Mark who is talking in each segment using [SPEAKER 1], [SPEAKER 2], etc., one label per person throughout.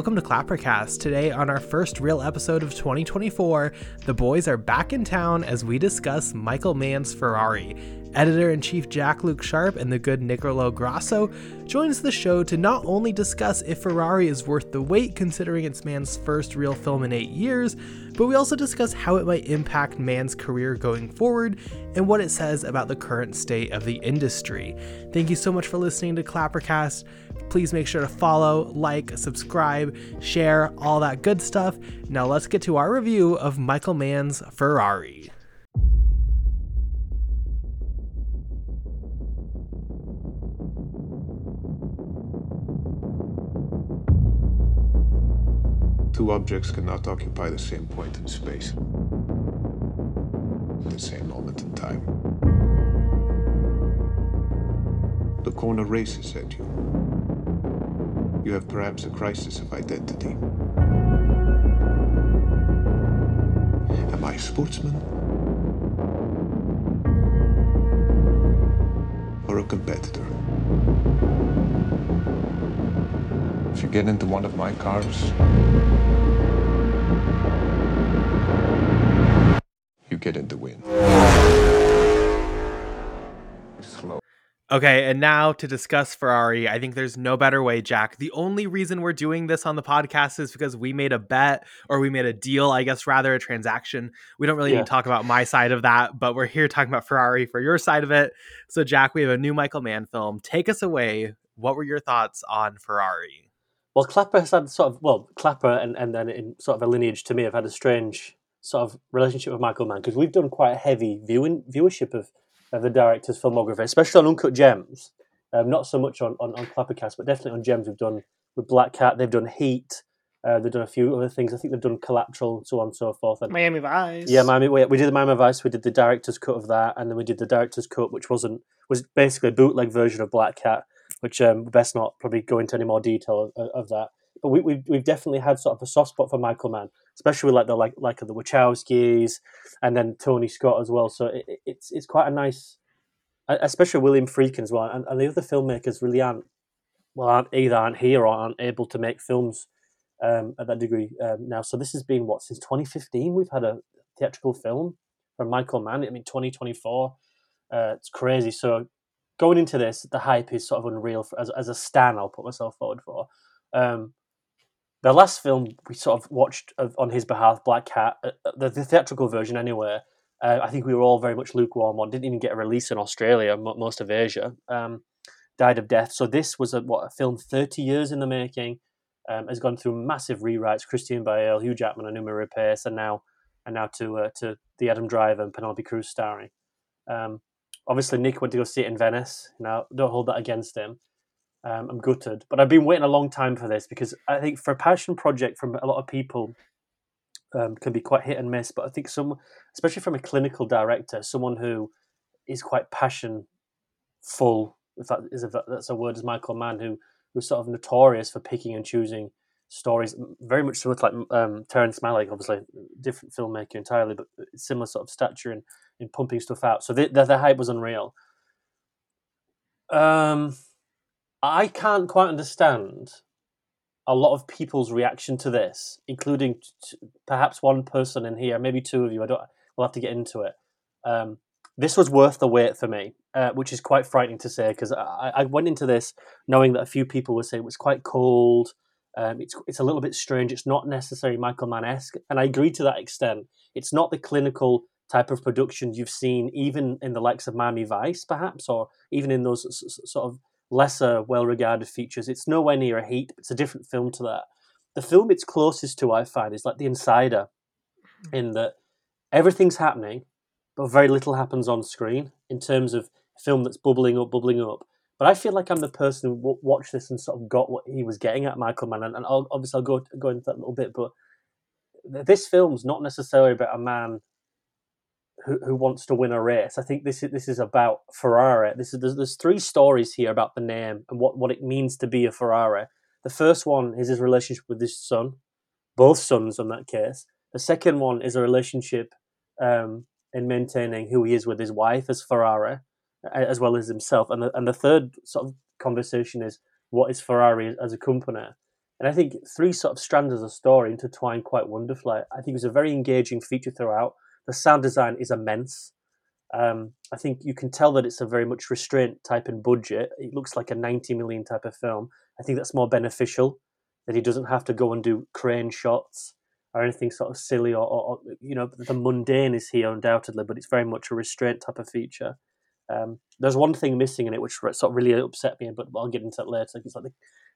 [SPEAKER 1] welcome to Clappercast. Today, on our first real episode of 2024, the boys are back in town as we discuss Michael Mann's Ferrari. Editor in chief Jak-Luke Sharp and the good Nicolò Grasso joins the show to not only discuss if Ferrari is worth the wait considering it's Mann's first real film in eight years, but we also discuss how it might impact Mann's career going forward and what it says about the current state of the industry. Thank you so much for listening to Clappercast. Please make sure to follow, like, subscribe, share, all that good stuff. Now let's get to our review of Michael Mann's Ferrari.
[SPEAKER 2] Objects cannot occupy the same point in space the same moment in time. The corner races at you. You have perhaps a crisis of identity. Am I a sportsman? Or a competitor? If you get into one of my cars, you get in the win. Slow.
[SPEAKER 1] Okay, and now to discuss Ferrari, I think there's no better way, Jak. The only reason we're doing this on the podcast is because we made a bet or we made a deal, I guess, rather a transaction. We don't really
[SPEAKER 3] Yeah.
[SPEAKER 1] need to talk about my side of that, but we're here talking about Ferrari for your side of it. So, Jak, we have a new Michael Mann film. Take us away. What were your thoughts on Ferrari?
[SPEAKER 3] Well, Clapper has had sort of well, Clapper and, and then in sort of a lineage to me have had a strange sort of relationship with Michael Mann because we've done quite a heavy viewing viewership of, of the director's filmography, especially on Uncut Gems. Um, not so much on, on, on Clappercast, but definitely on Gems. We've done with Blackhat, they've done Heat, uh, they've done a few other things. I think they've done Collateral, and so on and so forth. And
[SPEAKER 4] Miami Vice.
[SPEAKER 3] yeah, Miami. We, we did the Miami Vice. We did the director's cut of that, and then we did the director's cut, which wasn't was basically a bootleg version of Blackhat, which um, best not probably go into any more detail of, of that. But we, we've we've definitely had sort of a soft spot for Michael Mann, especially with like the like like the Wachowskis, and then Tony Scott as well. So it, it- it's it's quite a nice, especially William Friedkin as well, and, and the other filmmakers really aren't well aren't either aren't here or aren't able to make films um, at that degree um, now. So this has been what since 2015 we've had a theatrical film from Michael Mann. I mean 2024, uh, it's crazy. So going into this, the hype is sort of unreal for, as as a stan. I'll put myself forward for. Um, the last film we sort of watched on his behalf, Blackhat, uh, uh, the, the theatrical version anyway. Uh, I think we were all very much lukewarm on. Didn't even get a release in Australia, mo- most of Asia. Um, died of death. So this was a what a film thirty years in the making. Um, has gone through massive rewrites. Christian Bale, Hugh Jackman, and Noomi Rapace, and now and now to uh, to the Adam Driver and Penelope Cruz starring. Um, obviously, Nick went to go see it in Venice. Now, don't hold that against him. Um, I'm gutted, but I've been waiting a long time for this because I think for a passion project from a lot of people um, can be quite hit and miss. But I think some, especially from a clinical director, someone who is quite passion full, if that is if that's a word, as Michael Mann, who who's sort of notorious for picking and choosing stories, very much similar to like um, Terrence Malick, obviously different filmmaker entirely, but similar sort of stature in, in pumping stuff out. So the, the, the hype was unreal. Um, I can't quite understand a lot of people's reaction to this, including t- perhaps one person in here, maybe two of you. I don't. We'll have to get into it. Um, this was worth the wait for me, uh, which is quite frightening to say because I, I went into this knowing that a few people would say it was quite cold. Um, it's it's a little bit strange. It's not necessarily Michael Mann esque, and I agree to that extent. It's not the clinical type of production you've seen, even in the likes of Miami Vice, perhaps, or even in those sort of lesser well regarded features. It's nowhere near a Heat. It's a different film to that. The film it's closest to, I find, is like The Insider, in that everything's happening, but very little happens on screen in terms of film that's bubbling up, bubbling up. But I feel like I'm the person who w- watched this and sort of got what he was getting at Michael Mann, and, and I'll, obviously I'll go go into that a little bit. But this film's not necessarily about a man who, who wants to win a race. I think this is this is about Ferrari. This is there's, there's three stories here about the name and what, what it means to be a Ferrari. The first one is his relationship with his son, both sons in that case. The second one is a relationship um, in maintaining who he is with his wife as Ferrari, as well as himself. And the, and the third sort of conversation is what is Ferrari as a company. And I think three sort of strands of the story intertwine quite wonderfully. I think it was a very engaging feature throughout. The sound design is immense. Um, I think you can tell that it's a very much restraint type in budget. It looks like a 90 million type of film. I think that's more beneficial that he doesn't have to go and do crane shots or anything sort of silly or, or, you know the mundane is here undoubtedly, but it's very much a restraint type of feature. Um, there's one thing missing in it which sort of really upset me, but I'll get into that later. It's like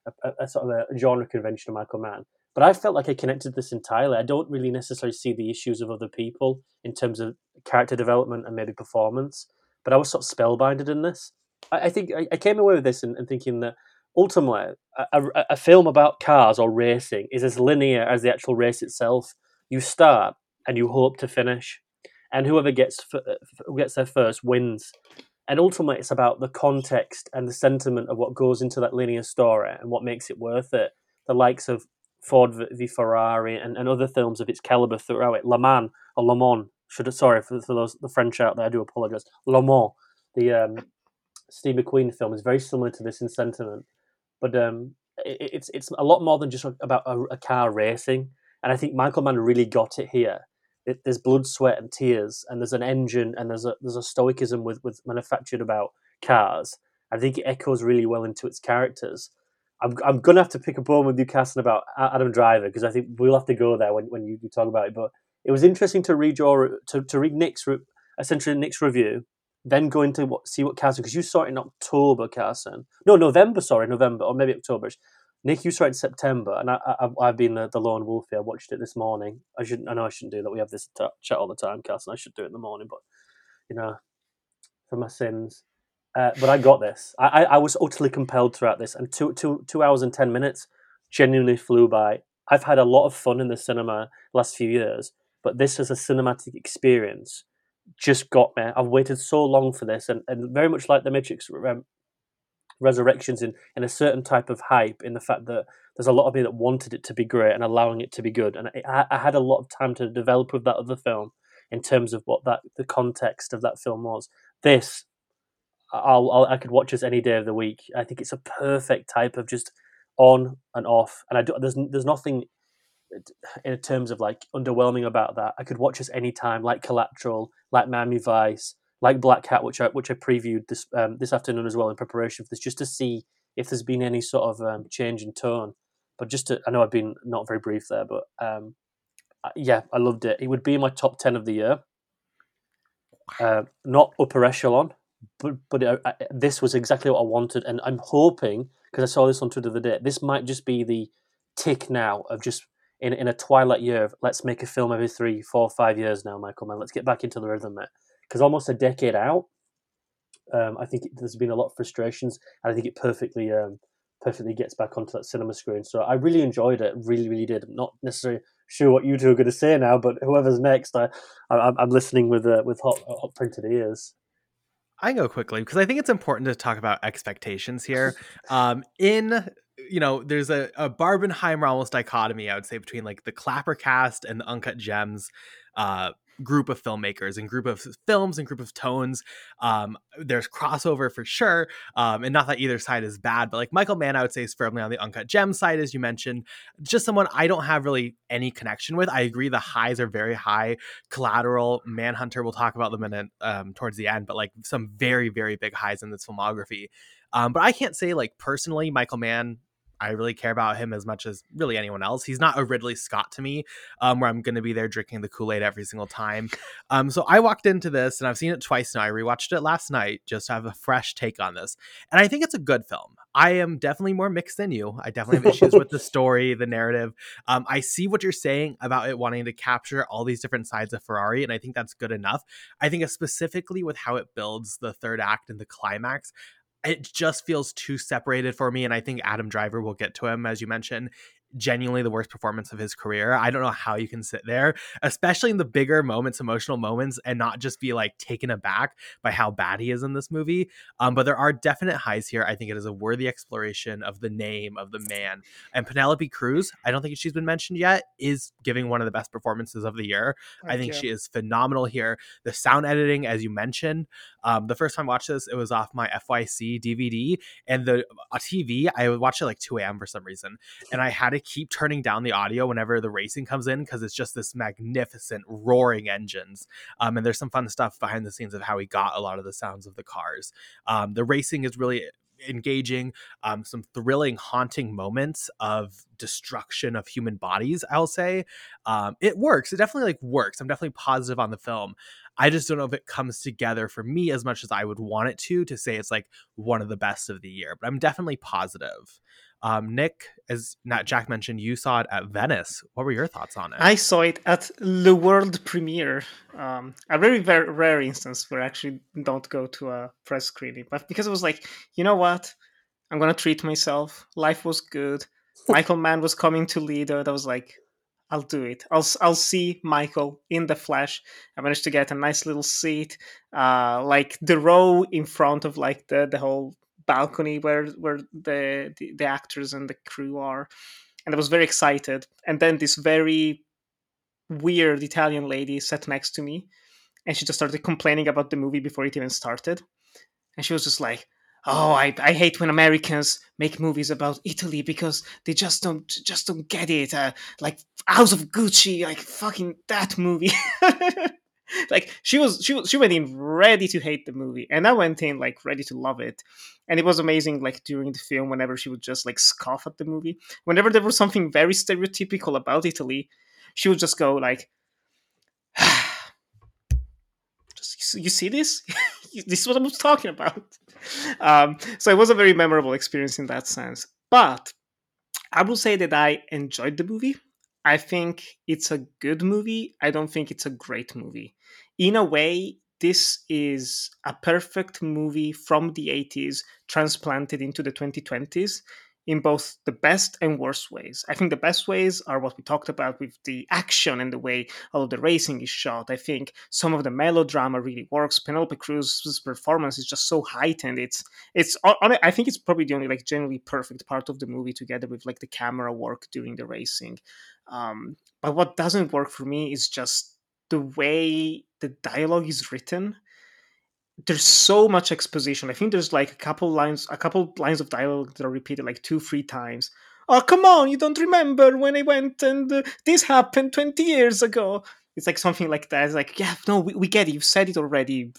[SPEAKER 3] a, a, a sort of a genre convention of Michael Mann. But I felt like I connected this entirely. I don't really necessarily see the issues of other people in terms of character development and maybe performance, but I was sort of spellbinded in this. I, I think I, I, came away with this and, and thinking that ultimately a, a, a, film about cars or racing is as linear as the actual race itself. You start and you hope to finish, and whoever gets gets there first wins. And ultimately, it's about the context and the sentiment of what goes into that linear story and what makes it worth it. The likes of Ford v Ferrari and, and other films of its caliber throughout it. Le Mans or Le Mans. Should sorry for, for those the French out there. I do apologize. Le Mans, the um, Steve McQueen film, is very similar to this in sentiment, but um, it, it's it's a lot more than just about a, a, car racing. And I think Michael Mann really got it here. It, there's blood, sweat, and tears, and there's an engine, and there's a there's a stoicism with with manufactured about cars. I think it echoes really well into its characters I'm I'm gonna have to pick a bone with Newcastle about Adam Driver because I think we'll have to go there when, when you, you talk about it. But it was interesting to read your to, to read Nick's essentially Nick's review, then go into what see what Carson because you saw it in October, Carson. No, November. Sorry, November or maybe October. Nick, you saw it in September, and I, I, have been the, the lone wolf here. I watched it this morning. I shouldn't. I know I shouldn't do that. We have this t- chat all the time, Carson. I should do it in the morning, but you know, for my sins. Uh, but I got this. I, I was utterly compelled throughout this, and two, two, two hours and 10 minutes genuinely flew by. I've had a lot of fun in the cinema last few years, but this as a cinematic experience just got me. I've waited so long for this, and, and very much like the Matrix Resurrections in, in a certain type of hype, in the fact that there's a lot of me that wanted it to be great and allowing it to be good. And I, I had a lot of time to develop with that other film in terms of what that the context of that film was. This I'll, I'll, i could watch this any day of the week. I think it's a perfect type of just on and off, and I do, there's there's nothing in terms of like underwhelming about that. I could watch this anytime, like Collateral, like Miami Vice, like Blackhat, which I which I previewed this um, this afternoon as well in preparation for this, just to see if there's been any sort of um, change in tone. But just to, I know I've been not very brief there, but um, yeah, I loved it. It would be in my top ten of the year. Uh, not upper echelon, but but it, I, this was exactly what I wanted, and I'm hoping because I saw this on Twitter the other day. This might just be the tick now of just in in a twilight year. Of, let's make a film every three, four, five years now, Michael. Man, let's get back into the rhythm, Because almost a decade out, um, I think it, there's been a lot of frustrations, and I think it perfectly um, perfectly gets back onto that cinema screen. So I really enjoyed it. Really, really did. I'm not necessarily sure what you two are going to say now, but whoever's next, I, I am listening with uh, with hot, hot printed ears.
[SPEAKER 1] I go quickly because I think it's important to talk about expectations here. Um, in you know, there's a, a Barbenheimer almost dichotomy, I would say, between like the Clapper cast and the Uncut Gems uh, group of filmmakers and group of films and group of tones. Um, there's crossover for sure, um, and not that either side is bad, but like Michael Mann, I would say is firmly on the uncut gem side, as you mentioned. Just someone I don't have really any connection with. I agree the highs are very high. Collateral, Manhunter, we'll talk about them in a, um, towards the end, but like some very very big highs in this filmography. Um, but I can't say like personally, Michael Mann I really care about him as much as really anyone else. He's not a Ridley Scott to me, um, where I'm going to be there drinking the Kool Aid every single time. Um, so I walked into this and I've seen it twice now. I rewatched it last night just to have a fresh take on this. And I think it's a good film. I am definitely more mixed than you. I definitely have issues with the story, the narrative. Um, I see what you're saying about it wanting to capture all these different sides of Ferrari, and I think that's good enough. I think specifically with how it builds the third act and the climax, it just feels too separated for me. And I think Adam Driver will get to him, as you mentioned, genuinely the worst performance of his career. I don't know how you can sit there, especially in the bigger moments, emotional moments, and not just be like taken aback by how bad he is in this movie. Um, but there are definite highs here. I think it is a worthy exploration of the name of the man. And Penelope Cruz, I don't think she's been mentioned yet, is giving one of the best performances of the year. Thank I think you. she is phenomenal here. The sound editing, as you mentioned, um, the first time I watched this, it was off my FYC DVD, and the TV. I watched it like 2 a.m. for some reason, and I had to keep turning down the audio whenever the racing comes in because it's just this magnificent roaring engines. Um, and there's some fun stuff behind the scenes of how he got a lot of the sounds of the cars. Um, the racing is really engaging, um, some thrilling, haunting moments of destruction of human bodies. I'll say um, it works. It definitely like works. I'm definitely positive on the film. I just don't know if it comes together for me as much as I would want it to to say it's like one of the best of the year. But I'm definitely positive. Um, Nick, as not Jak mentioned, you saw it at Venice. What were your thoughts on it?
[SPEAKER 4] I saw it at the world premiere. Um, a very, very rare instance where I actually don't go to a press screening, but because it was like, you know what, I'm gonna treat myself. Life was good. Michael Mann was coming to lead it. I was like, I'll do it. I'll I'll see Michael in the flesh. I managed to get a nice little seat, uh, like the row in front of like the the whole balcony where where the, the, the actors and the crew are, and I was very excited. And then this very weird Italian lady sat next to me, and she just started complaining about the movie before it even started, and she was just like. Oh, I, I hate when Americans make movies about Italy because they just don't just don't get it. Uh, like House of Gucci, like fucking that movie. like she was she was she went in ready to hate the movie and i went in like ready to love it and it was amazing like during the film whenever she would just like scoff at the movie whenever there was something very stereotypical about italy she would just go like just you see this this is what i was talking about um, so it was a very memorable experience in that sense but i will say that i enjoyed the movie I think it's a good movie. I don't think it's a great movie. In a way, this is a perfect movie from the 80s transplanted into the 2020s in both the best and worst ways. I think the best ways are what we talked about with the action and the way all of the racing is shot. I think some of the melodrama really works. Penelope Cruz's performance is just so heightened. It's it's I think it's probably the only like generally perfect part of the movie together with like the camera work during the racing. Um, but what doesn't work for me is just the way the dialogue is written there's so much exposition. I think there's like a couple lines, a couple lines of dialogue that are repeated like two, three times. Oh, come on! You don't remember when I went and uh, this happened twenty years ago. It's like something like that. It's like, yeah, no, we, we get it. You've said it already,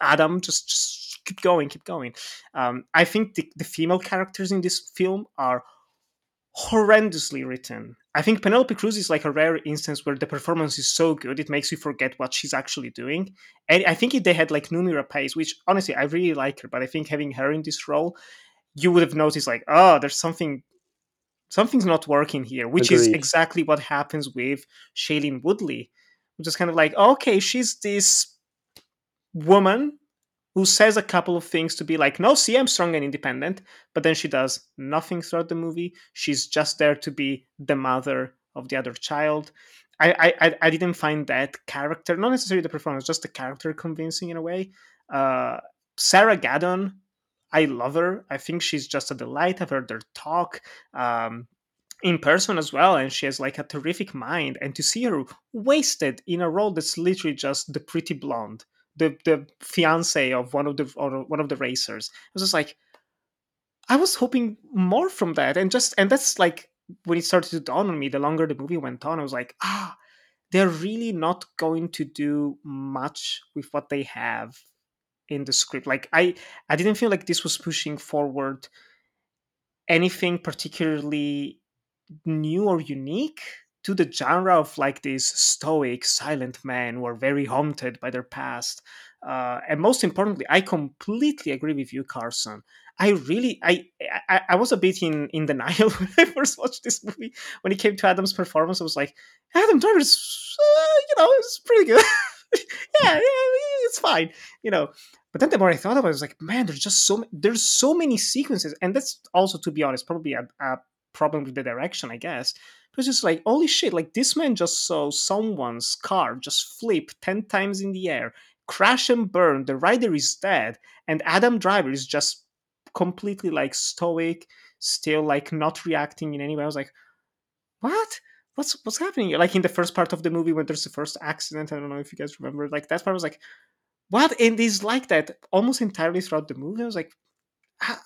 [SPEAKER 4] Adam. Just, just keep going, keep going. Um, I think the, the female characters in this film are horrendously written. I think Penelope Cruz is like a rare instance where the performance is so good it makes you forget what she's actually doing. And I think if they had like Noomi Rapace, which honestly I really like her, but I think having her in this role, you would have noticed like, oh, there's something something's not working here, which Agreed. is exactly what happens with Shailene Woodley, which is kind of like, okay, she's this woman who says a couple of things to be like, no, see, I'm strong and independent, but then she does nothing throughout the movie. She's just there to be the mother of the other child. I, I, I didn't find that character, not necessarily the performance, just the character convincing in a way. Uh, Sarah Gadon, I love her. I think she's just a delight. I've heard her talk um, in person as well, and she has like a terrific mind. And to see her wasted in a role that's literally just the pretty blonde the the fiance of one of the or one of the racers. I was just like, I was hoping more from that, and just and that's like when it started to dawn on me. The longer the movie went on, I was like, ah, they're really not going to do much with what they have in the script. Like I, I didn't feel like this was pushing forward anything particularly new or unique to the genre of like these stoic, silent men who are very haunted by their past. Uh, and most importantly, I completely agree with you, Carson. I really, I, I, I was a bit in, in denial when I first watched this movie. When it came to Adam's performance, I was like, Adam Driver's, uh, you know, it's pretty good. yeah, yeah, it's fine, you know. But then the more I thought about it, I was like, man, there's just so there's so many sequences, and that's also, to be honest, probably a, a problem with the direction, I guess it was just like, holy shit, like this man just saw someone's car just flip 10 times in the air, crash and burn, the rider is dead, and Adam Driver is just completely like stoic, still like not reacting in any way. I was like, what? What's what's happening? Like in the first part of the movie when there's the first accident, I don't know if you guys remember, like that part was like, what? And he's like that almost entirely throughout the movie. I was like,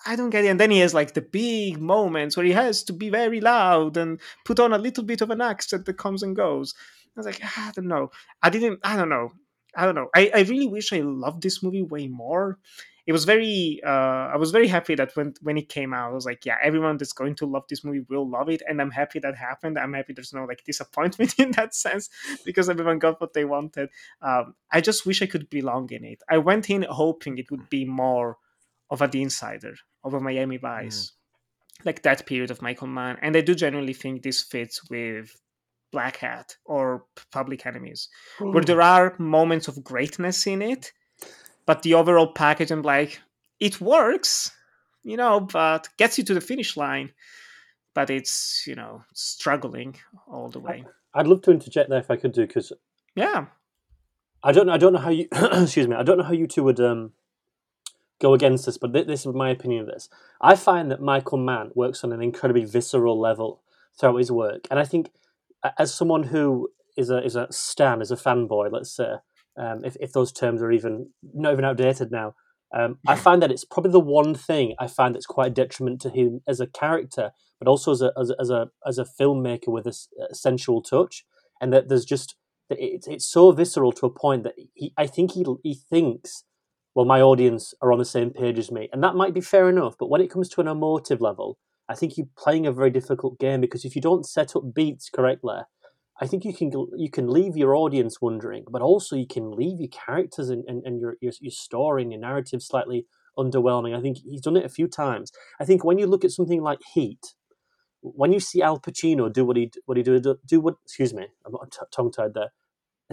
[SPEAKER 4] I, don't get it. And then he has like the big moments where he has to be very loud and put on a little bit of an accent that comes and goes. I was like, I don't know. I didn't. I don't know. I don't know. I, I really wish I loved this movie way more. It was very. Uh, I was very happy that when when it came out, I was like, yeah, everyone that's going to love this movie will love it, and I'm happy that happened. I'm happy there's no like disappointment in that sense because everyone got what they wanted. Um, I just wish I could belong in it. I went in hoping it would be more of a The Insider, of a Miami Vice, mm. like that period of Michael Mann, and I do genuinely think this fits with Black Hat or Public Enemies, mm. where there are moments of greatness in it, but the overall package, I'm like, it works, you know, but gets you to the finish line, but it's, you know, struggling all the way.
[SPEAKER 3] I'd love to interject there if I could do, because
[SPEAKER 4] yeah,
[SPEAKER 3] I don't know. I don't know how you. excuse me. I don't know how you two would um, go against this, but th- this is my opinion of this. I find that Michael Mann works on an incredibly visceral level throughout his work, and I think as someone who is a is a stan, is a fanboy, let's say, um, if if those terms are even not even outdated now, um, I find that it's probably the one thing I find that's quite a detriment to him as a character, but also as a as a as a, as a filmmaker with a, a sensual touch, and that there's just it's it's so visceral to a point that he I think he he thinks well my audience are on the same page as me, and that might be fair enough, but when it comes to an emotive level, I think you're playing a very difficult game because if you don't set up beats correctly, I think you can you can leave your audience wondering, but also you can leave your characters and, and, and your, your your story and your narrative slightly underwhelming. I think he's done it a few times. I think when you look at something like Heat, when you see Al Pacino do what he what he do do what excuse me, I'm tongue tied there.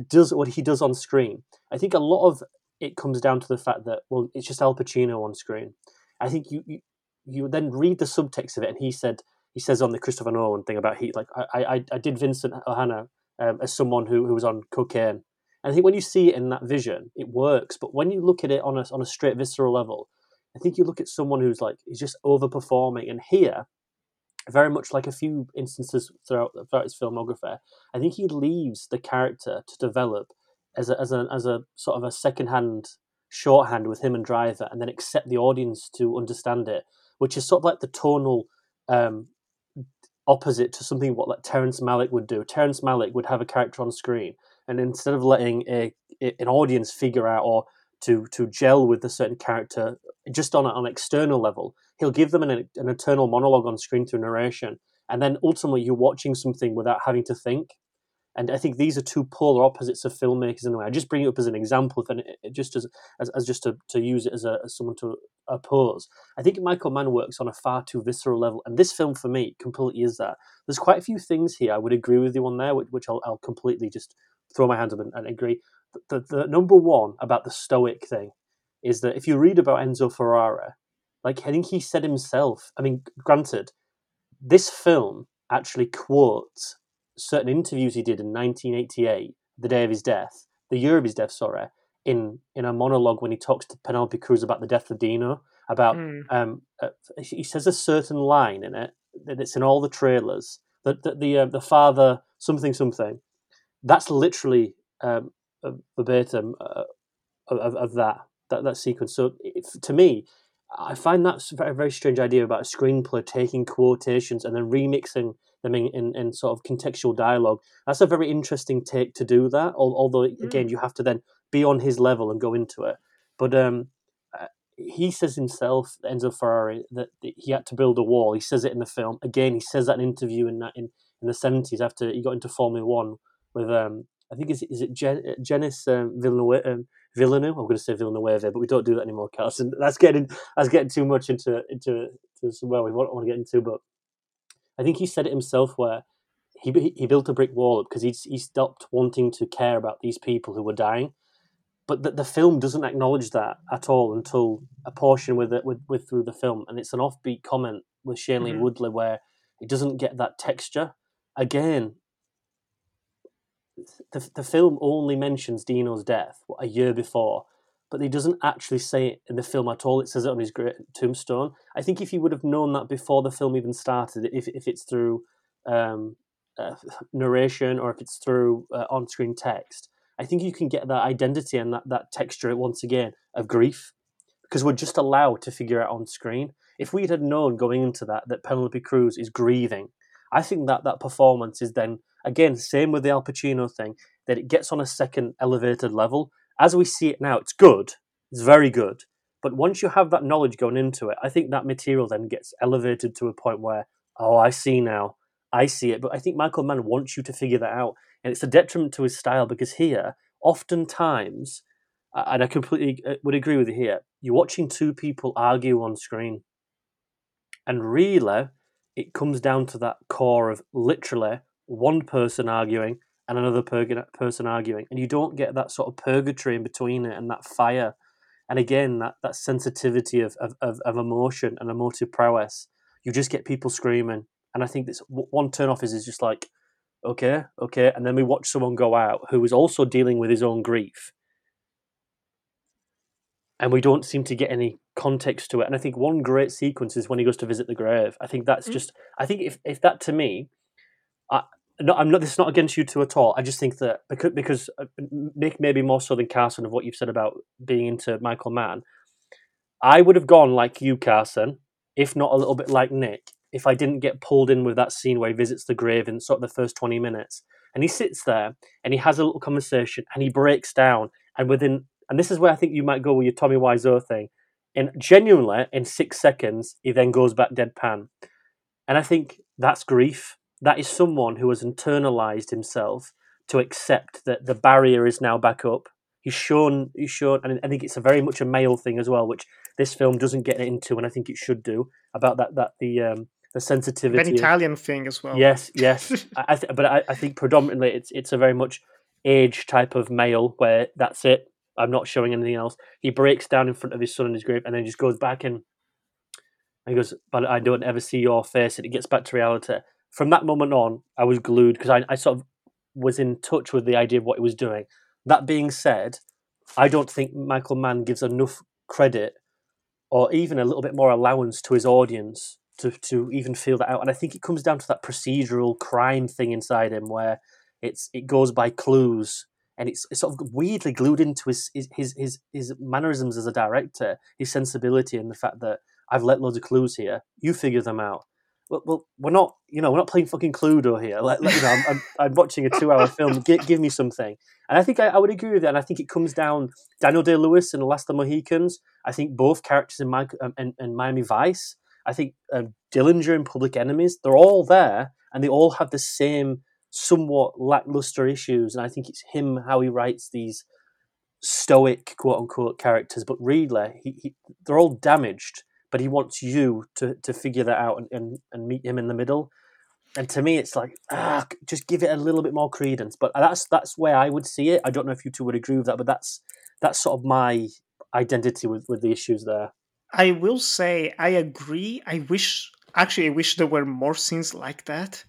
[SPEAKER 3] Does what he does on screen. I think a lot of it comes down to the fact that well, it's just Al Pacino on screen. I think you, you you then read the subtext of it, and he said he says on the Christopher Nolan thing about he like I I, I did Vincent O'Hara um, as someone who, who was on cocaine. And I think when you see it in that vision, it works. But when you look at it on a on a straight visceral level, I think you look at someone who's like is just overperforming. And here, very much like a few instances throughout throughout his filmography, I think he leaves the character to develop as a as a as a sort of a second hand shorthand with him and Driver, and then accept the audience to understand it which is sort of like the tonal um, opposite to something what like Terrence Malick would do. Terrence Malick would have a character on screen, and instead of letting a, an audience figure out or to to gel with a certain character just on, on an external level, he'll give them an, an eternal monologue on screen through narration, and then ultimately you're watching something without having to think. And I think these are two polar opposites of filmmakers in a way. I just bring it up as an example, and just as, as, as just to, to use it as, a, as someone to oppose. I think Michael Mann works on a far too visceral level, and this film for me completely is that. There's quite a few things here I would agree with you on there, which, which I'll, I'll, completely just throw my hands up and, and agree. The, the, the, number one about the stoic thing is that if you read about Enzo Ferrari, like I think he said himself. I mean, granted, this film actually quotes certain interviews he did in 1988, the day of his death, the year of his death, sorry, in in a monologue when he talks to Penelope Cruz about the death of Dino. About mm. um, uh, he says a certain line in it that it's in all the trailers that, that the uh, the father something something. That's literally um, verbatim uh, of, of that that that sequence. So it, to me, I find that's a very, strange idea about a screenplay taking quotations and then remixing them in, in, in, sort of contextual dialogue. That's a very interesting take to do that. Although mm. again, you have to then be on his level and go into it. But um, uh, he says himself, Enzo Ferrari, that he had to build a wall. He says it in the film. Again, he says that in an interview in in, in the seventies after he got into Formula One with um, I think is is it Gen, Genis um, Villeneuve. Um, Villeneuve. I'm going to say Villeneuve, but we don't do that anymore, Carson. That's getting that's getting too much into into to somewhere we want, want to get into. But I think he said it himself where he he built a brick wall up because he he stopped wanting to care about these people who were dying. But the, the film doesn't acknowledge that at all until a portion with it with, with through the film, and it's an offbeat comment with Shailene mm-hmm. Woodley where it doesn't get that texture. Again, the, the film only mentions Dino's death what, a year before, but he doesn't actually say it in the film at all. It says it on his great tombstone. I think if he would have known that before the film even started, if if it's through um, uh, narration or if it's through uh, on-screen text, I think you can get that identity and that that texture once again of grief because we're just allowed to figure out on screen. if we had known going into that that Penelope Cruz is grieving, I think that that performance is then again same with the Al Pacino thing that it gets on a second elevated level. As we see it now, it's good, it's very good. But once you have that knowledge going into it, I think that material then gets elevated to a point where, oh, I see now, I see it. But I think Michael Mann wants you to figure that out, and it's a detriment to his style because here, oftentimes, and I completely uh, would agree with you here, you're watching two people argue on screen, and really, it comes down to that core of literally one person arguing and another person arguing, and you don't get that sort of purgatory in between it and that fire, and again that that sensitivity of of, of, of emotion and emotive prowess. You just get people screaming, and I think this one turn off is is just like, okay, okay, and then we watch someone go out who is also dealing with his own grief, and we don't seem to get any context to it. And I think one great sequence is when he goes to visit the grave. I think that's mm. just. I think if if that to me, I, no, I'm not. This is not against you two at all. I just think that because because uh, Nick maybe more so than Carson of what you've said about being into Michael Mann, I would have gone like you, Carson, if not a little bit like Nick, if I didn't get pulled in with that scene where he visits the grave in sort of the first twenty minutes, and he sits there and he has a little conversation and he breaks down, and within and this is where I think you might go with your Tommy Wiseau thing, and genuinely in six seconds he then goes back deadpan, and I think that's grief that is someone who has internalized himself to accept that the barrier is now back up. He's shown, he's shown, and I think it's a very much a male thing as well, which this film doesn't get into, and I think it should do about that. That the um, the sensitivity,
[SPEAKER 4] an Italian of, thing as well.
[SPEAKER 3] Yes, yes, I, th- but I, I think predominantly it's it's a very much age type of male where that's it. I'm not showing anything else. He breaks down in front of his son in his grave, and then just goes back and he goes, "But I don't ever see your face." And it gets back to reality from that moment on, I was glued because I, I sort of was in touch with the idea of what he was doing. That being said, I don't think Michael Mann gives enough credit or even a little bit more allowance to his audience to, to even feel that out. And I think it comes down to that procedural crime thing inside him where it's it goes by clues and it's, it's sort of weirdly glued into his, his his his mannerisms as a director, his sensibility and the fact that I've let loads of clues here, you figure them out well, well, we're not, you know, we're not playing fucking Cluedo here. Like, like you know, I'm, I'm, I'm, watching a two-hour film. Give, give me something. And I think I, I, would agree with that. And I think it comes down Daniel Day Lewis in The Last of the Mohicans. I think both characters in, My, um, in, in Miami Vice. I think um, Dillinger in Public Enemies. They're all there, and they all have the same somewhat lackluster issues. And I think it's him how he writes these stoic quote unquote characters, but really, he, he, they're all damaged but he wants you to to figure that out and, and, and meet him in the middle. And to me, it's like ah, just give it a little bit more credence. But that's that's where I would see it. I don't know if you two would agree with that, but that's that's sort of my identity with with the issues there.
[SPEAKER 4] I will say I agree. I wish actually I wish there were more scenes like that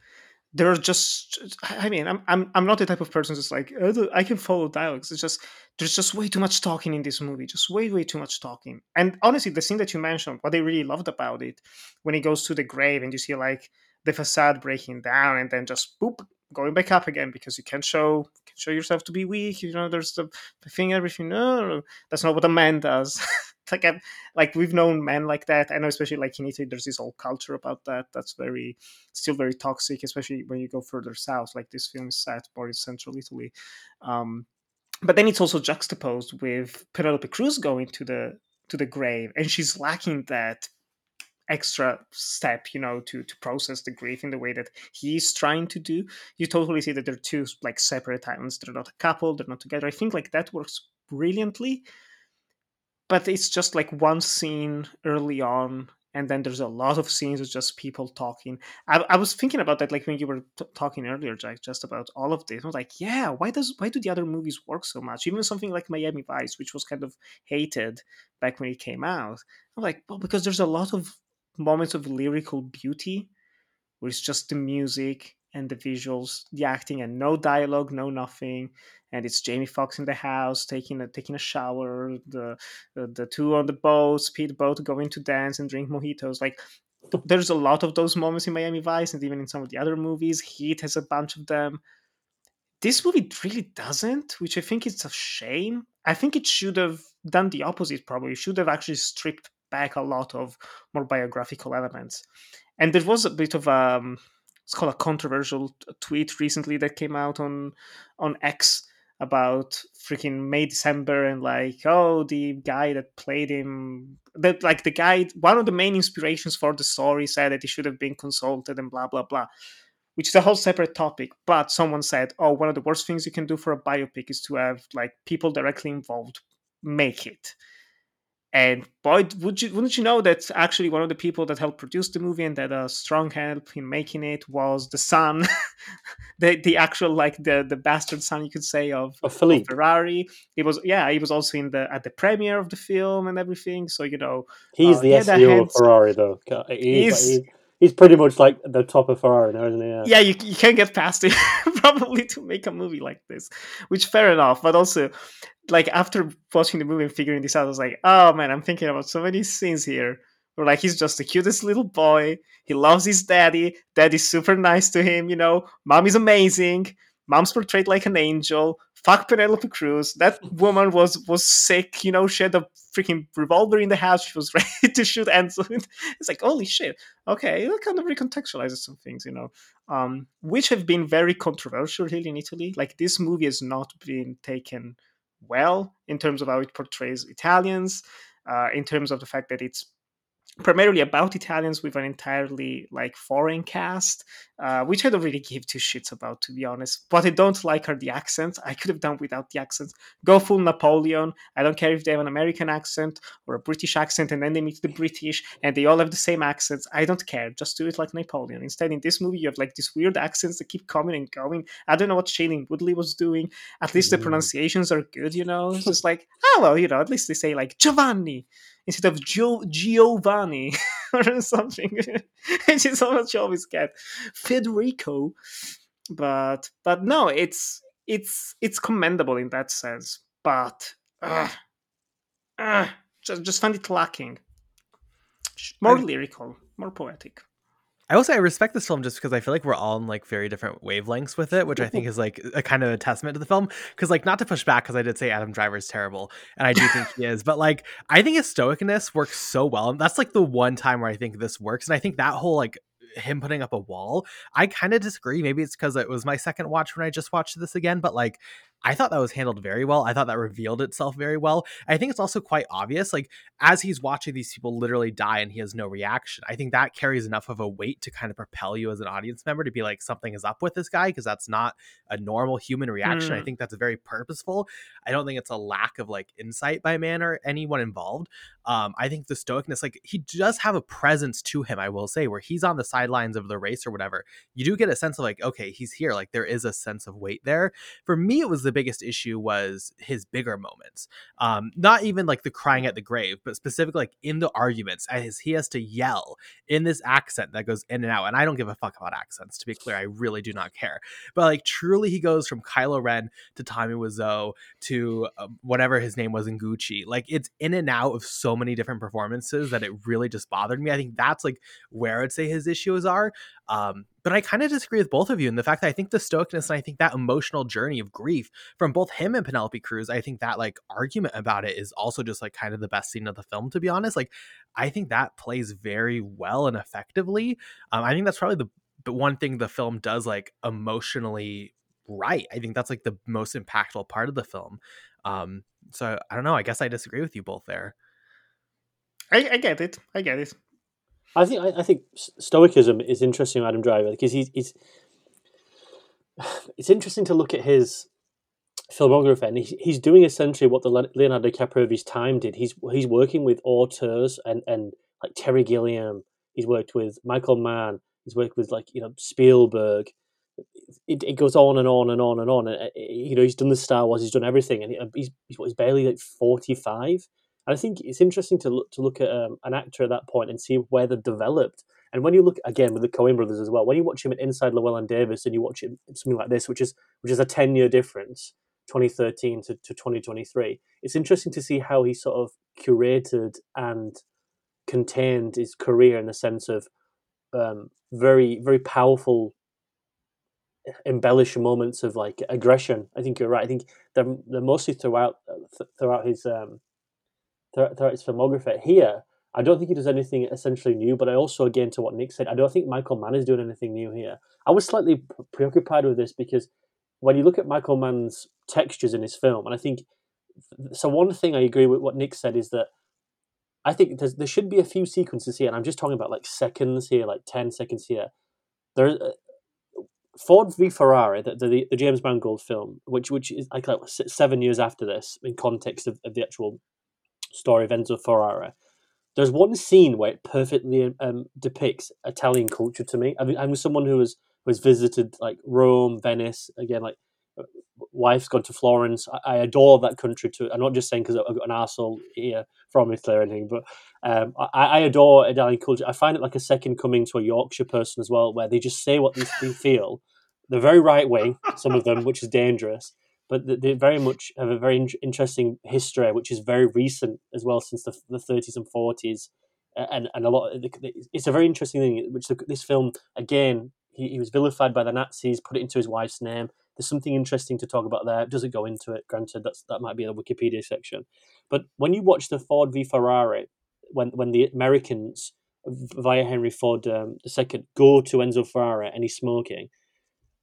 [SPEAKER 4] there are just i mean i'm i'm, I'm not the type of person that's like oh, i can follow dialogues. It's just there's just way too much talking in this movie just way way too much talking. And honestly the scene that you mentioned what i really loved about it when he goes to the grave and you see like the facade breaking down and then just boop going back up again because you can't show can show yourself to be weak you know there's the, the thing everything no. That's not what a man does like i like we've known men like that. I know, especially like in Italy, there's this whole culture about that. That's very still very toxic, especially when you go further south. Like this film is set more in central Italy. Um, but then it's also juxtaposed with Penelope Cruz going to the to the grave, and she's lacking that extra step you know to to process the grief in the way that he's trying to do you totally see that they're two like separate islands they're not a couple they're not together i think like that works brilliantly but it's just like one scene early on and then there's a lot of scenes of just people talking. I, I was thinking about that like when you were t- talking earlier Jak just about all of this. I was like yeah why does why do the other movies work so much? Even something like miami vice which was kind of hated back when it came out. I'm like well because there's a lot of moments of lyrical beauty where it's just the music and the visuals the acting and no dialogue no nothing and it's Jamie Foxx in the house taking a taking a shower. The the, the two on the boat, speedboat, going to dance and drink mojitos. Like there's a lot of those moments in Miami Vice, and even in some of the other movies. Heat has a bunch of them. This movie really doesn't, which I think is a shame. I think it should have done the opposite. Probably should have actually stripped back a lot of more biographical elements. And there was a bit of um, it's called a controversial tweet recently that came out on on X about freaking May December and like oh the guy that played him that like the guy one of the main inspirations for the story said that he should have been consulted and blah blah blah which is a whole separate topic but someone said oh one of the worst things you can do for a biopic is to have like people directly involved make it and boy, would you wouldn't you know that actually one of the people that helped produce the movie and that a strong help in making it was the son, the the actual like the the bastard son you could say of,
[SPEAKER 3] of Philippe
[SPEAKER 4] of Ferrari. He was yeah he was also in the at the premiere of the film and everything. So you know
[SPEAKER 3] he's uh, the CEO of Ferrari though. He's, he's, he's pretty much like the top of Ferrari now, isn't he?
[SPEAKER 4] Yeah, yeah you, you can't get past it probably to make a movie like this, which fair enough. But also, like after watching the movie and figuring this out, I was like, oh man, I'm thinking about so many scenes here. Where like he's just the cutest little boy. He loves his daddy. Daddy's super nice to him. You know, mom is amazing. Mom's portrayed like an angel. Fuck Penelope Cruz. That woman was was sick. You know, she had a freaking revolver in the house. She was ready to shoot Enzo. it's like holy shit. Okay, that kind of recontextualizes some things. You know, um, which have been very controversial here in Italy. Like this movie has not been taken well in terms of how it portrays Italians, uh, in terms of the fact that it's primarily about Italians with an entirely like foreign cast, uh, which I don't really give two shits about to be honest. What I don't like are the accents. I could have done without the accents. Go full Napoleon. I don't care if they have an American accent or a British accent, and then they meet the British and they all have the same accents. I don't care. Just do it like Napoleon. Instead, in this movie, you have like these weird accents that keep coming and going. I don't know what Shailene Woodley was doing. At least the mm. pronunciations are good, you know. It's just like, oh well, you know. At least they say like Giovanni instead of Gio- Giovanni or something. which is how much you always get Federico. But but no, it's it's it's commendable in that sense. But uh, uh, just just find it lacking. More I, lyrical, more poetic.
[SPEAKER 1] I also I respect this film just because I feel like we're all in like very different wavelengths with it, which I think is like a kind of a testament to the film. Because like not to push back, because I did say Adam Driver is terrible, and I do think he is, but like I think his stoicness works so well, and that's like the one time where I think this works, and I think that whole like him putting up a wall. I kind of disagree. Maybe it's because it was my second watch when I just watched this again, but like I thought that was handled very well. I thought that revealed itself very well. I think it's also quite obvious, like as he's watching these people literally die and he has no reaction. I think that carries enough of a weight to kind of propel you as an audience member to be like, something is up with this guy because that's not a normal human reaction. Mm. I think that's very purposeful. I don't think it's a lack of like insight by man or anyone involved. Um, I think the stoicness, like he does have a presence to him, I will say, where he's on the sidelines of the race or whatever. You do get a sense of like, okay, he's here. Like there is a sense of weight there. For me, it was the biggest issue was his bigger moments. Um, not even like the crying at the grave, but specifically like in the arguments as he has to yell in this accent that goes in and out. And I don't give a fuck about accents, to be clear. I really do not care. But like truly, he goes from Kylo Ren to Tommy Wiseau to uh, whatever his name was in Gucci. Like it's in and out of so many different performances that it really just bothered me. I think that's like where I'd say his issues are. Um, but I kind of disagree with both of you in the fact that I think the stoicness and I think that emotional journey of grief from both him and Penelope Cruz, I think that like argument about it is also just like kind of the best scene of the film, to be honest. Like, I think that plays very well and effectively. Um, I think that's probably the, one thing the film does like emotionally right. I think that's like the most impactful part of the film. Um, so I don't know. I guess I disagree with you both there.
[SPEAKER 4] I, I get it. I get it.
[SPEAKER 3] I think I, I think stoicism is interesting, Adam Driver, because he's, he's it's interesting to look at his filmography, and he's, he's doing essentially what the Leonardo DiCaprio of his time did. He's he's working with auteurs and and like Terry Gilliam. He's worked with Michael Mann. He's worked with like you know Spielberg. It, it goes on and on and on and on. And, uh, you know, he's done the Star Wars. He's done everything, and uh, he's he's, he's barely like forty five and I think it's interesting to look to look at um, an actor at that point and see where they've developed. And when you look again with the Coen brothers as well, when you watch him at Inside Llewyn Davis and you watch him something like this, which is which is a ten year difference, 2013 to, to 2023, it's interesting to see how he sort of curated and contained his career in the sense of um, very very powerful embellish moments of like aggression. I think you're right. I think they're, they're mostly throughout uh, th- throughout his um, throughout his filmography. Here, I don't think he does anything essentially new, but I also, again, to what Nick said, I don't think Michael Mann is doing anything new here. I was slightly preoccupied with this because when you look at Michael Mann's textures in his film, and I think so. One thing I agree with what Nick said is that I think there should be a few sequences here, and I'm just talking about like seconds here, like ten seconds here. There, uh, Ford v Ferrari, the, the, the James Mangold film, which which is like, like seven years after this in context of, of the actual story of Enzo Ferrari there's one scene where it perfectly um, depicts Italian culture to me. I mean, I'm someone who has who has visited like Rome, Venice, again, like wife's gone to Florence. I, I adore that country too. I'm not just saying because I've got an arsehole here from Italy or anything, but um, I, I, adore Italian culture. I find it like a second coming to a Yorkshire person as well, where they just say what they, they feel. They're very right wing, some of them, which is dangerous but they very much have a very interesting history, which is very recent as well, since the, the 30s and 40s, and and a lot. Of, it's a very interesting thing. Which this film again, he, he was vilified by the Nazis, put it into his wife's name. There's something interesting to talk about there. It doesn't go into it. Granted, that's that might be the Wikipedia section, but when you watch the Ford v Ferrari, when when the Americans via Henry Ford um, II go to Enzo Ferrari and he's smoking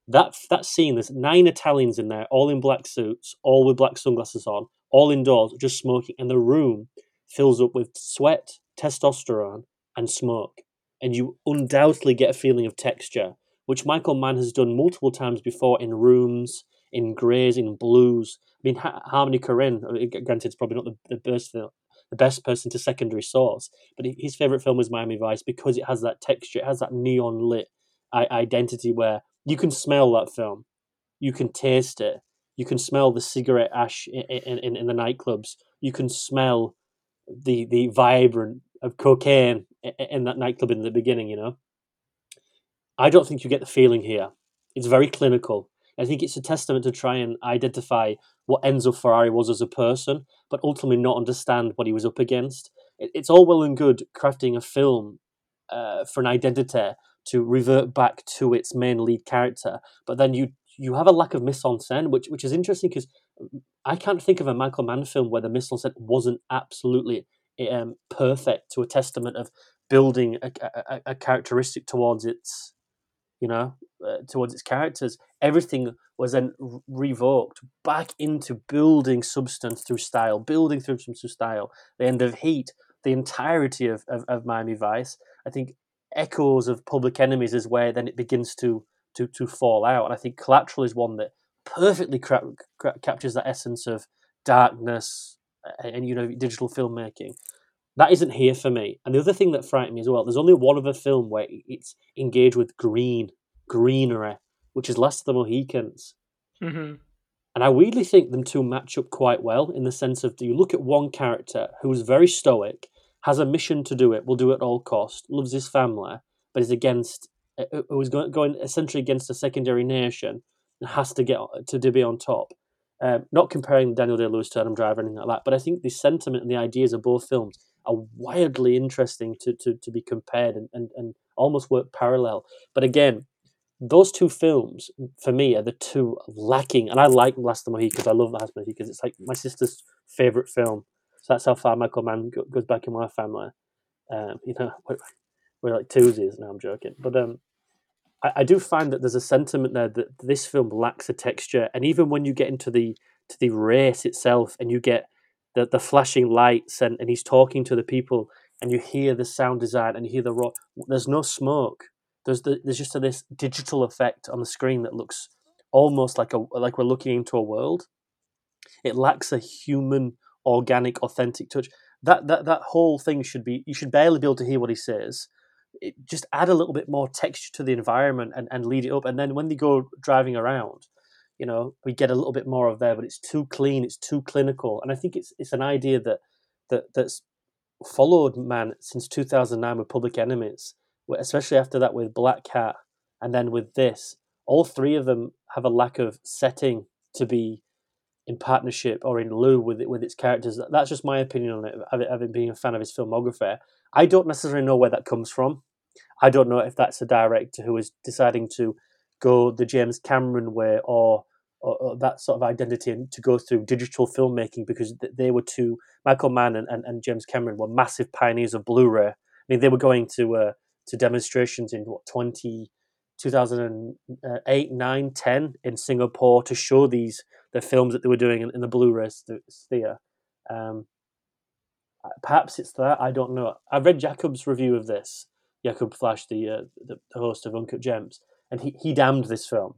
[SPEAKER 3] that that scene, there's nine Italians in there, all in black suits, all with black sunglasses on, all indoors, just smoking, and the room fills up with sweat, testosterone, and smoke. And you undoubtedly get a feeling of texture, which Michael Mann has done multiple times before in rooms, in greys, in blues. I mean, Harmony Korine, uh, granted, it's probably not the, the best film, the best person to secondary source, but his favorite film was Miami Vice because it has that texture, it has that neon lit identity where you can smell that film, you can taste it, you can smell the cigarette ash in, in, in the nightclubs, you can smell the the vibrant of cocaine in that nightclub in the beginning. You know, I don't think you get the feeling here. It's very clinical. I think it's a testament to try and identify what Enzo Ferrari was as a person, but ultimately not understand what he was up against. It's all well and good crafting a film uh, for an identity to revert back to its main lead character, but then you you have a lack of mise en scène, which which is interesting because I can't think of a Michael Mann film where the mise en scène wasn't absolutely um, perfect to a testament of building a, a, a characteristic towards its you know uh, towards its characters. Everything was then revoked back into building substance through style, building through some style. The end of Heat, the entirety of, of, of Miami Vice. I think echoes of Public Enemies is where then it begins to to to fall out. And I think Collateral is one that perfectly cra- cra- captures that essence of darkness and, and, you know digital filmmaking. That isn't here for me. And the other thing that frightened me as well, there's only one other film where it's engaged with green, greenery, which is Last of the Mohicans.
[SPEAKER 4] Mm-hmm.
[SPEAKER 3] And I weirdly think them two match up quite well in the sense of do you look at one character who's very stoic has a mission to do it, will do it at all cost, loves his family, but is against, uh, uh, who is going essentially against a secondary nation and has to get to, to be on top. Um, not comparing Daniel Day Lewis to Adam Driver or anything like that, but I think the sentiment and the ideas of both films are wildly interesting to, to, to be compared and, and, and almost work parallel. But again, those two films for me are the two lacking, and I like Last of the Mohicans. I love Last of the Mohicans. It's like my sister's favorite film. So that's how far Michael Mann goes back in my family. Um, you know, we're, we're like twosies. No, I'm joking. But um, I, I, do find that there's a sentiment there that this film lacks a texture, and even when you get into the to the race itself, and you get the the flashing lights, and, and he's talking to the people, and you hear the sound design, and you hear the raw. There's no smoke. There's the, there's just a, this digital effect on the screen that looks almost like a like we're looking into a world. It lacks a human organic, authentic touch. That that that whole thing should be you should barely be able to hear what he says. It, just add a little bit more texture to the environment and, and lead it up. And then when they go driving around, you know, we get a little bit more of there, but it's too clean, it's too clinical. And I think it's it's an idea that that that's followed Mann since 2009 with Public Enemies, especially after that with Blackhat, and then with this. All three of them have a lack of setting to be in partnership or in lieu with it, with its characters. That's just my opinion on it. Having been a fan of his filmography, I don't necessarily know where that comes from. I don't know if that's a director who is deciding to go the James Cameron way or or, or that sort of identity and to go through digital filmmaking because they were two Michael Mann and, and, and James Cameron were massive pioneers of Blu-ray. I mean, they were going to uh, to demonstrations in what 20, 2008, 9, 10 in Singapore to show these the films that they were doing in, in the Blu-ray sphere. Um, perhaps it's that I don't know. I read Jacob's review of this. Jacob Flash, the, uh, the host of Uncut Gems, and he, he damned this film.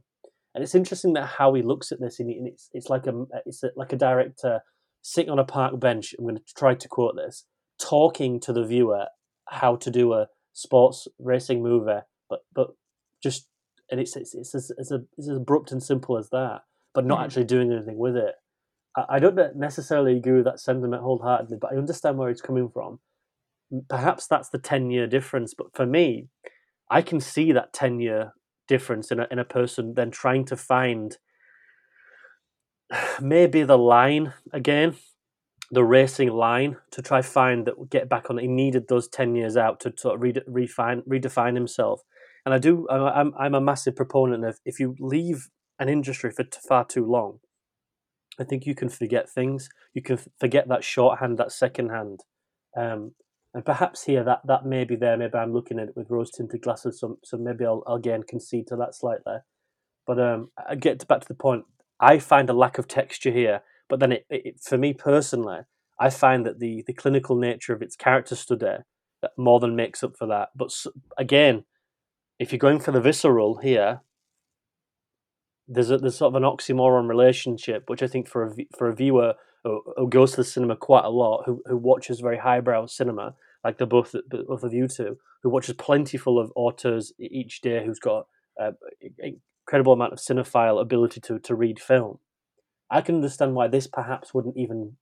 [SPEAKER 3] And it's interesting that how he looks at this, and it's it's like a it's like a director sitting on a park bench. I'm going to try to quote this, talking to the viewer how to do a sports racing movie, but but just and it's it's it's as, a, it's as abrupt and simple as that, but not mm. actually doing anything with it. I, I don't necessarily agree with that sentiment wholeheartedly, but I understand where it's coming from. Perhaps that's the ten year difference, but for me, I can see that ten year difference in a in a person then trying to find maybe the line again the racing line to try find that get back on. He needed those ten years out to sort of re- refine, redefine himself. And I do. I'm I'm a massive proponent of if you leave an industry for far too long, I think you can forget things. You can forget that shorthand, that second hand. Um, and perhaps here that that may be there. Maybe I'm looking at it with rose tinted glasses, so so maybe I'll, again concede to that slightly. But um, I get back to the point. I find a lack of texture here but then, it, it, for me personally, I find that the the clinical nature of its character study that more than makes up for that. But again, if you're going for the visceral here, there's a, there's sort of an oxymoron relationship, which I think for a for a viewer who, who goes to the cinema quite a lot, who who watches very highbrow cinema, like the both both of you two, who watches plentiful of auteurs each day, who's got uh, incredible amount of cinephile ability to to read film. I can understand why this perhaps wouldn't even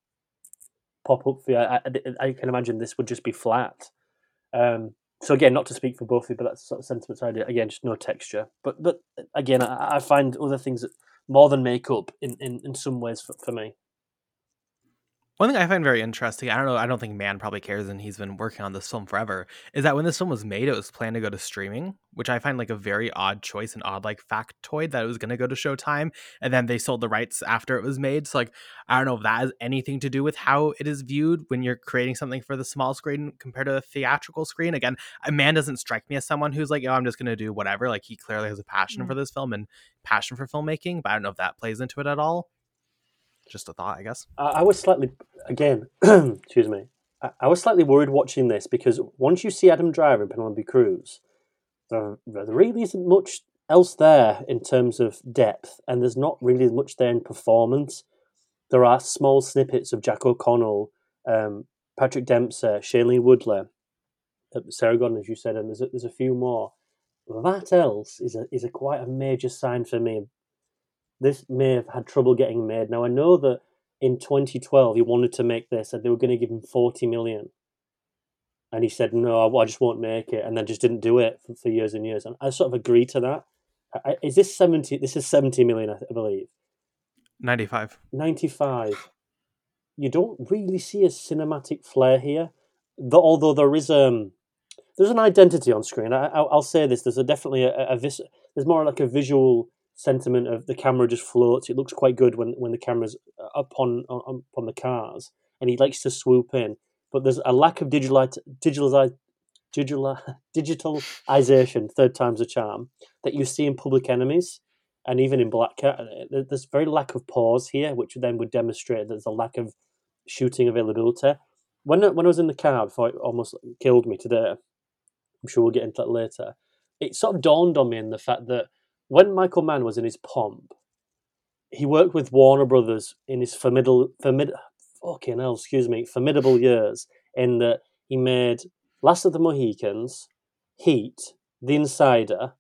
[SPEAKER 3] pop up for you. I, I, I can imagine this would just be flat. Um, so again, not to speak for both of you, but that's sort of sentiment side. Again, just no texture. But but again, I, I find other things that more than make up in, in, in some ways for, for me.
[SPEAKER 1] One thing I find very interesting, I don't know, I don't think Mann probably cares, and he's been working on this film forever, is that when this film was made, it was planned to go to streaming, which I find like a very odd choice and odd like factoid that it was going to go to Showtime, and then they sold the rights after it was made. So like, I don't know if that has anything to do with how it is viewed when you're creating something for the small screen compared to the theatrical screen. Again, a man doesn't strike me as someone who's like, oh, I'm just going to do whatever. Like he clearly has a passion mm-hmm. for this film and passion for filmmaking, but I don't know if that plays into it at all just a thought, I guess.
[SPEAKER 3] I, was slightly, again, excuse me, I, I, was slightly worried watching this because once you see Adam Driver and Penelope Cruz, there, there really isn't much else there in terms of depth, and there's not really much there in performance. There are small snippets of Jack O'Connell, um, Patrick Dempsey, Shailene Woodley, uh, Sarah Gadon, as you said, and there's a, there's a few more. That else is a is a quite a major sign for me this may have had trouble getting made. Now I know that in 2012 he wanted to make this, and they were going to give him 40 million, and he said no, I, just won't make it, and then just didn't do it for, for years and years. And I sort of agree to that. I, is this 70? This is 70 million, I, I believe.
[SPEAKER 1] 95.
[SPEAKER 3] 95. You don't really see a cinematic flair here, the, although there is um there's an identity on screen. I, will say this: there's a definitely a, a, a vis- there's more like a visual sentiment of the camera just floats. It looks quite good when, when the camera's up on, on on the cars, and he likes to swoop in. But there's a lack of digital digital digital digitalization. Third time's a charm that you see in Public Enemies, and even in Blackhat. Uh, there's very lack of pause here, which then would demonstrate that there's a lack of shooting availability. When when I was in the car before it almost killed me today, I'm sure we'll get into that later. It sort of dawned on me in the fact that when Michael Mann was in his pomp, he worked with Warner Brothers in his formidable, formid, fucking hell, excuse me, formidable years. In that he made Last of the Mohicans, Heat, The Insider,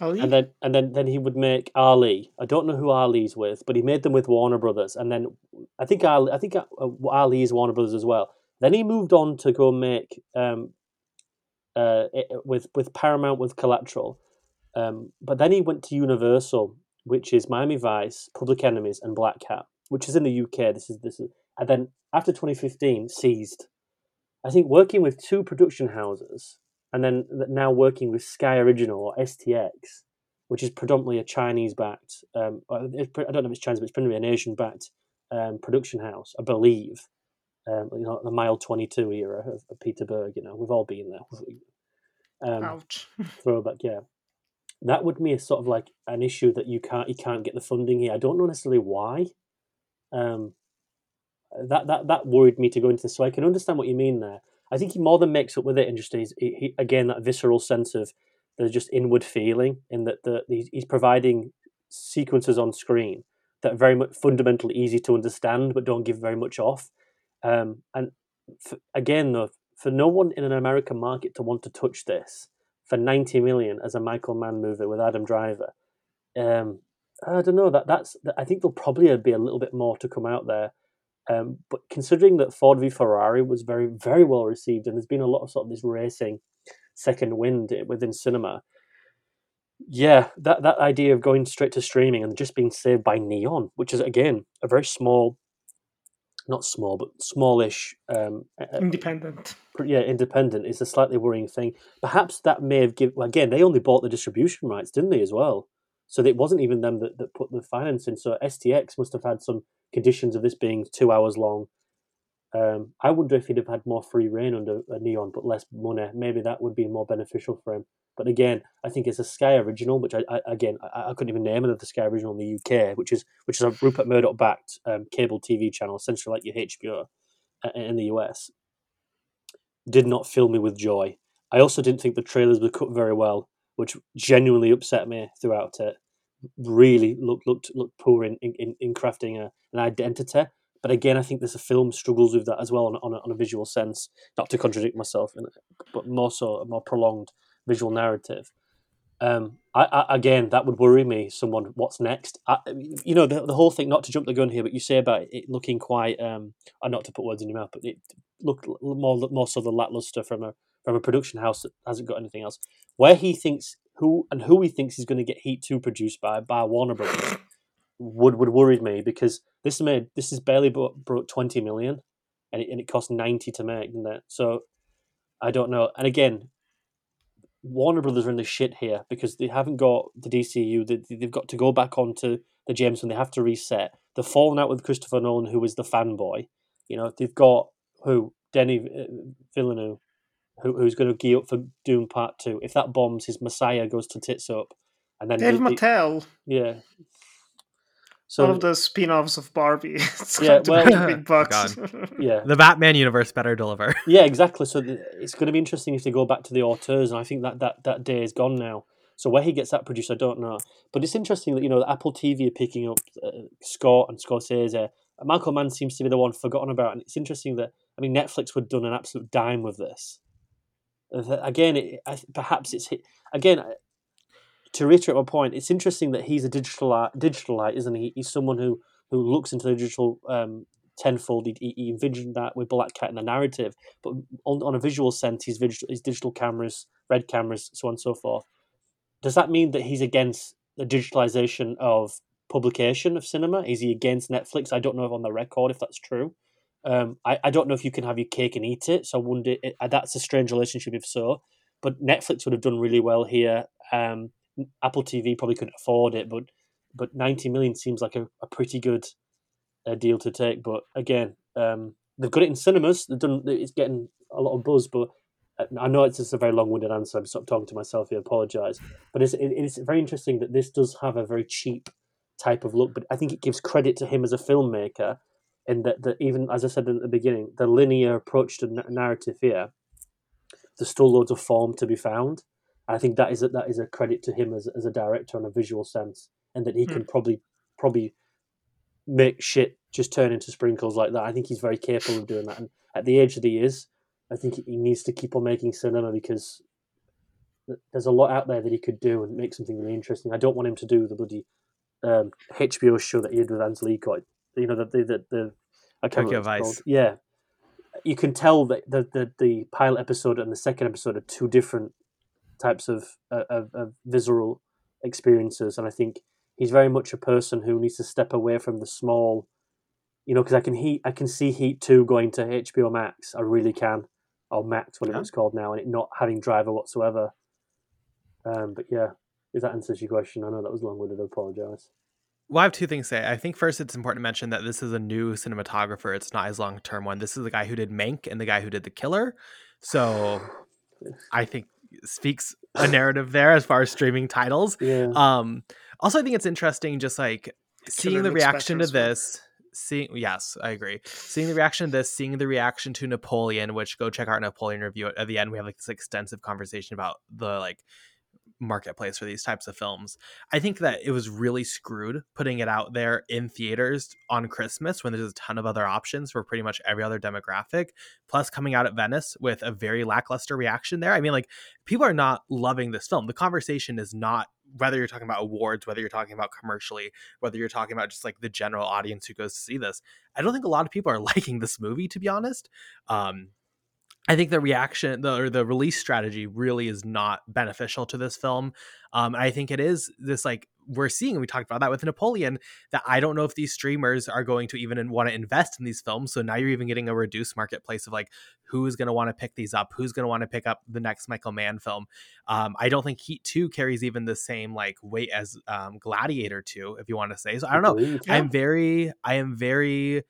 [SPEAKER 3] Ali? and then and then then he would make Ali. I don't know who Ali's with, but he made them with Warner Brothers, and then I think Ali, I think uh, Ali is Warner Brothers as well. Then he moved on to go make um, uh, with with Paramount with Collateral, um, but then he went to Universal, which is Miami Vice, Public Enemies, and Blackhat, which is in the UK. This is this is, and then after 2015, seized. I think working with two production houses, and then now working with Sky Original or STX, which is predominantly a Chinese backed. Um, I don't know if it's Chinese, but it's probably an Asian backed um, production house, I believe. Um, you know, the mile twenty two era of, of, Peter Berg. You know, we've all been there.
[SPEAKER 4] Um, Ouch.
[SPEAKER 3] throwback, yeah. That would be a sort of like an issue that you can't you can't get the funding here. I don't know necessarily why. Um, that that that worried me to go into this. So I can understand what you mean there. I think he more than makes up with it, and just he's, he, he, again that visceral sense of there's just inward feeling in that the, he's providing sequences on screen that are very much fundamentally easy to understand, but don't give very much off. Um, and for, again, though, for no one in an American market to want to touch this for 90 million as a Michael Mann movie with Adam Driver, um, I don't know. That that's. I think there'll probably be a little bit more to come out there. Um, but considering that Ford v Ferrari was very very well received, and there's been a lot of sort of this racing second wind within cinema. Yeah, that that idea of going straight to streaming and just being saved by Neon, which is again a very small, not small but smallish, um,
[SPEAKER 4] independent.
[SPEAKER 3] Yeah, independent is a slightly worrying thing. Perhaps that may have given. Well, again, they only bought the distribution rights, didn't they, as well? So it wasn't even them that, that put the finance in. So STX must have had some conditions of this being two hours long, um, I wonder if he'd have had more free reign under a Neon, but less money. Maybe that would be more beneficial for him. But again, I think it's a Sky original, which I, I again I, I, couldn't even name another Sky original in the UK, which is which is a Rupert Murdoch backed um, cable TV channel, essentially like your HBO uh, in the US. Did not fill me with joy. I also didn't think the trailers were cut very well, which genuinely upset me throughout it. Really looked looked looked poor in in, in crafting a, an identity but again, I think there's a film struggles with that as well on, on, a, on a visual sense. Not to contradict myself, but more so a more prolonged visual narrative. Um, I, I, again, that would worry me. Someone, what's next? I, you know, the, the whole thing. Not to jump the gun here, but you say about it looking quite. Um, uh, not to put words in your mouth, but it looked more more so the lackluster from a from a production house that hasn't got anything else. Where he thinks who and who he thinks is going to get Heat Two produced by by Warner Brothers would would worry me because this made this is barely brought, brought twenty million, and it, and it cost ninety to make, didn't it? So I don't know. And again, Warner Brothers are in the shit here because they haven't got the DCU. They, they've got to go back onto the James and they have to reset. They've fallen out with Christopher Nolan, who is the fanboy. You know, they've got who Denny uh, Villeneuve, who, who's going to gear up for Dune Part Two. If that bombs, his Messiah goes to tits up, and then
[SPEAKER 4] Dave Mattel.
[SPEAKER 3] Yeah,
[SPEAKER 4] so, One of the spin-offs of Barbie. it's yeah, well, big bucks.
[SPEAKER 3] yeah,
[SPEAKER 1] the Batman universe better deliver.
[SPEAKER 3] yeah, exactly. So it's going to be interesting if they go back to the auteurs, and I think that that that day is gone now. So where he gets that produced, I don't know. But it's interesting that you know Apple TV are picking up uh, Scott and Scorsese. Michael Mann seems to be the one forgotten about, and it's interesting that I mean Netflix would done an absolute dime with this. Again, it, perhaps it's again to reiterate my point, it's interesting that he's a digital digital light, isn't he? He's someone who who looks into the digital um, tenfold. He, he, envisioned that with Blackhat in the narrative, but on, on a visual sense, he's, visual, he's digital cameras, red cameras, so on and so forth. Does that mean that he's against the digitalization of publication of cinema? Is he against Netflix? I don't know if on the record if that's true. Um, I, I don't know if you can have your cake and eat it. So I wonder it, that's a strange relationship if so. But Netflix would have done really well here. Um, Apple TV probably couldn't afford it, but but 90 million seems like a, a pretty good uh, deal to take. But again, um, they've got it in cinemas. They've done. It's getting a lot of buzz, but uh, I know it's just a very long-winded answer. I'm sort of talking to myself here. Apologise, but it's it, it's very interesting that this does have a very cheap type of look. But I think it gives credit to him as a filmmaker, in that that even as I said at the beginning, the linear approach to narrative here, there's still loads of form to be found. I think that is a, that is a credit to him as, as a director on a visual sense, and that he can mm. probably probably make shit just turn into sprinkles like that. I think he's very capable of doing that, and at the age that he is, I think he needs to keep on making cinema because there's a lot out there that he could do and make something really interesting. I don't want him to do the bloody um, HBO show that he did with Angelico. You know the the the, the
[SPEAKER 1] I can't Tokyo Vice.
[SPEAKER 3] Yeah, you can tell that the, the the pilot episode and the second episode are two different types of, uh, of, of visceral experiences, and I think he's very much a person who needs to step away from the small, you know, because I can heat, I can see Heat Two going to HBO Max. I really can, or Max, whatever yeah. it's called now, and it not having driver whatsoever. Um, but yeah, If that answers your question, I know that was long winded. I apologize.
[SPEAKER 1] Well, I have two things to say. I think first, it's important to mention that this is a new cinematographer. It's not his long term one. This is the guy who did Mank and the guy who did The Killer. So I think speaks a narrative there as far as streaming titles.
[SPEAKER 3] Yeah.
[SPEAKER 1] Um, also, I think it's interesting just like seeing the reaction to this. Seeing, yes, I agree. Seeing the reaction to this, seeing the reaction to Napoleon, which go check out our Napoleon review at, at the end. We have like this extensive conversation about the like marketplace for these types of films. I think that it was really screwed putting it out there in theaters on Christmas when there's a ton of other options for pretty much every other demographic. Plus, coming out at Venice with a very lackluster reaction there. I mean, like, people are not loving this film. The conversation is not whether you're talking about awards, whether you're talking about commercially, whether you're talking about just like the general audience who goes to see this. I don't think a lot of people are liking this movie, to be honest. Um, I think the reaction, the or the release strategy, really is not beneficial to this film. Um, I think it is this like we're seeing. We talked about that with Napoleon. That I don't know if these streamers are going to even want to invest in these films. So now you're even getting a reduced marketplace of like who's going to want to pick these up, who's going to want to pick up the next Michael Mann film. Um, I don't think Heat Two carries even the same like weight as um, Gladiator Two, if you want to say. So I don't know.
[SPEAKER 3] Agreed.
[SPEAKER 1] I'm very, I am very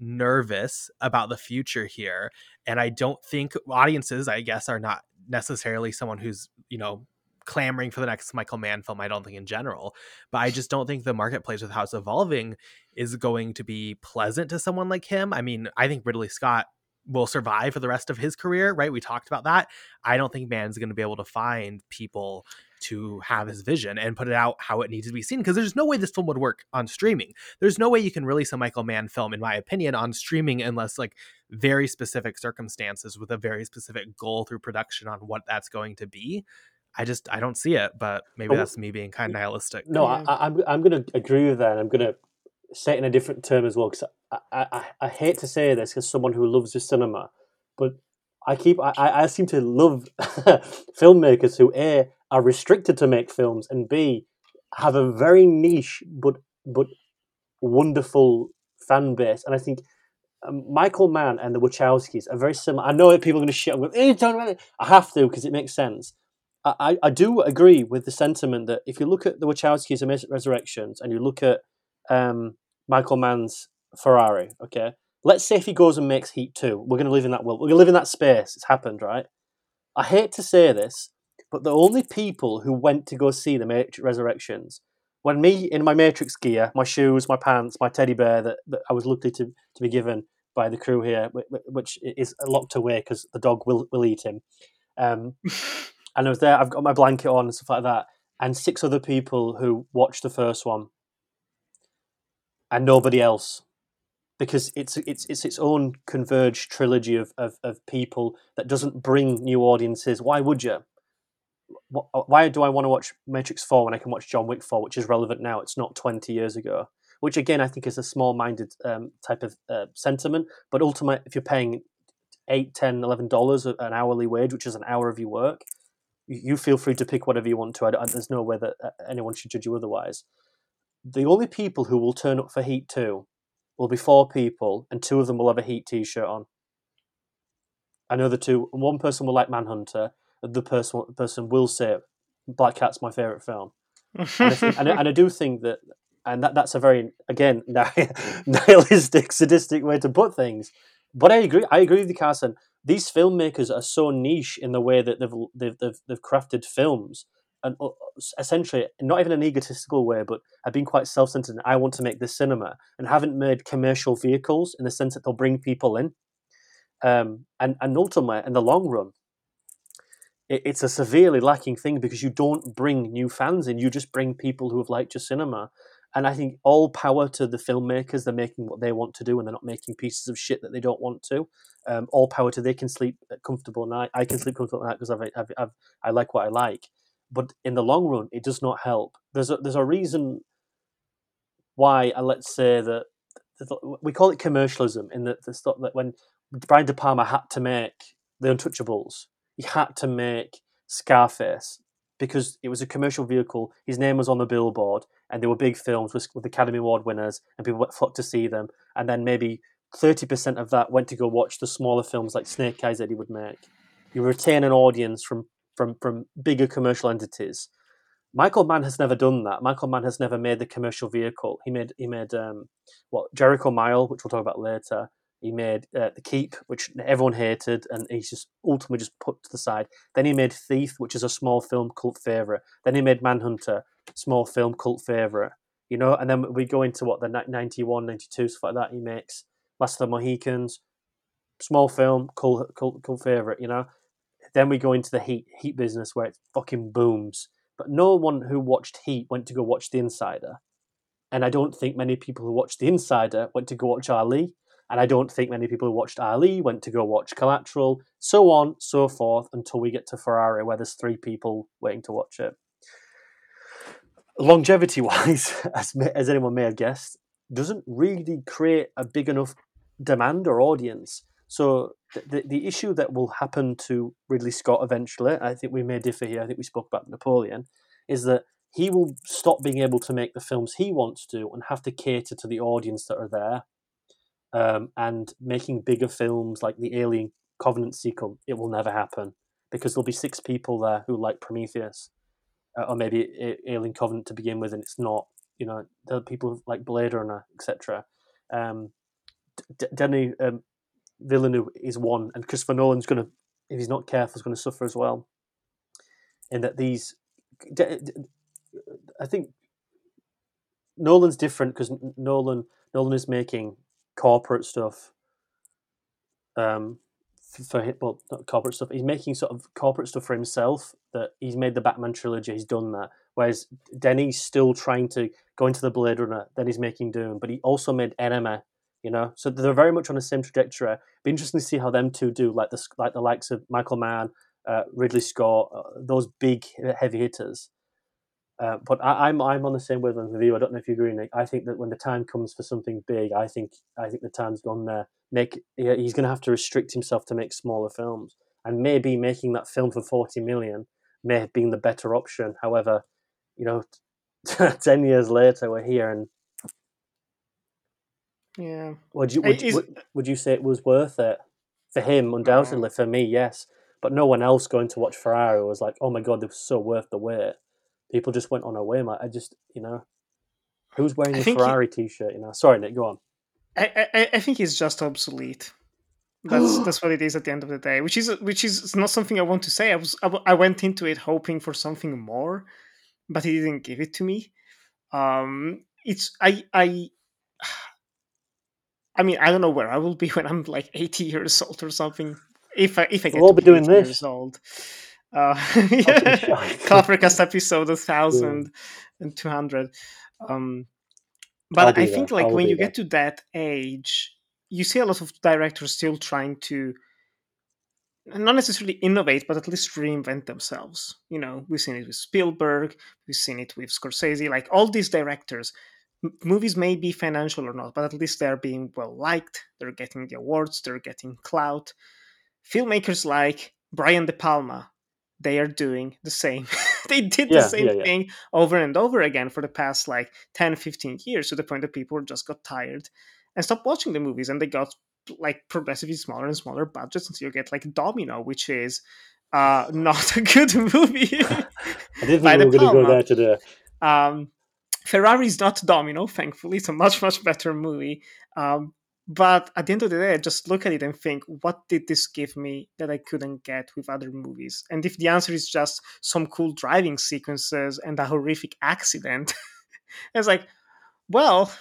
[SPEAKER 1] nervous about the future here and i don't think audiences i guess are not necessarily someone who's you know clamoring for the next michael mann film i don't think in general but i just don't think the marketplace with how it's evolving is going to be pleasant to someone like him. I mean i think ridley scott will survive for the rest of his career right? We talked about that. I don't think Mann's going to be able to find people to have his vision and put it out how it needs to be seen because there's no way this film would work on streaming there's no way you can release a Michael Mann film, in my opinion, on streaming unless like very specific circumstances with a very specific goal through production on what that's going to be. I just I don't see it, but maybe
[SPEAKER 3] Oh,
[SPEAKER 1] that's me being kind of nihilistic.
[SPEAKER 3] No,
[SPEAKER 4] Yeah.
[SPEAKER 3] I, I, I'm I'm going to agree with that. I'm going to say it in a different term as well because I, I, I, hate to say this as someone who loves the cinema, but I keep I, I I seem to love filmmakers who a are restricted to make films and b have a very niche but but wonderful fan base, and I think. Um, Michael Mann and the Wachowskis are very similar. I know that people are going to shit. Going, "Eh, don't really-" I have to because it makes sense. I, I do agree with the sentiment that if you look at the Wachowskis' Res- Resurrections and you look at um, Michael Mann's Ferrari, okay, let's say if he goes and makes Heat 2, we're going to live in that world. We're going to live in that space. It's happened, right? I hate to say this, but the only people who went to go see the Matrix Resurrections, when me in my Matrix gear, my shoes, my pants, my teddy bear that, that I was lucky to, to be given by the crew here, wh- wh- which is locked away because the dog will, will eat him. Um, and I was there. I've got my blanket on and stuff like that, and six other people who watched the first one, and nobody else, because it's it's it's its own converged trilogy of of, of people that doesn't bring new audiences. Why would you? Wh- Why do I want to watch Matrix Four when I can watch John Wick Four, which is relevant now? It's not twenty years ago. Which again, I think is a small-minded um, type of uh, sentiment. But ultimately, if you're paying eight, ten, eleven dollars an hourly wage, which is an hour of your work, you feel free to pick whatever you want to. I, don't- there's no way that uh, anyone should judge you otherwise. The only people who will turn up for Heat 2 will be four people, and two of them will have a Heat t shirt on. I know the two, one person will like Manhunter, the person, person will say Blackhat's my favourite film. And I, think, and, I, and I do think that, and that, that's a very, again, nihilistic, sadistic way to put things. But I agree. I agree with you, Carson. These filmmakers are so niche in the way that they've they've they've, they've crafted films, and uh, essentially not even an egotistical way, but have been quite self-centered. And I want to make this cinema, and haven't made commercial vehicles in the sense that they'll bring people in, um, and and ultimately, in the long run, it, it's a severely lacking thing because you don't bring new fans in. You just bring people who have liked your cinema. And I think all power to the filmmakers. They're making what they want to do, and they're not making pieces of shit that they don't want to. Um, all power to they can sleep comfortable night. I can sleep comfortable at night because I've, I've, I've, I like what I like. But in the long run, it does not help. There's a, there's a reason why. Uh, let's say that we call it commercialism in the, the that when Brian De Palma had to make The Untouchables, he had to make Scarface because it was a commercial vehicle. His name was on the billboard, and there were big films with, with Academy Award winners, and people flocked to see them. And then maybe thirty percent of that went to go watch the smaller films like Snake Eyes that he would make. You retain an audience from from from bigger commercial entities. Michael Mann has never done that. Michael Mann has never made the commercial vehicle. He made he made um, what Jericho Mile, which we'll talk about later. He made uh, the Keep, which everyone hated, and he's just ultimately just put to the side. Then he made Thief, which is a small film cult favorite. Then he made Manhunter, small film cult favorite. You know, and then we go into what the 91, 92, stuff like that. He makes Last of the Mohicans, small film, cult, cult, cult favorite. You know, then we go into the Heat Heat business where it fucking booms. But no one who watched Heat went to go watch The Insider, and I don't think many people who watched The Insider went to go watch Ali and I don't think many people who watched Ali went to go watch Collateral, so on, so forth, until we get to Ferrari, where there's three people waiting to watch it. Longevity wise, as, as anyone may have guessed, doesn't really create a big enough demand or audience. So the, the issue that will happen to Ridley Scott eventually, I think we may differ here, I think we spoke about Napoleon, is that he will stop being able to make the films he wants to and have to cater to the audience that are there um, and making bigger films like the Alien Covenant sequel, it will never happen because there'll be six people there who like Prometheus, uh, or maybe Alien Covenant to begin with, and it's not. You know, there are people like Blade Runner, etc. Um, D- Denis um, Villeneuve is one, and Christopher Nolan's going to, if he's not careful, is going to suffer as well. In that these, I think Nolan's different because Nolan Nolan is making corporate stuff um, for him, well, not corporate stuff. He's making sort of corporate stuff for himself. That he's made the Batman trilogy. He's done that. Whereas Denis still trying to go into the Blade Runner. Then he's making Dune, but he also made Enemy. You know, so they're very much on the same trajectory. Be interesting to see how them two do, like the like the likes of Michael Mann, uh, Ridley Scott, uh, those big heavy hitters. Uh, but I, am I'm, I'm on the same wavelength with you. I don't know if you agree, Nick. I think that when the time comes for something big, I think I think the time's gone there. Make he's going to have to restrict himself to make smaller films, and maybe making that film for forty million may have been the better option. However, you know, ten years later, we're here, and
[SPEAKER 4] yeah,
[SPEAKER 3] would you would, would, would you say it was worth it for him? Undoubtedly, uh, for me, yes. But no one else going to watch Ferrari was like, "Oh my god, this was so worth the wait." People just went on a whim. I just, you know, who's wearing a Ferrari he, t-shirt? You know, sorry, Nick, go on.
[SPEAKER 4] I, I, I think he's just obsolete. That's that's what it is at the end of the day. Which is which is not something I want to say. I was I, I went into it hoping for something more, but he didn't give it to me. Um, it's I I. I mean, I don't know where I will be when I'm like 80 years old or something. If I if I get
[SPEAKER 3] we'll to be doing this.
[SPEAKER 4] years old, uh, Cast episode 1200. Um, but I think that. like I'll when you that. get to that age, you see a lot of directors still trying to not necessarily innovate, but at least reinvent themselves. You know, we've seen it with Spielberg, we've seen it with Scorsese, like all these directors. M- movies may be financial or not, but at least they're being well liked. They're getting the awards. They're getting clout. Filmmakers like Brian De Palma, they are doing the same. They did yeah, the same yeah, yeah. thing over and over again for the past like 10 15 years to the point that people just got tired and stopped watching the movies and they got like progressively smaller and smaller budgets until you get like domino which is uh not a good movie
[SPEAKER 3] i didn't think we were going to go there today.
[SPEAKER 4] Um ferrari's not domino thankfully. It's a much much better movie. Um but at the end of the day, I just look at it and think, what did this give me that I couldn't get with other movies? And if the answer is just some cool driving sequences and a horrific accident, it's like, well,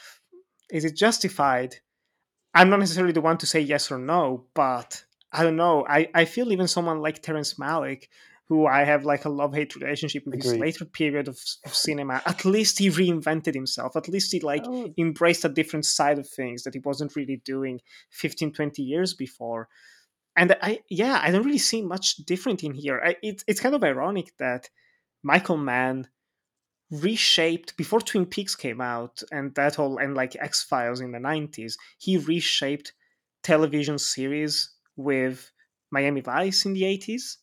[SPEAKER 4] is it justified? I'm not necessarily the one to say yes or no, but I don't know. I, I feel even someone like Terrence Malick, who I have like a love hate relationship with Agreed. his later period of, of, cinema. At least he reinvented himself. At least he like oh. embraced a different side of things that he wasn't really doing 15, 20 years before. And I, yeah, I don't really see much different in here. I, it, it's kind of ironic that Michael Mann reshaped before Twin Peaks came out and that whole and like X Files in the 90s, he reshaped television series with Miami Vice in the 80s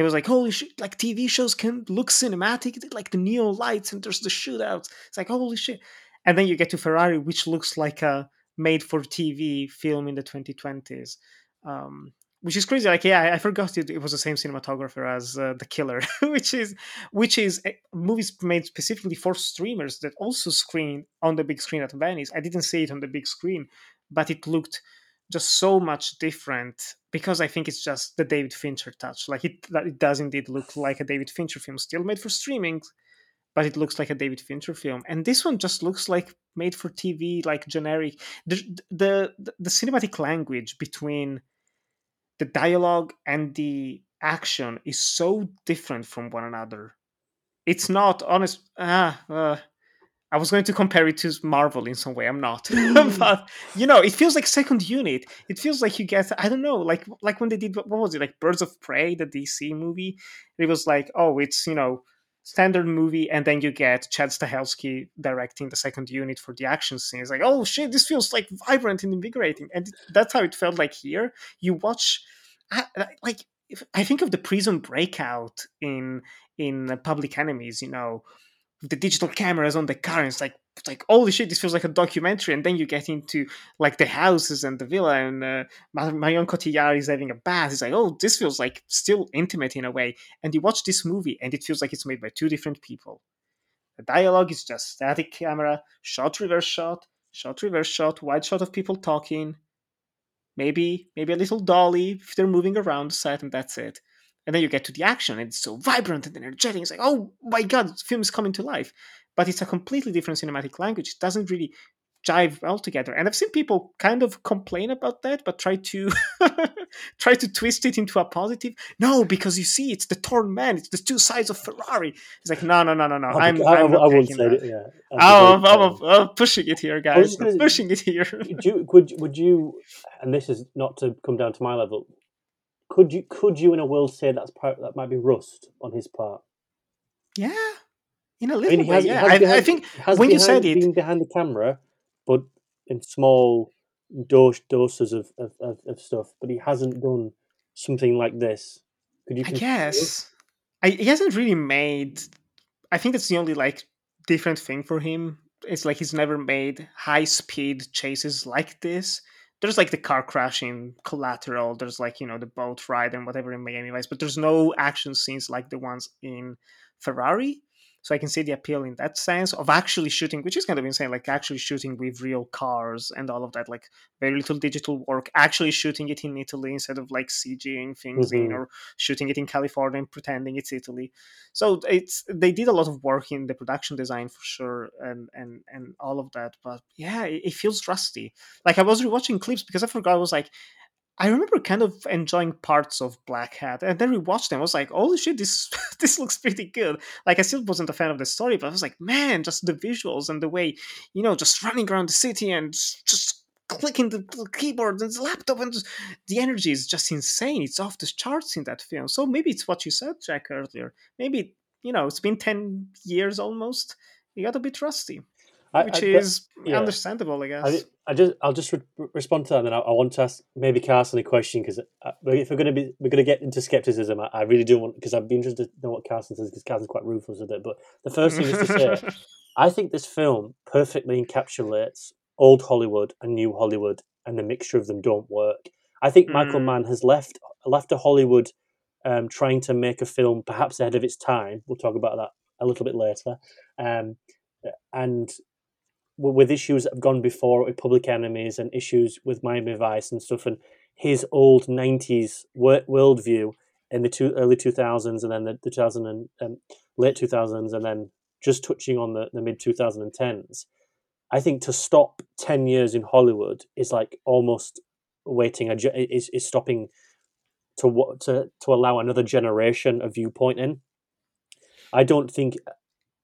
[SPEAKER 4] it was like, holy shit, like TV shows can look cinematic, like the neon lights and there's the shootouts. It's like, holy shit. And then you get to Ferrari, which looks like a made for TV film in the 2020s. Um, which is crazy. Like, yeah, I forgot it, it was the same cinematographer as uh, The Killer, which is which is eh, movies made specifically for streamers that also screen on the big screen at Venice. I didn't see it on the big screen, but it looked just so much different because I think it's just the David Fincher touch. Like it, it does indeed look like a David Fincher film, still made for streaming, but it looks like a David Fincher film. And this one just looks like made for TV, like generic. The the the, the cinematic language between the dialogue and the action is so different from one another. It's not honest. Ah, uh, I was going to compare it to Marvel in some way. I'm not, mm. but you know, it feels like second unit. It feels like you get I don't know, like like when they did what was it like Birds of Prey, the DC movie. It was like oh, it's you know standard movie, and then you get Chad Stahelski directing the second unit for the action scenes. Like, oh shit, this feels like vibrant and invigorating, and that's how it felt like here. You watch, like, I think of the prison breakout in in Public Enemies. You know, the digital cameras on the car. And it's like it's like holy shit, this feels like a documentary. And then you get into like the houses and the villa, and uh, Marion Cotillard is having a bath. It's like oh, this feels like still intimate in a way. And you watch this movie, and it feels like it's made by two different people. The dialogue is just static camera, shot reverse shot, shot reverse shot, wide shot of people talking. Maybe maybe a little dolly if they're moving around the set, and that's it and then you get to the action and it's so vibrant and energetic it's like oh my god the film is coming to life. But it's a completely different cinematic language it doesn't really jive well together. And i've seen people kind of complain about that but try to try to twist it into a positive. No because you see it's the torn man it's the two sides of ferrari. It's like no no no no no oh, i'm, I'm, I'm I, won't say it yeah oh I'm, I'm, I'm, pushing it here guys gonna, pushing it here.
[SPEAKER 3] you, would, would you and this is not to come down to my level could you could you in a world say that's part that might be rust on his part?
[SPEAKER 4] Yeah, in a little I mean, way. Has, yeah, I, behind, I, think when
[SPEAKER 3] you
[SPEAKER 4] said it,
[SPEAKER 3] being behind the camera, but in small dose doses of, of, of, of stuff, but he hasn't done something like this.
[SPEAKER 4] Could you? I guess I, he hasn't really made. I think that's the only like different thing for him. It's like he's never made high speed chases like this there's like the car crashing collateral there's like you know the boat ride and whatever in miami vice but there's no action scenes like the ones in ferrari so I can see the appeal in that sense of actually shooting, which is kind of insane, like actually shooting with real cars and all of that, like very little digital work, actually shooting it in Italy instead of like CGing things mm-hmm. in or shooting it in California and pretending it's Italy. So it's they did a lot of work in the production design for sure and and and all of that. But yeah, it, it feels rusty. Like I was rewatching clips because I forgot I was like, I remember kind of enjoying parts of Blackhat, and then we watched them. I was like, "Holy shit, this this looks pretty good." Like, I still wasn't a fan of the story, but I was like, "Man, just the visuals and the way, you know, just running around the city and just clicking the keyboard and the laptop, and the energy is just insane. It's off the charts in that film." So maybe it's what you said, Jak, earlier. Maybe you know, it's been ten years almost. You got a bit rusty which I, is yeah. understandable, I guess.
[SPEAKER 3] I, I, just, I'll just re- respond to that, and then I, I, want to ask maybe Carson a question because uh, if we're going to be, we're going to get into skepticism. I, really do want because I'd be interested to know what Carson says because Carson's quite ruthless with it. But the first thing is to say, I think this film perfectly encapsulates old Hollywood and new Hollywood, and the mixture of them don't work. I think mm. Michael Mann has left left a Hollywood um, trying to make a film perhaps ahead of its time. We'll talk about that a little bit later. Um, and with issues that have gone before with Public Enemies and issues with Miami Vice and stuff, and his old '90s worldview in the two, early 2000s and then the, the 2000 and um, late 2000s, and then just touching on the, the mid 2010s. I think to stop 10 years in Hollywood is like almost waiting a is, is stopping to to to allow another generation of viewpoint in. I don't think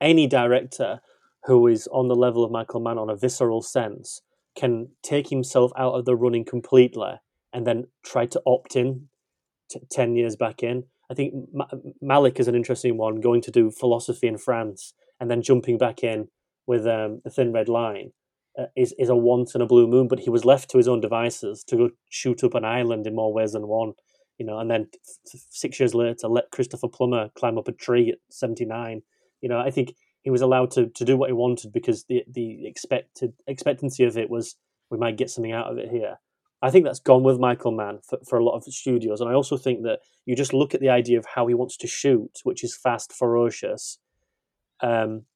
[SPEAKER 3] any director who is on the level of Michael Mann on a visceral sense, can take himself out of the running completely and then try to opt in t- 10 years back in. I think Malick is an interesting one, going to do philosophy in France and then jumping back in with um, the Thin Red Line. Uh, is is a once in a blue moon, but he was left to his own devices to go shoot up an island in more ways than one, you know. And then f- six years later, let Christopher Plummer climb up a tree at seventy nine. You know, I think he was allowed to, to do what he wanted because the the expected expectancy of it was we might get something out of it here. I think that's gone with Michael Mann for, for a lot of studios. And I also think that you just look at the idea of how he wants to shoot, which is fast, ferocious. Um,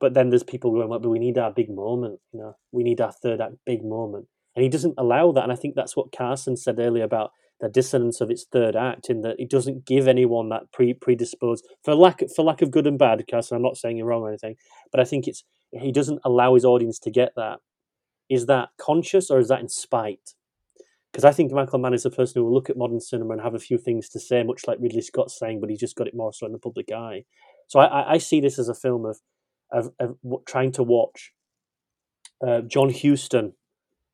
[SPEAKER 3] but then there's people going, well, but we need our big moment, you know, we need our third act big moment. And he doesn't allow that. And I think that's what Carson said earlier about the dissonance of its third act in that it doesn't give anyone that pre predisposed for lack for lack of good and bad, Because I'm not saying you're wrong or anything, but I think it's he doesn't allow his audience to get that. Is that conscious or is that in spite? Because I think Michael Mann is a person who will look at modern cinema and have a few things to say, much like Ridley Scott's saying, but he's just got it more so in the public eye. So I, I see this as a film of of, of trying to watch uh, John Huston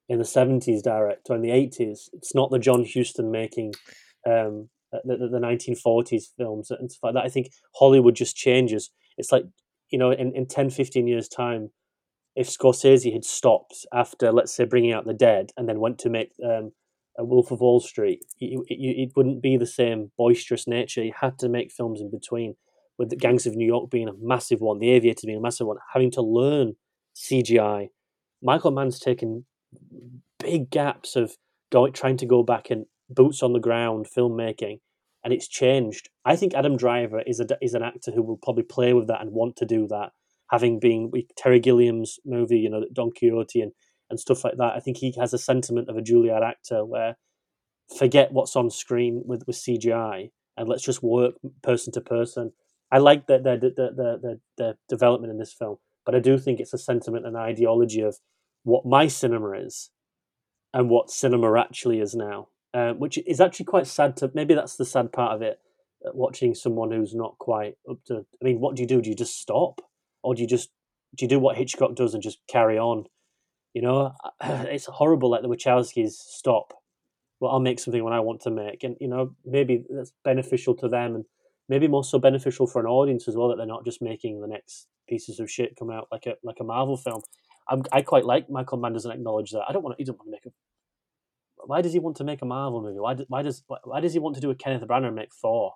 [SPEAKER 3] in the 70s direct or in the 80s. It's not the John Huston making um, the, the, the 1940s films and stuff like that. I think Hollywood just changes. It's like, you know, in, in 10, 15 years' time, if Scorsese had stopped after, let's say, bringing out The Dead and then went to make um, a Wolf of Wall Street, it, it, it, wouldn't be the same boisterous nature. He had to make films in between, with the Gangs of New York being a massive one, The Aviator being a massive one, having to learn CGI. Michael Mann's taken big gaps of going, trying to go back and boots on the ground filmmaking, and it's changed. I think Adam Driver is a is an actor who will probably play with that and want to do that, having been with Terry Gilliam's movie, you know, Don Quixote and and stuff like that. I think he has a sentiment of a Juilliard actor where forget what's on screen with with CGI and let's just work person to person. I like the the the the, the, the development in this film, but I do think it's a sentiment and ideology of what my cinema is and what cinema actually is now, uh, which is actually quite sad to. Maybe that's the sad part of it. Uh, watching someone who's not quite up to. I mean, what do you do? Do you just stop, or do you just do you do what Hitchcock does and just carry on? You know, it's horrible. Like the Wachowskis stop. Well, I'll make something when I want to make, and you know, maybe that's beneficial to them, and maybe more so beneficial for an audience as well that they're not just making the next pieces of shit come out like a like a Marvel film. I'm, i quite like Michael Mann doesn't acknowledge that. I don't want. To, he doesn't want to make a. Why does he want to make a Marvel movie? Why, why does why does he want to do a Kenneth Branagh and make Thor?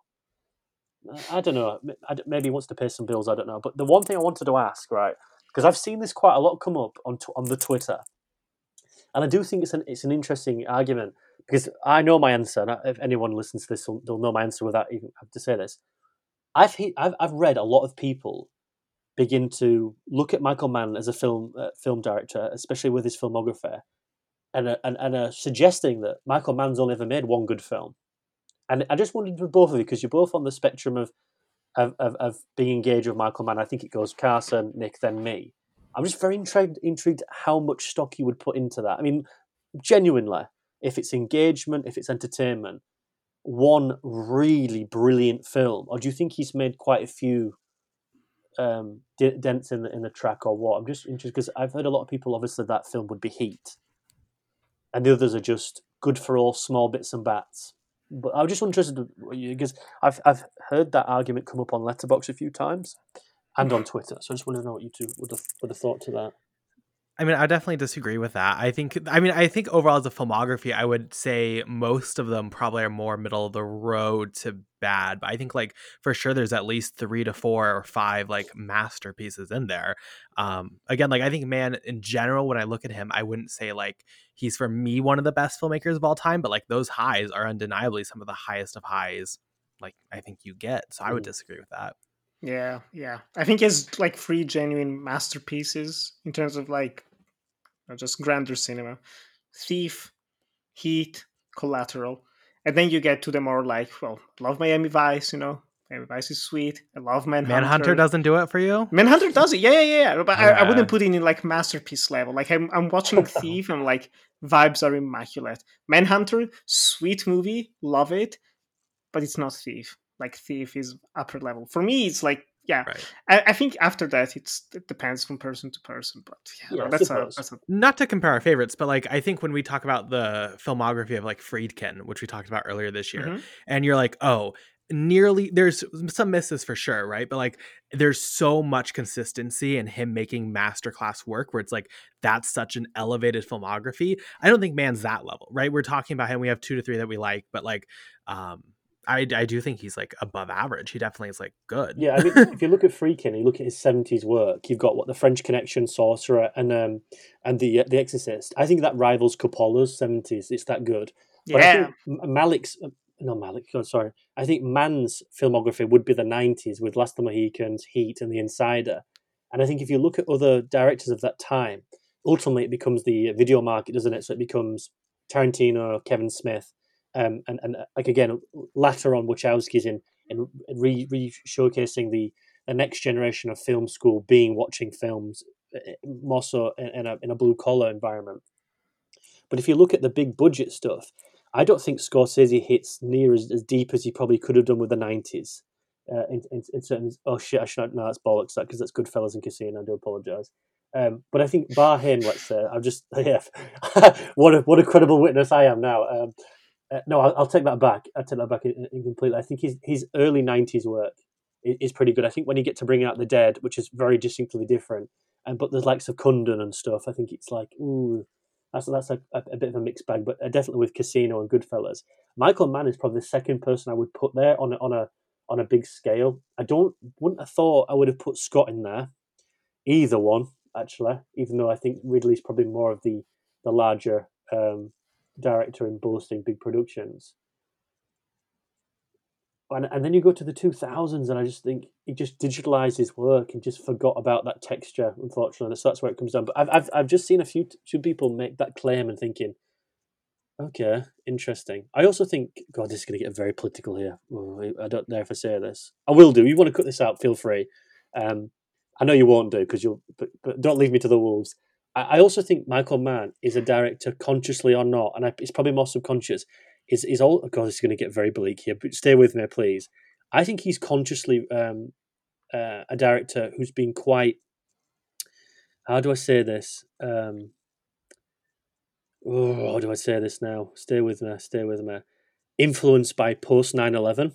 [SPEAKER 3] I don't know. Maybe he wants to pay some bills. I don't know. But the one thing I wanted to ask, right, because I've seen this quite a lot come up on on the Twitter, and I do think it's an it's an interesting argument because I know my answer. if anyone listens to this, they'll know my answer without even have to say this. I've I've I've read a lot of people begin to look at Michael Mann as a film uh, film director, especially with his filmography, and uh, and and uh, suggesting that Michael Mann's only ever made one good film. And I just wanted for both of you because you're both on the spectrum of, of of, of being engaged with Michael Mann. I think it goes Carson, Nick, then me. I'm just very intrigued intrigued how much stock you would put into that. I mean, genuinely, if it's engagement, if it's entertainment, one really brilliant film, or do you think he's made quite a few um, dents in the in the track or what. I'm just interested because I've heard a lot of people obviously that film would be Heat, and the others are just good for all small bits and bats. But I was just interested because I've I've heard that argument come up on Letterboxd a few times and on Twitter. So I just want to know what you two would have would have thought to that.
[SPEAKER 1] I mean, I definitely disagree with that. I think, I mean, I think overall as a filmography, I would say most of them probably are more middle of the road to bad. But I think, like, for sure, there's at least three to four or five, like, masterpieces in there. Um, again, like, I think, man, in general, when I look at him, I wouldn't say, like, he's for me one of the best filmmakers of all time, but, like, those highs are undeniably some of the highest of highs, like, I think you get. So I would disagree with that.
[SPEAKER 4] Yeah, yeah. I think it's like three genuine masterpieces in terms of like just grander cinema. Thief, Heat, Collateral. And then you get to the more like, well, love Miami Vice, you know. Miami Vice is sweet. I love Manhunter.
[SPEAKER 1] Manhunter doesn't do it for you?
[SPEAKER 4] Manhunter does it. Yeah, yeah, yeah. But yeah. I, I, wouldn't put it in like masterpiece level. Like I'm, I'm watching Thief and like vibes are immaculate. Manhunter, sweet movie, love it, but it's not Thief like thief is upper level. For me it's like yeah. Right. I, I, think after that it's it depends from person to person but yeah, yeah no, that's, a, that's a
[SPEAKER 1] not to compare our favorites but like i think when we talk about the filmography of like friedkin which we talked about earlier this year mm-hmm. and you're like oh nearly there's some misses for sure right? But like there's so much consistency in him making masterclass work where it's like that's such an elevated filmography. I don't think Mann's that level right? We're talking about him we have two to three that we like but like um I, I do think he's like above average. He definitely is like good.
[SPEAKER 3] Yeah, I mean, if you look at Friedkin, you look at his seventies work. You've got what the French Connection, Sorcerer, and um and the uh, the Exorcist. I think that rivals Coppola's seventies. It's that good. But I
[SPEAKER 4] Yeah,
[SPEAKER 3] think M- Malick's uh, no Malik. God, sorry. I think Mann's filmography would be the nineties with Last of the Mohicans, Heat, and The Insider. And I think if you look at other directors of that time, ultimately it becomes the video market, doesn't it? So it becomes Tarantino, Kevin Smith, um, and and uh, like again later on Wachowski's in in re, re showcasing the the next generation of film school being watching films uh, more so in, in a in a blue collar environment. But if you look at the big budget stuff, I don't think Scorsese hits near as, as deep as he probably could have done with the nineties. Uh, in, in, in oh shit, I should not, no, that's bollocks, that because that's Goodfellas and Casino. I do apologise. Um, but I think Barhain, let's say, I've just yeah, what a what a credible witness I am now. Um, uh, no, I'll, I'll take that back. I'll take that back in, in completely. I think his his early '90s work is, is pretty good. I think when you get to Bring Out the Dead, which is very distinctly different, and but there's likes of Kundun and stuff. I think it's like ooh, that's that's a, a, a bit of a mixed bag. But uh, definitely with Casino and Goodfellas, Michael Mann is probably the second person I would put there on a, on a on a big scale. I don't wouldn't have thought I would have put Scott in there, either one actually. Even though I think Ridley's probably more of the the larger um, director in boasting big productions. And, and then you go to the 2000s, and I just think he just digitalized his work and just forgot about that texture, unfortunately. So that's where it comes down. But I've, I've, I've just seen a few, few people make that claim and thinking, okay, interesting. I also think, God, this is going to get very political here. I don't know if I say this. I will do. You want to cut this out, feel free. Um, I know you won't do because you'll, but, but don't leave me to the wolves. I, also think Michael Mann is a director, consciously or not, and I, it's probably more subconscious. Is is all? Oh God, it's going to get very bleak here, but stay with me, please. I think he's consciously um, uh, a director who's been quite. How do I say this? Um, oh, how do I say this now? Stay with me. Stay with me. Influenced by post 9-11.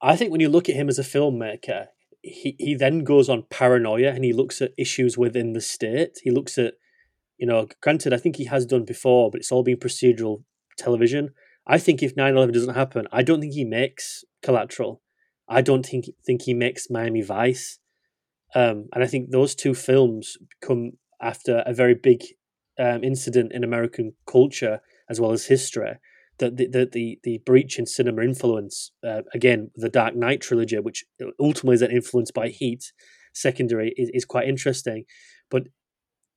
[SPEAKER 3] I think when you look at him as a filmmaker, he, he then goes on paranoia and he looks at issues within the state. He looks at, you know, granted, I think he has done before, but it's all been procedural television. I think if 9 11 doesn't happen, I don't think he makes Collateral. I don't think think he makes Miami Vice. Um, and I think those two films come after a very big um, incident in American culture as well as history. The, the, the, the breach in cinema influence, uh, again, the Dark Knight trilogy, which ultimately is influenced by Heat, secondary, is, is quite interesting. But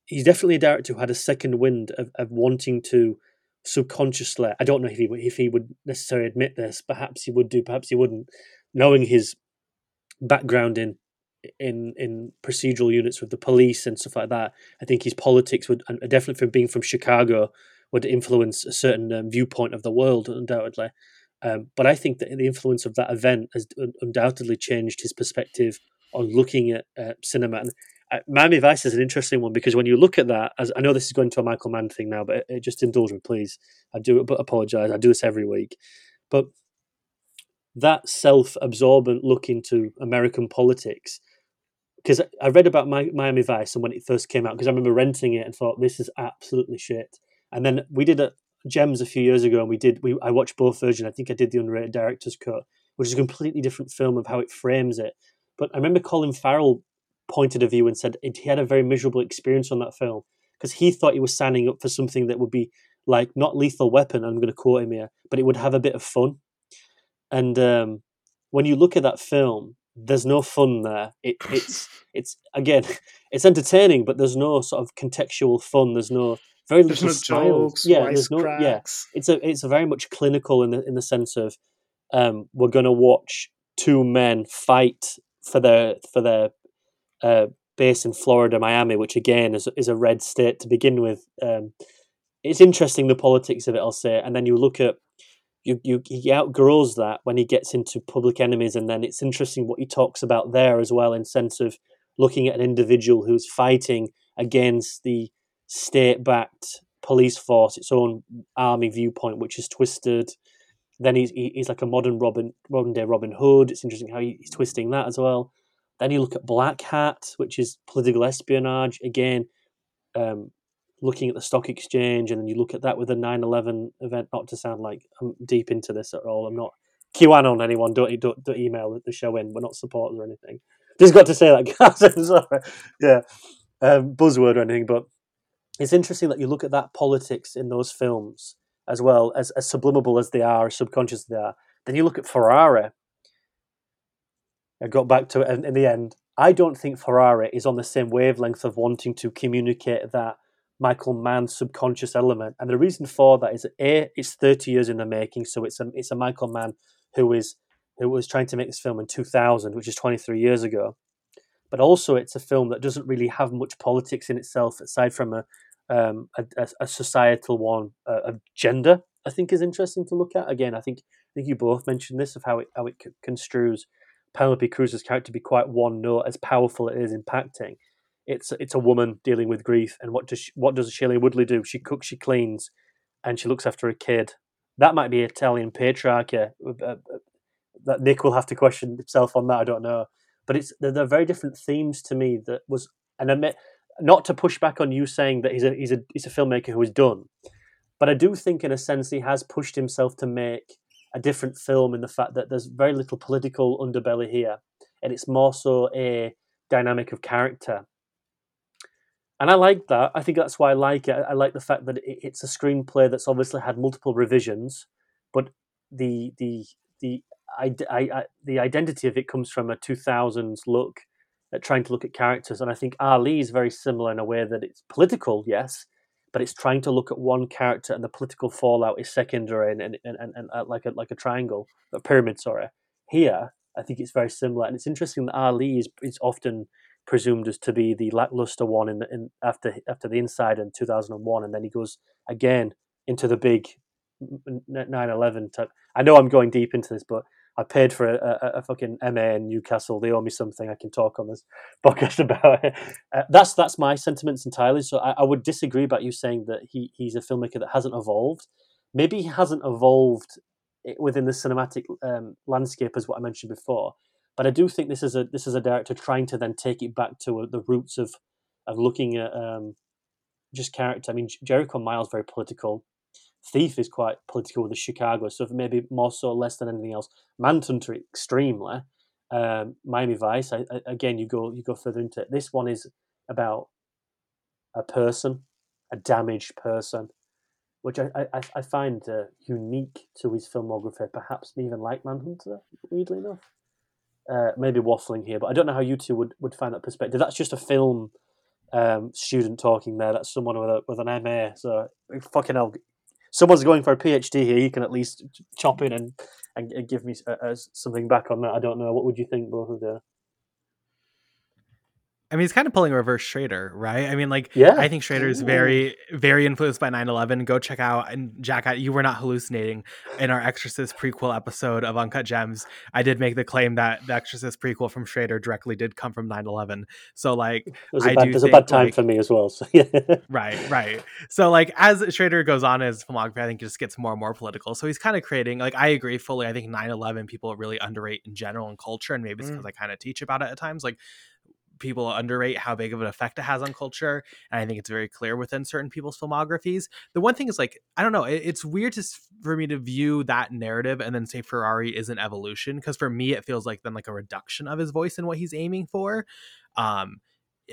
[SPEAKER 3] he's definitely a director who had a second wind of, of wanting to subconsciously, I don't know if he, if he would necessarily admit this, perhaps he would do, perhaps he wouldn't, knowing his background in in in procedural units with the police and stuff like that. I think his politics would, definitely from being from Chicago, would influence a certain um, viewpoint of the world, undoubtedly. Um, but I think that the influence of that event has undoubtedly changed his perspective on looking at uh, cinema. And uh, Miami Vice is an interesting one because when you look at that, as I know this is going to a Michael Mann thing now, but it, it just indulge me, please. I do but apologize. I do this every week, but that self-absorbent look into American politics because I read about Miami Vice and when it first came out because I remember renting it and thought this is absolutely shit. And then we did a Gems a few years ago and we did we I watched both versions. I think I did the unrated director's cut, which is a completely different film of how it frames it. But I remember Colin Farrell pointed a view and said he had a very miserable experience on that film because he thought he was signing up for something that would be like not lethal weapon. I'm going to quote him here, but it would have a bit of fun. And um, when you look at that film, there's no fun there. It, it's it's again, it's entertaining, but there's no sort of contextual fun. There's no very
[SPEAKER 4] there's
[SPEAKER 3] little
[SPEAKER 4] no jokes,
[SPEAKER 3] Yeah, there's no
[SPEAKER 4] cracks.
[SPEAKER 3] yeah. It's a it's a very much clinical in the in the sense of um, we're going to watch two men fight for their for their uh, base in Florida, Miami, which again is is a red state to begin with. Um, it's interesting the politics of it, I'll say, and then you look at you, you he outgrows that when he gets into public enemies and then it's interesting what he talks about there as well in sense of looking at an individual who's fighting against the state-backed police force its own army viewpoint which is twisted then he's he's like a modern robin modern day robin hood it's interesting how he's twisting that as well then you look at Blackhat which is political espionage again um, looking at the stock exchange, and then you look at that with the 9/11 event. Not to sound like I'm deep into this at all. I'm not QAnon anyone. Don't don't, don't email the show in. We're not supporters or anything. Just got to say that, guys. Sorry. Yeah, um, buzzword or anything, but it's interesting that you look at that politics in those films as well as, as subliminal as they are, as subconscious they are. Then you look at Ferrari. I got back to it in, in the end. I don't think Ferrari is on the same wavelength of wanting to communicate that Michael Mann subconscious element. And the reason for that is A, it's 30 years in the making, so it's a it's a Michael Mann who is who was trying to make this film in 2000, which is 23 years ago. But also, it's a film that doesn't really have much politics in itself, aside from a um, a, a, societal one uh, of gender. I think is interesting to look at. Again, I think I think you both mentioned this of how it how it construes Penelope Cruz's character to be quite one note, as powerful it is impacting. It's it's a woman dealing with grief, and what does she, what does Shailene Woodley do? She cooks, she cleans, and she looks after a kid. That might be Italian patriarchy. Uh, uh, that Nick will have to question himself on that. I don't know, but it's they're, they're very different themes to me. That was and admit not to push back on you saying that he's a he's a he's a filmmaker who is done, but I do think in a sense he has pushed himself to make a different film in the fact that there's very little political underbelly here, and it's more so a dynamic of character. And I like that. I think that's why I like it. I like the fact that it's a screenplay that's obviously had multiple revisions, but the the the I, I, I, the identity of it comes from a 2000s look at trying to look at characters. And I think Ali is very similar in a way that it's political, yes, but it's trying to look at one character and the political fallout is secondary and, and, and, and, and uh, like a like a triangle, a pyramid, sorry. Here, I think it's very similar. And it's interesting that Ali is, is often presumed as to be the lackluster one in, the, in after after the Insider in 2001 and then he goes again into the big 9-11 type i know i'm going deep into this but I paid for a, a, a, fucking MA in Newcastle. They owe me something. I can talk on this podcast about it. Uh, that's that's my sentiments entirely. So I, I, would disagree about you saying that he he's a filmmaker that hasn't evolved. Maybe he hasn't evolved within the cinematic um, landscape as what I mentioned before. But I do think this is a this is a director trying to then take it back to uh, the roots of of looking at um, just character. I mean, Jericho Miles very political. Thief is quite political with the Chicago, so maybe more so less than anything else. Manhunter extremely. Um, Miami Vice, I, I, again, you go you go further into it. This one is about a person, a damaged person, which I, I, I find uh, unique to his filmography, perhaps even like Manhunter, weirdly enough. Uh, maybe waffling here, but I don't know how you two would, would find that perspective. That's just a film um, student talking there. That's someone with a with an MA. So fucking hell, someone's going for a PhD here, you can at least chop in and and, give me uh, uh, something back on that. I don't know. What would you think, both of you?
[SPEAKER 1] I mean, he's kind of pulling a reverse Schrader, right? I mean, like,
[SPEAKER 3] yeah.
[SPEAKER 1] I think Schrader is very, very influenced by 9 11. Go check out, and Jack, you were not hallucinating in our Exorcist prequel episode of Uncut Gems. I did make the claim that the Exorcist prequel from Schrader directly did come from 9 11. So, like,
[SPEAKER 3] it was a, bad, it was a bad time
[SPEAKER 1] like,
[SPEAKER 3] for me as well. So,
[SPEAKER 1] right, right. So, like, as Schrader goes on his filmography, I think it just gets more and more political. So, he's kind of creating, like, I agree fully. I think 9 11 people really underrate in general in culture, and maybe it's because mm. I kind of teach about it at times. Like, people underrate how big of an effect it has on culture and i think it's very clear within certain people's filmographies. The one thing is like i don't know it, it's weird to for me to view that narrative and then say ferrari is an evolution because for me it feels like then like a reduction of his voice and what he's aiming for. Um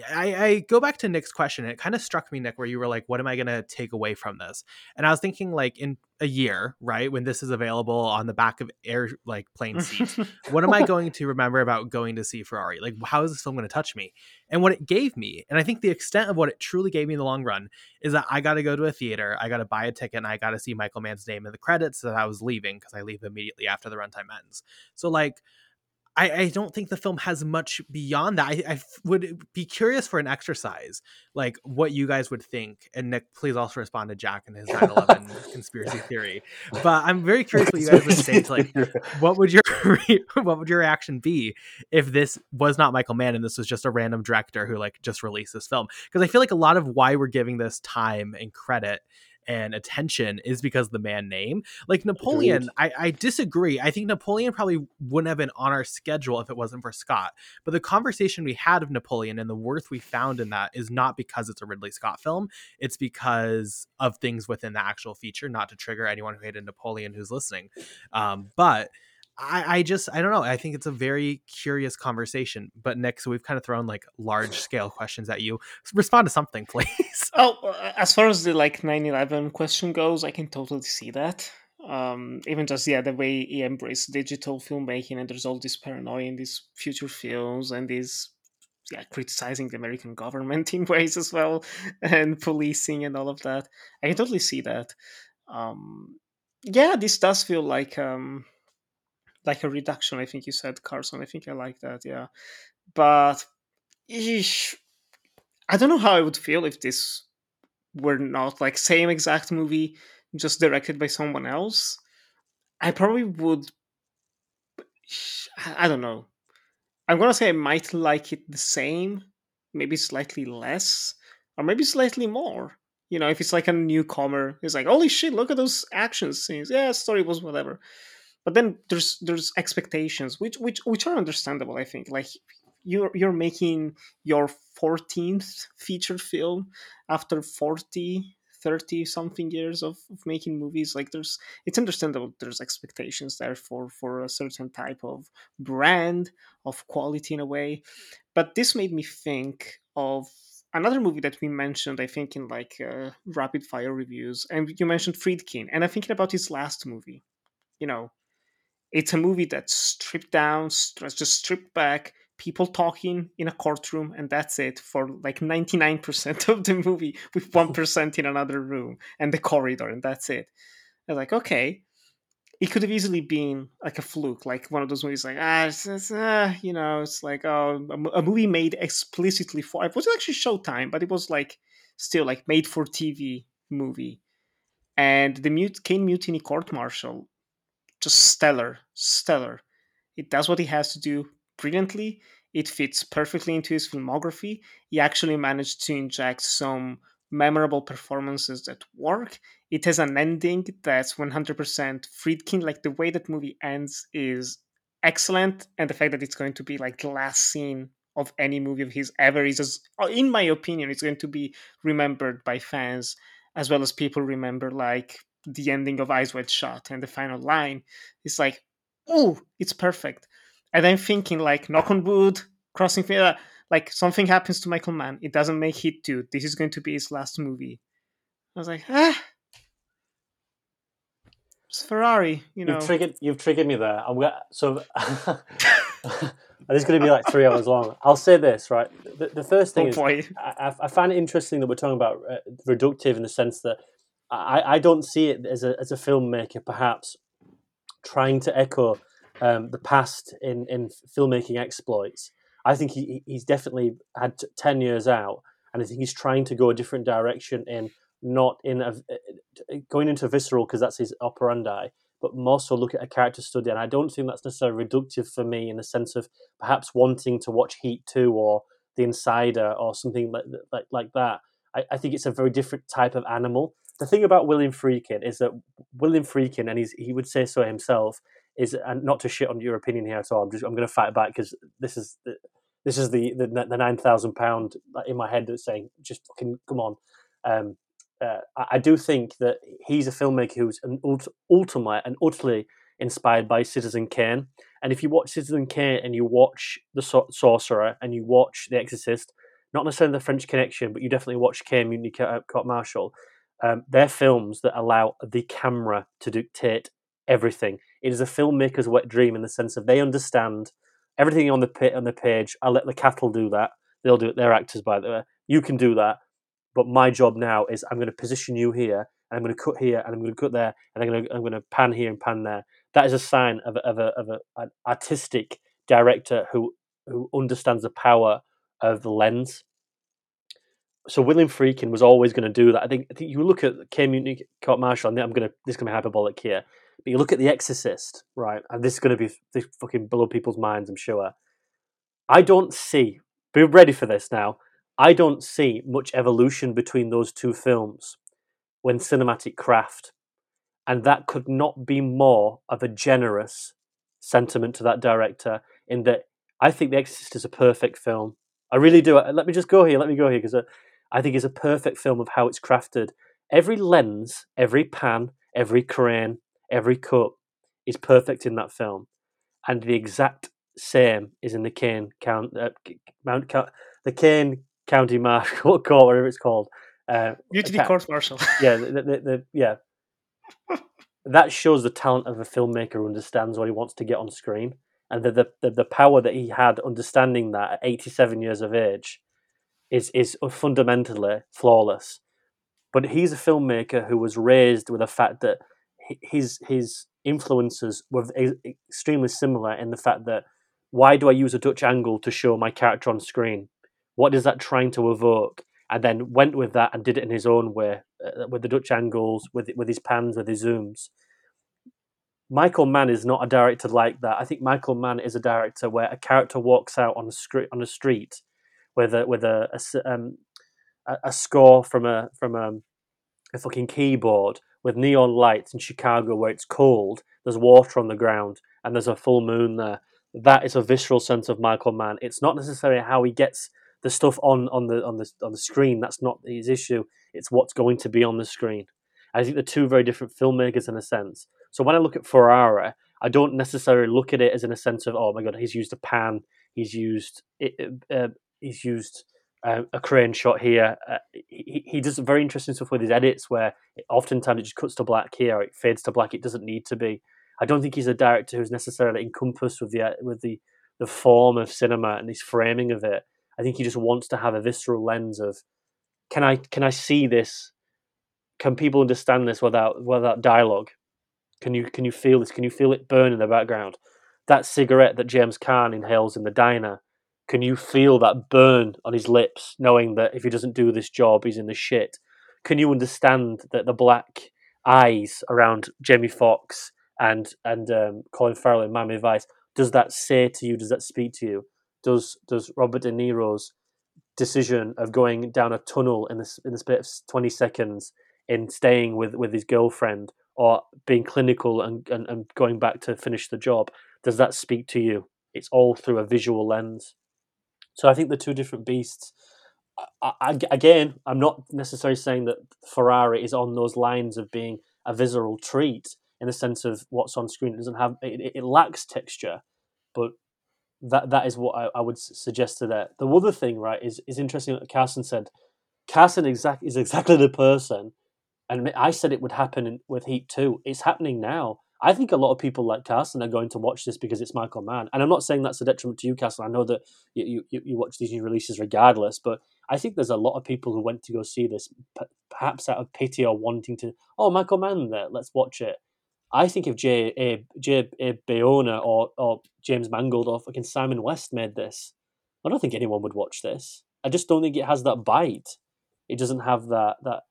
[SPEAKER 1] I, I, go back to Nick's question. it kind of struck me, Nick, where you were like, "What am I going to take away from this?" And I was thinking, like, in a year, right, when this is available on the back of air, like plane seats, what am I going to remember about going to see Ferrari? Like, how is this film going to touch me? And what it gave me, and I think the extent of what it truly gave me in the long run, is that I got to go to a theater, I got to buy a ticket, and I got to see Michael Mann's name in the credits that I was leaving because I leave immediately after the runtime ends. So, like I, I don't think the film has much beyond that. I, I would be curious for an exercise, like what you guys would think. And Nick, please also respond to Jack and his 9/11 conspiracy theory. But I'm very curious what you guys would say. To like, what would your what would your reaction be if this was not Michael Mann and this was just a random director who like just released this film? Because I feel like a lot of why we're giving this time and credit and attention is because the Mann name. Like Napoleon, I, I disagree. I think Napoleon probably wouldn't have been on our schedule if it wasn't for Scott. But the conversation we had of Napoleon and the worth we found in that is not because it's a Ridley Scott film. It's because of things within the actual feature, not to trigger anyone who hated Napoleon who's listening. Um, but I, I just I don't know. I think it's a very curious conversation. But Nick, so we've kind of thrown like large scale questions at you. Respond to something, please.
[SPEAKER 4] Oh, uh, as far as the like 9/11 question goes, I can totally see that. Um, even just yeah, the way he embraced digital filmmaking, and there's all this paranoia in these future films, and these yeah, criticizing the American government in ways as well, and policing and all of that. I can totally see that. Um, yeah, this does feel like um, like a reduction. I think you said Carson. I think I like that. Yeah, but eesh, I don't know how I would feel if this were not like same exact movie, just directed by someone else. I probably would. I don't know. I'm gonna say I might like it the same, maybe slightly less, or maybe slightly more. You know, if it's like a newcomer, it's like, holy shit, look at those action scenes. Yeah, story was whatever but then there's there's expectations which which which are understandable i think like you're you're making your 14th feature film after 40 30 something years of, of making movies. Like there's it's understandable there's expectations there for for a certain type of brand of quality in a way. But this made me think of another movie that we mentioned i think in like uh, rapid fire reviews and you mentioned friedkin and i'm thinking about his last movie. You know it's a movie that's stripped down, just stripped back, people talking in a courtroom, and that's it for like 99% of the movie, with 1% in another room and the corridor, and that's it. I was like, okay. It could have easily been like a fluke, like one of those movies, like ah, it's, it's, uh, you know, it's like oh, a, a movie made explicitly for. It was actually Showtime, but it was like still like made for TV movie. And the Mute Caine Mutiny Court Martial just stellar, stellar. It does what he has to do brilliantly. It fits perfectly into his filmography. He actually managed to inject some memorable performances that work. It has an ending that's 100% Friedkin. Like the way that movie ends is excellent, and the fact that it's going to be like the last scene of any movie of his ever is, just, uh, in my opinion, it's going to be remembered by fans as well as people remember like the ending of Eyes Wide Shut and the final line. It's like, oh, it's perfect. And I'm thinking, like, knock on wood, crossing fingers, like something happens to Michael Mann. It doesn't make Heat 2. This is going to be his last movie. I was like, ah. It's Ferrari, you know.
[SPEAKER 3] You've triggered, you've triggered me there. I'm gonna, so this is going to be like three hours long. I'll say this, right? The, the first thing oh, is, I, I, find it interesting that we're talking about uh, reductive in the sense that I, I don't see it as a as a filmmaker perhaps trying to echo um, the past in, in filmmaking exploits. I think he, he's definitely had ten years out, and I think he's trying to go a different direction in not in a, going into visceral because that's his operandi, but more so look at a character study. And I don't think that's necessarily reductive for me in the sense of perhaps wanting to watch Heat Two or The Insider or something like like, like that. I, I think it's a very different type of animal the thing about William Friedkin is that William Friedkin, and he's he would say so himself, is and not to shit on your opinion here at all. I'm just I'm going to fight back because this is the, this is the the, the nine thousand pound in my head that's saying just fucking come on. Um, uh, I, I, do think that he's a filmmaker who's an ult- ultimately and utterly inspired by Citizen Kane. And if you watch Citizen Kane and you watch The Sorcerer and you watch The Exorcist, not necessarily The French Connection, but you definitely watch Caine Mutiny Court Martial, um, they're films that allow the camera to dictate everything. It is a filmmaker's wet dream in the sense of they understand everything on the pit on the page. I'll let the cattle do that. They'll do it. They're actors, by the way. You can do that, but my job now is I'm going to position you here, and I'm going to cut here, and I'm going to cut there, and I'm going to I'm going to pan here and pan there. That is a sign of of a, of a, an artistic director who who understands the power of the lens so William Friedkin was always going to do that. I think, I think you look at Caine Mutiny Court Martial, and I'm going to this is going to be hyperbolic here, but you look at The Exorcist, right? And this is going to be this fucking blow people's minds, I'm sure. I don't see. Be ready for this now. I don't see much evolution between those two films. when cinematic craft. And that could not be more of a generous sentiment to that director in that I think The Exorcist is a perfect film. I really do. Uh, let me just go here. Let me go here because uh, I think it's a perfect film of how it's crafted. Every lens, every pan, every crane, every cut is perfect in that film, and the exact same is in the Kane Count uh, Mount the Kane County Marshal Court, whatever it's called. Uh,
[SPEAKER 4] Mutiny Court Martial.
[SPEAKER 3] yeah, the, the, the, yeah. that shows the talent of a filmmaker who understands what he wants to get on screen, and the the, the, the power that he had understanding that at 87 years of age is is fundamentally flawless. But he's a filmmaker who was raised with the fact that his his influences were extremely similar in the fact that why do I use a Dutch angle to show my character on screen? What is that trying to evoke? And then went with that and did it in his own way, uh, with the Dutch angles, with with his pans, with his zooms. Michael Mann is not a director like that. I think Michael Mann is a director where a character walks out on a street on a street with a with a a, um, a score from a from a, a fucking keyboard with neon lights in Chicago where it's cold. There's water on the ground and there's a full moon there. That is a visceral sense of Michael Mann. It's not necessarily how he gets the stuff on on the on the on the screen. That's not his issue. It's what's going to be on the screen. I think they're two very different filmmakers in a sense. So when I look at Ferrari, I don't necessarily look at it as in a sense of oh my god, he's used a pan, he's used uh, he's used uh, a crane shot here. Uh, he, he does very interesting stuff with his edits where it, oftentimes it just cuts to black here, it fades to black. It doesn't need to be. I don't think he's a director who's necessarily encompassed with the uh, with the the form of cinema and his framing of it. I think he just wants to have a visceral lens of can I can I see this? Can people understand this without without dialogue? Can you can you feel this? Can you feel it burn in the background? That cigarette that James Caan inhales in the diner can you feel that burn on his lips, knowing that if he doesn't do this job, he's in the shit? Can you understand that the black eyes around Jamie Foxx and and um, Colin Farrell in Miami Vice does that say to you? Does that speak to you? Does does Robert De Niro's decision of going down a tunnel in the in the space of twenty seconds in staying with with his girlfriend or being clinical and, and, and going back to finish the job does that speak to you? It's all through a visual lens. So I think the two different beasts. I, I, again, I'm not necessarily saying that Ferrari is on those lines of being a visceral treat in the sense of what's on screen. It doesn't have it, it lacks texture, but that that is what I, I would suggest to that. The other thing, right, is is interesting. What Carson said. Carson exact is exactly the person, and I said it would happen in, with Heat too. It's happening now. I think a lot of people like Carson are going to watch this because it's Michael Mann, and I'm not saying that's a detriment to you, Carson. I know that you you, you watch these new releases regardless, but I think there's a lot of people who went to go see this, perhaps out of pity or wanting to. Oh, Michael Mann, there, let's watch it. I think if J. A. J. A. Bayona or or James Mangold or fucking Simon West made this, I don't think anyone would watch this. I just don't think it has that bite. It doesn't have that that.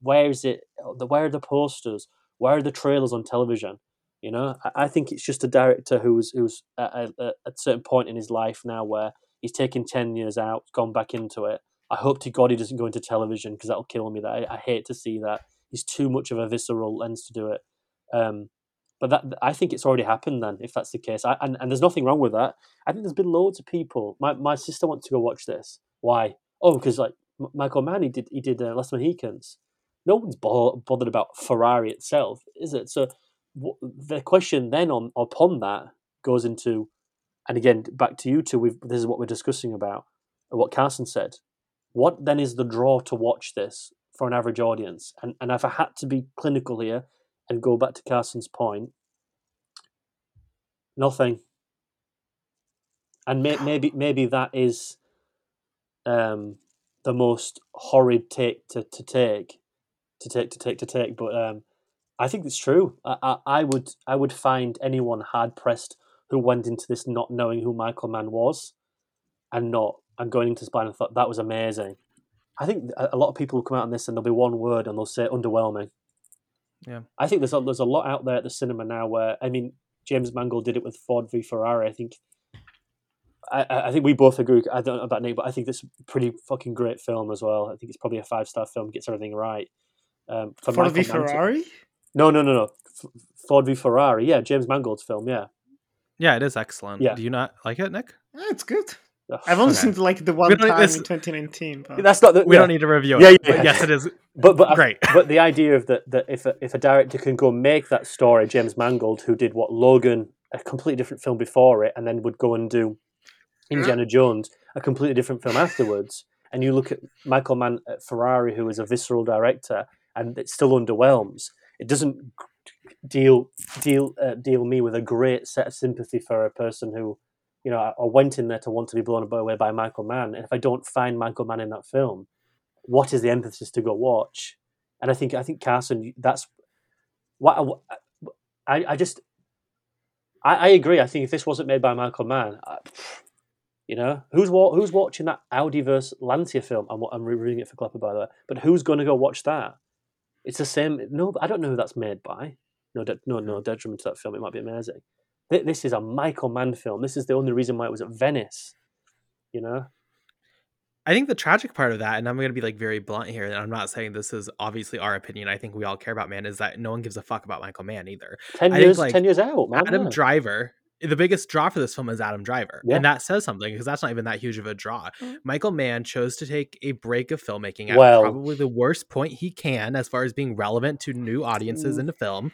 [SPEAKER 3] Where is it? Where are the posters? Why are the trailers on television? You know, I, I think it's just a director who's who's at a, at a certain point in his life now where he's taken ten years out, gone back into it. I hope to God he doesn't go into television because that'll kill me. That I, I, hate to see that. He's too much of a visceral lens to do it. Um, but that I think it's already happened then, if that's the case. I, and, and there's nothing wrong with that. I think there's been loads of people. My my sister wants to go watch this. Why? Oh, because like Michael Mann, he did he did uh, Last Mohicans no one's bothered about Ferrari itself, is it? So the question then on upon that goes into, and again back to you two. We've, this is what we're discussing about. What Carson said. What then is the draw to watch this for an average audience? And and if I had to be clinical here and go back to Carson's point, nothing. And may, maybe maybe that is um, the most horrid take to, to take to take to take to take. But um, I think it's true. I, I, I, would I would find anyone hard pressed who went into this not knowing who Michael Mann was, and not and going into Spine and thought that was amazing. I think a, a lot of people will come out on this and there'll be one word and they'll say underwhelming.
[SPEAKER 1] Yeah,
[SPEAKER 3] I think there's a, there's a lot out there at the cinema now where I mean James Mangold did it with Ford v Ferrari. I think I, I think we both agree. I don't know about Nick, but I think this pretty fucking great film as well. I think it's probably a five star film. Gets everything right. Um, for
[SPEAKER 4] Ford v
[SPEAKER 3] Michael Mann to-
[SPEAKER 4] Ferrari.
[SPEAKER 3] No, no, no, no. F- Ford v Ferrari. Yeah, James Mangold's film. Yeah.
[SPEAKER 1] Yeah, it is excellent.
[SPEAKER 3] Yeah.
[SPEAKER 1] Do you not like it, Nick?
[SPEAKER 4] Yeah, it's good.
[SPEAKER 3] Ugh.
[SPEAKER 4] I've only
[SPEAKER 1] Okay.
[SPEAKER 4] seen like the one time
[SPEAKER 1] this-
[SPEAKER 4] in 2019. But...
[SPEAKER 3] That's not the.
[SPEAKER 1] We
[SPEAKER 3] yeah.
[SPEAKER 1] don't need to review it.
[SPEAKER 3] Yeah, yeah, yeah.
[SPEAKER 1] yes, it is.
[SPEAKER 3] But but I-
[SPEAKER 1] Great.
[SPEAKER 3] but the idea of that that if a, if a director can go make that story, James Mangold, who did what Logan, a completely different film before it, and then would go and do Indiana Jones, a completely different film afterwards, and you look at Michael Mann at Ferrari, who is a visceral director, and it still underwhelms. It doesn't deal deal uh, deal me with a great set of sympathy for a person who. You know, I, I went in there to want to be blown away by Michael Mann, and if I don't find Michael Mann in that film, what is the emphasis to go watch? And I think I think Carson, that's what I, I, I just I, I agree. I think if this wasn't made by Michael Mann, I, you know, who's who's watching that Audi versus Lancia film? I'm I'm reading it for Klepper by the way, but who's going to go watch that? It's the same. No, I don't know who that's made by. No, de- no, no hmm. detriment to that film. It might be amazing. Th- This is a Michael Mann film. This is the only reason why it was at Venice. You know,
[SPEAKER 1] I think the tragic part of that, and I'm going to be like very blunt here, and I'm not saying this is obviously our opinion. I think we all care about Mann, is that no one gives a fuck about Michael Mann either.
[SPEAKER 3] ten
[SPEAKER 1] I think,
[SPEAKER 3] years,
[SPEAKER 1] like,
[SPEAKER 3] ten years out, man.
[SPEAKER 1] Adam
[SPEAKER 3] yeah.
[SPEAKER 1] Driver, the biggest draw for this film is Adam Driver.
[SPEAKER 3] Yeah.
[SPEAKER 1] And that says something because that's not even that huge of a draw.
[SPEAKER 4] Mm.
[SPEAKER 1] Michael Mann chose to take a break of filmmaking at
[SPEAKER 3] Well-
[SPEAKER 1] probably the worst point he can as far as being relevant to new audiences
[SPEAKER 3] Mm.
[SPEAKER 1] into film.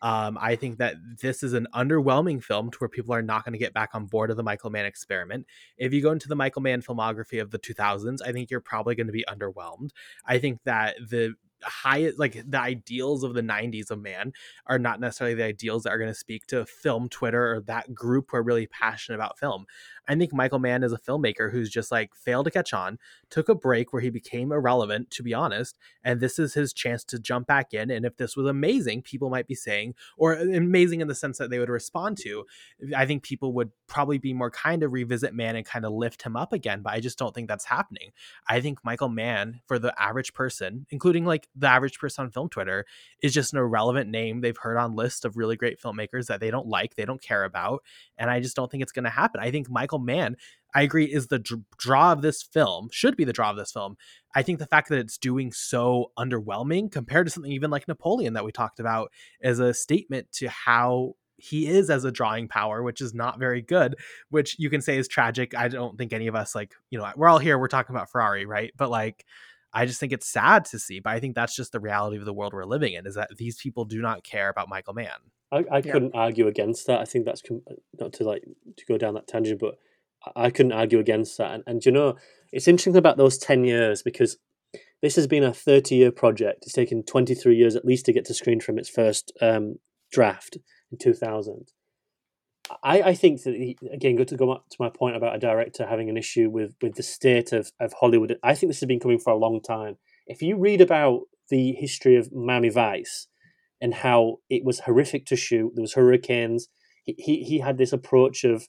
[SPEAKER 1] Um, I think that this is an underwhelming film to where people are not going to get back on board of the Michael Mann experiment. If you go into the Michael Mann filmography of the 2000s, I think you're probably going to be underwhelmed. I think that the highest, like the ideals of the 90s of Mann are not necessarily the ideals that are going to speak to film Twitter or that group who are really passionate about film. I think Michael Mann is a filmmaker who's just like failed to catch on, took a break where he became irrelevant, to be honest, and this is his chance to jump back in. And if this was amazing, people might be saying, or uh, amazing in the sense that they would respond to, I think people would probably be more kind to revisit Mann and kind of lift him up again. But I just don't think that's happening. I think Michael Mann, for the average person, including like the average person on film Twitter, is just an irrelevant name they've heard on lists of really great filmmakers that they don't like, they don't care about. And I just don't think it's going to happen. I think Michael Mann, I agree, is the dr- draw of this film, should be the draw of this film. I think the fact that it's doing so underwhelming compared to something even like Napoleon that we talked about is a statement to how he is as a drawing power, which is not very good, which you can say is tragic. I don't think any of us like, you know, we're all here, we're talking about Ferrari, right? But like, I just think it's sad to see, but I think that's just the reality of the world we're living in is that these people do not care about Michael Mann.
[SPEAKER 3] I, I
[SPEAKER 4] Yeah.
[SPEAKER 3] couldn't argue against that. I think that's com- not to like to go down that tangent, but I- I couldn't argue against that. And, and you know, it's interesting about those ten years because this has been a thirty-year project. It's taken twenty-three years at least to get to screen from its first um, draft in two thousand. I, I think that he, again, go to go back to my point about a director having an issue with with the state of, of Hollywood. I think this has been coming for a long time. If you read about the history of Miami Vice and how it was horrific to shoot, there was hurricanes. He he, he had this approach of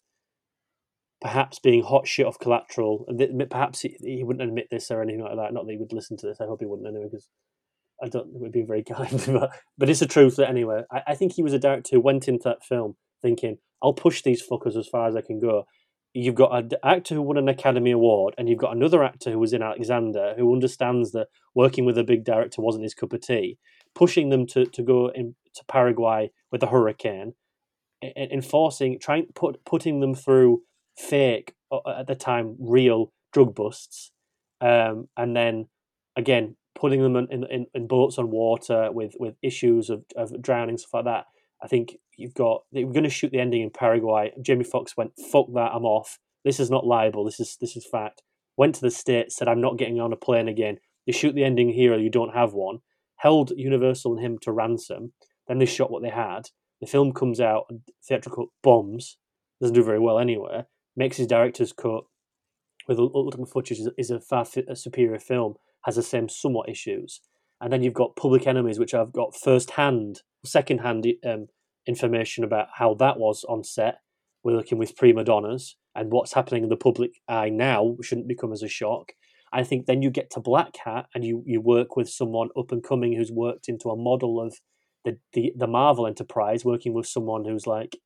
[SPEAKER 3] perhaps being hot shit off collateral. Perhaps he, he wouldn't admit this or anything like that. Not that he would listen to this. I hope he wouldn't anyway, because I don't think we'd be very kind. but, but it's the truth that anyway. I, I think he was a director who went into that film thinking, I'll push these fuckers as far as I can go. You've got an actor who won an Academy Award, and you've got another actor who was in Alexander who understands that working with a big director wasn't his cup of tea, pushing them to, to go in, to Paraguay with a hurricane, enforcing, trying put putting them through fake uh, at the time real drug busts, um, and then again putting them in, in, in boats on water with, with issues of, of drowning stuff like that. I think you've got were going to shoot the ending in Paraguay. Jamie Foxx went, "Fuck that, I'm off. This is not liable. This is this is fact." Went to the states, said, "I'm not getting on a plane again. You shoot the ending here, or you don't have one." Held Universal and him to ransom. Then they shot what they had. The film comes out, theatrical bombs. Doesn't do very well anywhere, Makes his director's cut with ultimate footage is, is a far a superior film. Has the same somewhat issues. And then you've got Public Enemies, which I've got first hand, second hand um, information about how that was on set. We're looking with prima donnas and what's happening in the public eye now shouldn't become as a shock. I think then you get to Blackhat and you, you work with someone up and coming who's worked into a model of the, the, the Marvel enterprise, working with someone who's like,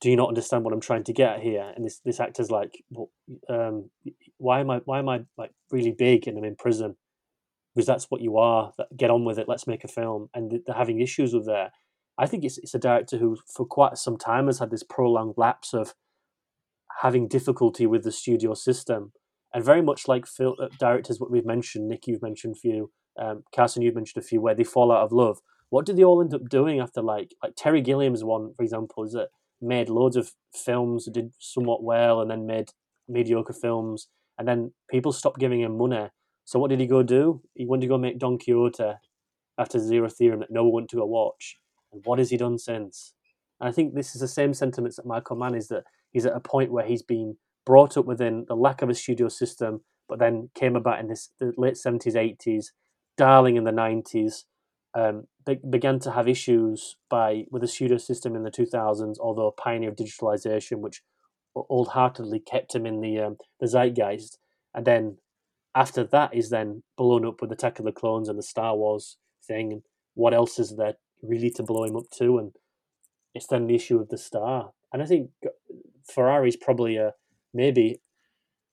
[SPEAKER 3] do you not understand what I'm trying to get here? And this, this actor's like, well, um, why am I why am I like really big and I'm in prison? because that's what you are. Get on with it. Let's make a film. And they're having issues with that. I think it's it's a director who, for quite some time, has had this prolonged lapse of having difficulty with the studio system, and very much like film, uh, directors what we've mentioned, Nick, you've mentioned a few, um, Carson, you've mentioned a few, where they fall out of love. What do they all end up doing after like like Terry Gilliam's one, for example, is that made loads of films, that did somewhat well, and then made mediocre films, and then people stopped giving him money. So what did he go do? He went to go make Don Quixote after Zero Theorem that no one went to go watch. And what has he done since? And I think this is the same sentiments that Michael Mann is that he's at a point where he's been brought up within the lack of a studio system, but then came about in this, the late 70s, 80s, darling in the 90s, um, be- began to have issues by with the studio system in the 2000s, although a pioneer of digitalization, which old-heartedly kept him in the um, the zeitgeist. And then after that is then blown up with Attack of the Clones and the Star Wars thing. And what else is there really to blow him up to? And it's then the issue of the star. And I think Ferrari's probably a maybe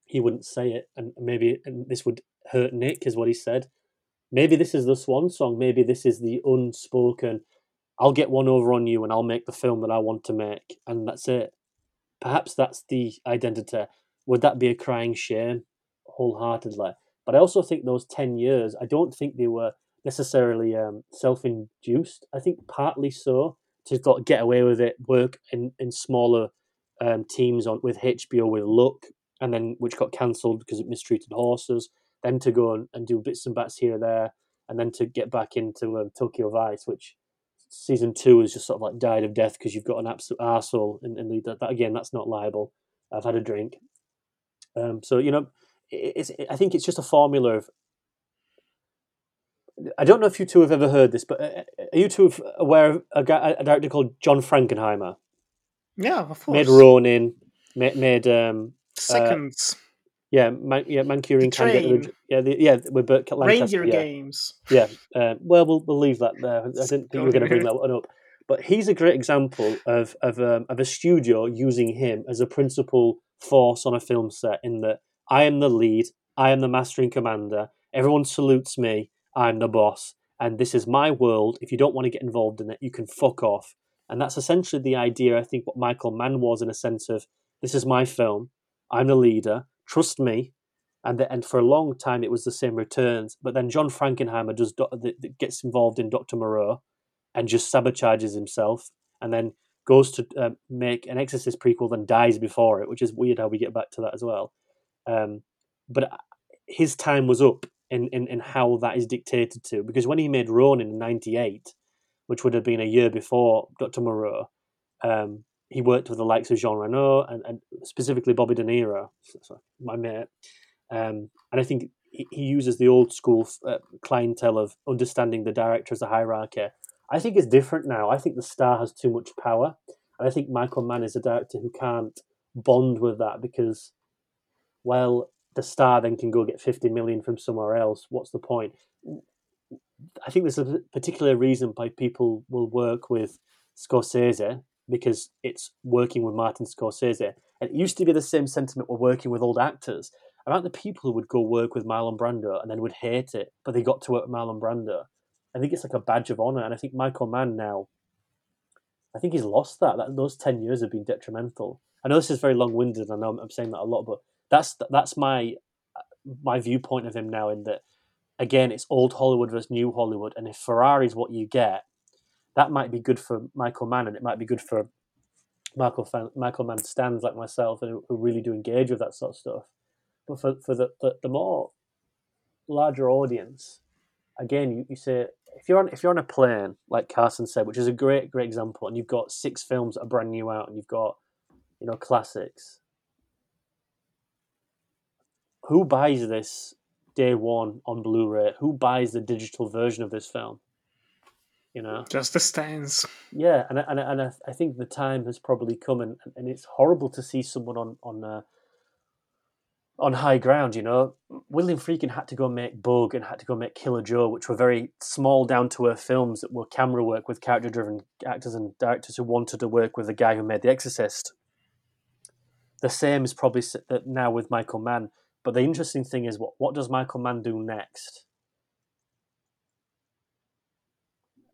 [SPEAKER 3] he wouldn't say it, and maybe this would hurt Nick, is what he said. Maybe this is the swan song. Maybe this is the unspoken. I'll get one over on you, and I'll make the film that I want to make, and that's it. Perhaps that's the identity. Would that be a crying shame? Wholeheartedly. But I also think those ten years. I don't think they were necessarily um, self-induced. I think partly so to of get away with it, work in in smaller um, teams on with HBO with Luck, and then which got cancelled because it mistreated horses. Then to go and, and do bits and bats here and there, and then to get back into um, Tokyo Vice, which season two has just sort of like died of death because you've got an absolute arsehole in the, that, that again that's not liable. I've had a drink, um, so you know, it, it's it, I think it's just a formula of. I don't know if you two have ever heard this, but uh, are you two aware of a, guy, a director called John Frankenheimer?
[SPEAKER 4] Yeah, of course.
[SPEAKER 3] Made Ronin, made, made um,
[SPEAKER 4] Seconds.
[SPEAKER 3] Uh, yeah, Man, yeah, Manchurian
[SPEAKER 4] The
[SPEAKER 3] Candidate.
[SPEAKER 4] Train.
[SPEAKER 3] Yeah, the, yeah, with Lancaster.
[SPEAKER 4] Reindeer
[SPEAKER 3] yeah.
[SPEAKER 4] games.
[SPEAKER 3] Yeah, uh, well, we'll we'll leave that there. I didn't think you were going to bring that one up, but he's a great example of of um, of a studio using him as a principal force on a film set. In that, I am the lead, I am the mastering commander. Everyone salutes me. I'm the boss, and this is my world. If you don't want to get involved in it, you can fuck off. And that's essentially the idea. I think what Michael Mann was in a sense of this is my film. I'm the leader. Trust me and the, and for a long time it was the same returns. But then John Frankenheimer does do, gets involved in Doctor Moreau and just sabotages himself, and then goes to uh, make an Exorcist prequel, then dies before it, which is weird how we get back to that as well. Um, but uh, his time was up in, in, in how that is dictated to because when he made Ronin in '98, which would have been a year before Doctor Moreau, um, he worked with the likes of Jean Reno and, and specifically Bobby De Niro, my mate. Um, and I think he, he uses the old school uh, clientele of understanding the director as a hierarchy. I think it's different now. I think the star has too much power. And I think Michael Mann is a director who can't bond with that because, well, the star then can go get 50 million from somewhere else. What's the point? I think there's a particular reason why people will work with Scorsese because it's working with Martin Scorsese. And it used to be the same sentiment we're working with old actors. About the people who would go work with Marlon Brando and then would hate it, but they got to work with Marlon Brando. I think it's like a badge of honor. And I think Michael Mann now, I think he's lost that. that those 10 years have been detrimental. I know this is very long winded. I know I'm, saying that a lot, but that's that's my my viewpoint of him now. In that, again, it's old Hollywood versus new Hollywood, and if Ferrari's what you get, that might be good for Michael Mann, and it might be good for Michael fan, Michael Mann stands like myself, who really do engage with that sort of stuff. But for for the the, the more larger audience, again, you, you say if you're on if you're on a plane, like Carson said, which is a great great example, and you've got six films that are brand new out, and you've got you know classics. Who buys this day one on Blu-ray? Who buys the digital version of this film? You know,
[SPEAKER 4] Just the stands.
[SPEAKER 3] yeah, and I- and and I, I think the time has probably come, and, and it's horrible to see someone on on uh, on high ground. You know, William Friedkin had to go make Bug and had to go make Killer Joe, which were very small, down to earth films that were camera work with character driven actors and directors who wanted to work with the guy who made The Exorcist. The same is probably that now with Michael Mann. But the interesting thing is, what what does Michael Mann do next?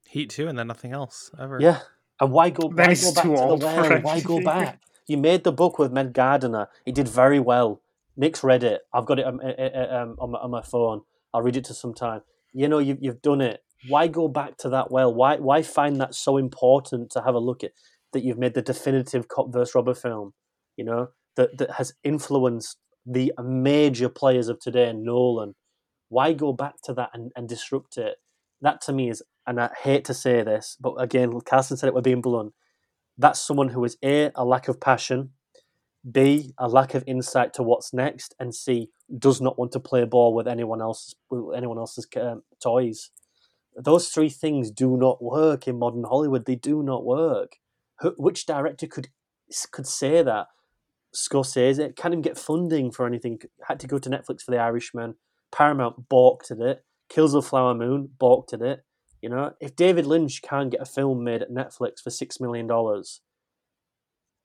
[SPEAKER 1] Heat two, and then nothing else ever.
[SPEAKER 3] Yeah, and why go?
[SPEAKER 4] Then
[SPEAKER 3] Why go back
[SPEAKER 4] too
[SPEAKER 3] to the
[SPEAKER 4] old
[SPEAKER 3] well? Why go back? You made the book with Meg Gardiner. It did very well. Nick's read it. I've got it um, um, on, my, on my phone. I'll read it to some time. You know, you've you've done it. Why go back to that well? Why why find that so important to have a look at that you've made the definitive cop versus robber film? You know that that has influenced the major players of today. Nolan. Why go back to that and, and disrupt it? That to me is, and I hate to say this, but again, Carson said it. We're being blunt. That's someone who is a a lack of passion, B, a lack of insight to what's next, and C, does not want to play ball with anyone else's with anyone else's um, toys. Those three things do not work in modern Hollywood. They do not work. Which director could could say that? Scorsese it can't even get funding for anything. Had to go to Netflix for The Irishman. Paramount balked at it. Kills of Flower Moon balked at it. You know, if David Lynch can't get a film made at Netflix for six million dollars,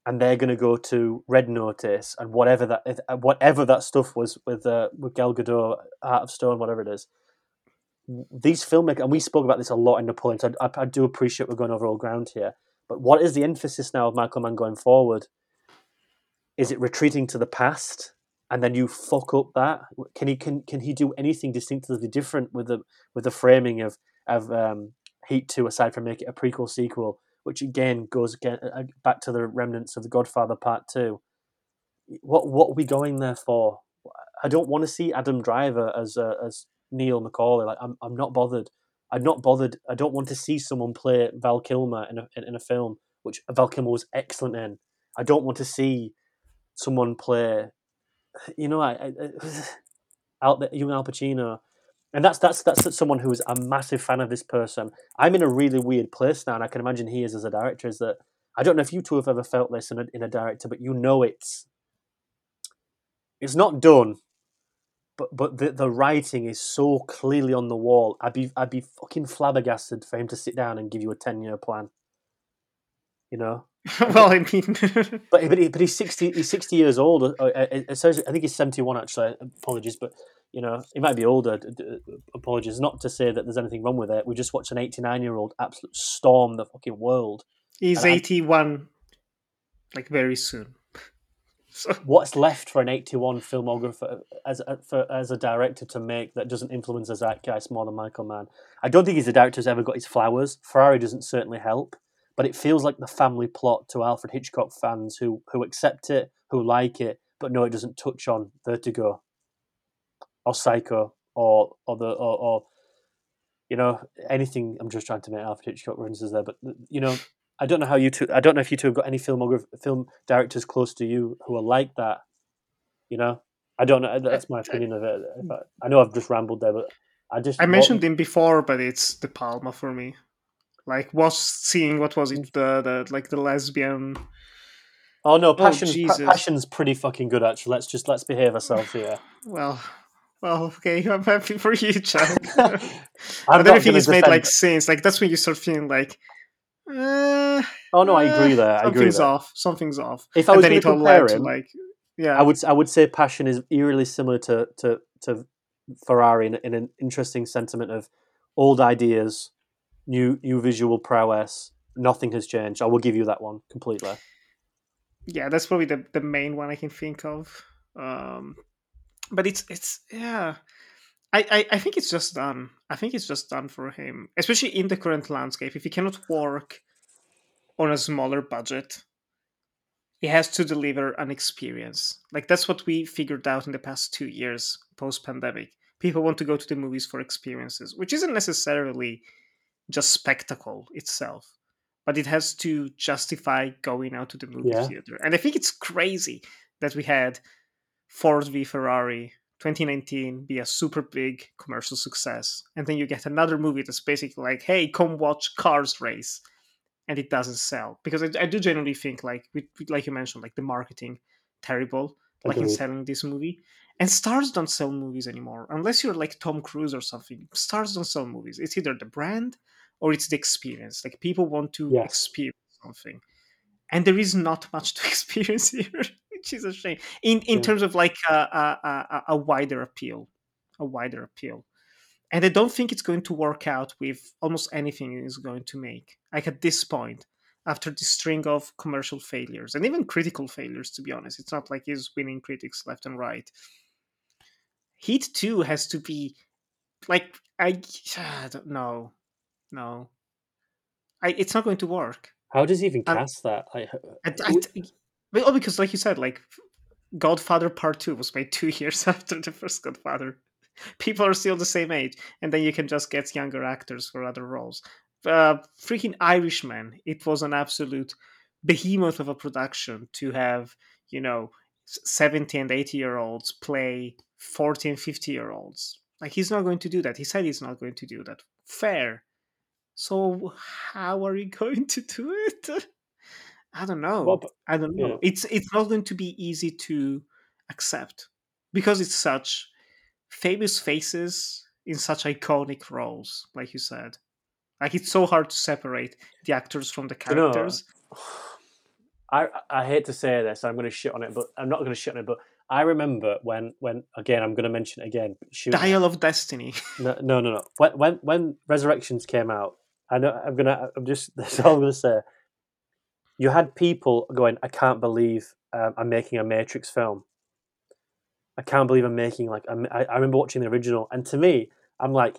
[SPEAKER 3] and they're going to go to Red Notice and whatever that uh, whatever that stuff was with uh, with Gal Gadot, Heart of Stone, whatever it is. These filmmakers, and we spoke about this a lot in the point. I, I, I do appreciate we're going over all ground here, but what is the emphasis now of Michael Mann going forward? Is it retreating to the past, and then you fuck up that? Can he can can he do anything distinctively different with the with the framing of of um, Heat Two aside from make it a prequel sequel? which again goes again uh, back to the remnants of the Godfather Part Two. What what are we going there for? I don't want to see Adam Driver as uh, as Neil McCauley. Like I'm I'm not bothered. I'm not bothered. I don't want to see someone play Val Kilmer in a in, in a film, which Val Kilmer was excellent in. I don't want to see someone play. You know, I, I, Al, young Al Pacino and that's that's that's someone who is a massive fan of this person. I'm in a really weird place now, and I can imagine he is as a director. Is that I don't know if you two have ever felt this in a, in a director, but you know it's it's not done, but but the the writing is so clearly on the wall. I'd be I'd be fucking flabbergasted for him to sit down and give you a ten year plan. You know,
[SPEAKER 4] well, I mean,
[SPEAKER 3] but but, he, but he's sixty he's sixty years old. Uh, uh, It says I think he's seventy one actually. Apologies, but you know he might be older. Apologies, not to say that there's anything wrong with it. We just watched an eighty nine year old absolute storm the fucking world.
[SPEAKER 4] he's
[SPEAKER 3] And I-
[SPEAKER 4] 81, like very soon. So,
[SPEAKER 3] What's left for an eighty one filmographer as a, for as a director to make that doesn't influence the zeitgeist more than Michael Mann? I don't think he's a director who's ever got his flowers. Ferrari doesn't certainly help, but it feels like the family plot to Alfred Hitchcock fans who who accept it, who like it, but no, it doesn't touch on Vertigo or Psycho or or the or, or you know anything. I'm just trying to make Alfred Hitchcock references there, but you know. I don't know how you two. I don't know if you two have got any filmograph film directors close to you who are like that. You know, I don't know. That's my opinion of it. But I know I've just rambled there, but I just
[SPEAKER 4] I mentioned him before, but it's De Palma for me. Like, was seeing what was it the, the like the lesbian
[SPEAKER 3] Oh no, passion's,
[SPEAKER 4] Jesus.
[SPEAKER 3] Pa- passion's pretty fucking good actually. Let's just let's behave ourselves here.
[SPEAKER 4] Well, well, okay, I'm happy for you, Chuck.
[SPEAKER 3] I'm
[SPEAKER 4] but everything is made like sense. Like that's when you start feeling like, uh,
[SPEAKER 3] Oh no, I agree
[SPEAKER 4] uh,
[SPEAKER 3] there. I agree
[SPEAKER 4] Something's
[SPEAKER 3] there.
[SPEAKER 4] off. Something's off.
[SPEAKER 3] If I was going to compare
[SPEAKER 4] led to like, yeah,
[SPEAKER 3] I would I would say Passion is eerily similar to to, to Ferrari in, in an interesting sentiment of old ideas, new new visual prowess. Nothing has changed. I will give you that one completely.
[SPEAKER 4] yeah, that's probably the the main one I can think of. Um, but it's it's yeah. I, I, I think it's just done. I think it's just done for him, especially in the current landscape. If he cannot work on a smaller budget, he has to deliver an experience. Like that's what we figured out in the past two years post pandemic. People want to go to the movies for experiences, which isn't necessarily just spectacle itself, but it has to justify going out to the movie
[SPEAKER 3] Yeah.
[SPEAKER 4] theater. And I think it's crazy that we had Ford v Ferrari 2019 be a super big commercial success. And then you get another movie that's basically like, hey, come watch cars race. And it doesn't sell. Because I, I do generally think, like, like you mentioned, like the marketing, terrible, like in selling this movie. And stars don't sell movies anymore. Unless you're like Tom Cruise or something. Stars don't sell movies. It's either the brand or it's the experience. Like people want to
[SPEAKER 3] Yes.
[SPEAKER 4] experience something. And there is not much to experience here, which is a shame. In in
[SPEAKER 3] Yeah.
[SPEAKER 4] terms of like a, a, a, wider appeal, a wider appeal. and I don't think it's going to work out with almost anything he's going to make. Like at this point, after this string of commercial failures and even critical failures, to be honest, it's not like he's winning critics left and right. Heat Two has to be like I, I don't know, no, I, it's not going to work.
[SPEAKER 3] How does he even cast um, that? I,
[SPEAKER 4] I, I, well, because like you said, like Godfather Part Two was made two years after the first Godfather. People are still the same age, and then you can just get younger actors for other roles. Uh, freaking Irishman! It was an absolute behemoth of a production to have, you know, 70 and 80 year olds play 40 and 50 year olds. Like, he's not going to do that. He said he's not going to do that. Fair. So, how are you going to do it? I don't know. Well, I don't know. Yeah. It's it's not going to be easy to accept because it's such famous faces in such iconic roles, like you said. Like it's so hard to separate the actors from the characters.
[SPEAKER 3] Know, I I hate to say this, I'm going to shit on it, but I'm not going to shit on it. But I remember when when again I'm going to mention it again.
[SPEAKER 4] Shoot, Dial of Destiny.
[SPEAKER 3] No, no, no, no. When when when Resurrections came out, I know I'm gonna. I'm just. That's all I'm gonna say you had people going, I can't believe um, I'm making a Matrix film. I can't believe I'm making like I, I remember watching the original, and to me, I'm like,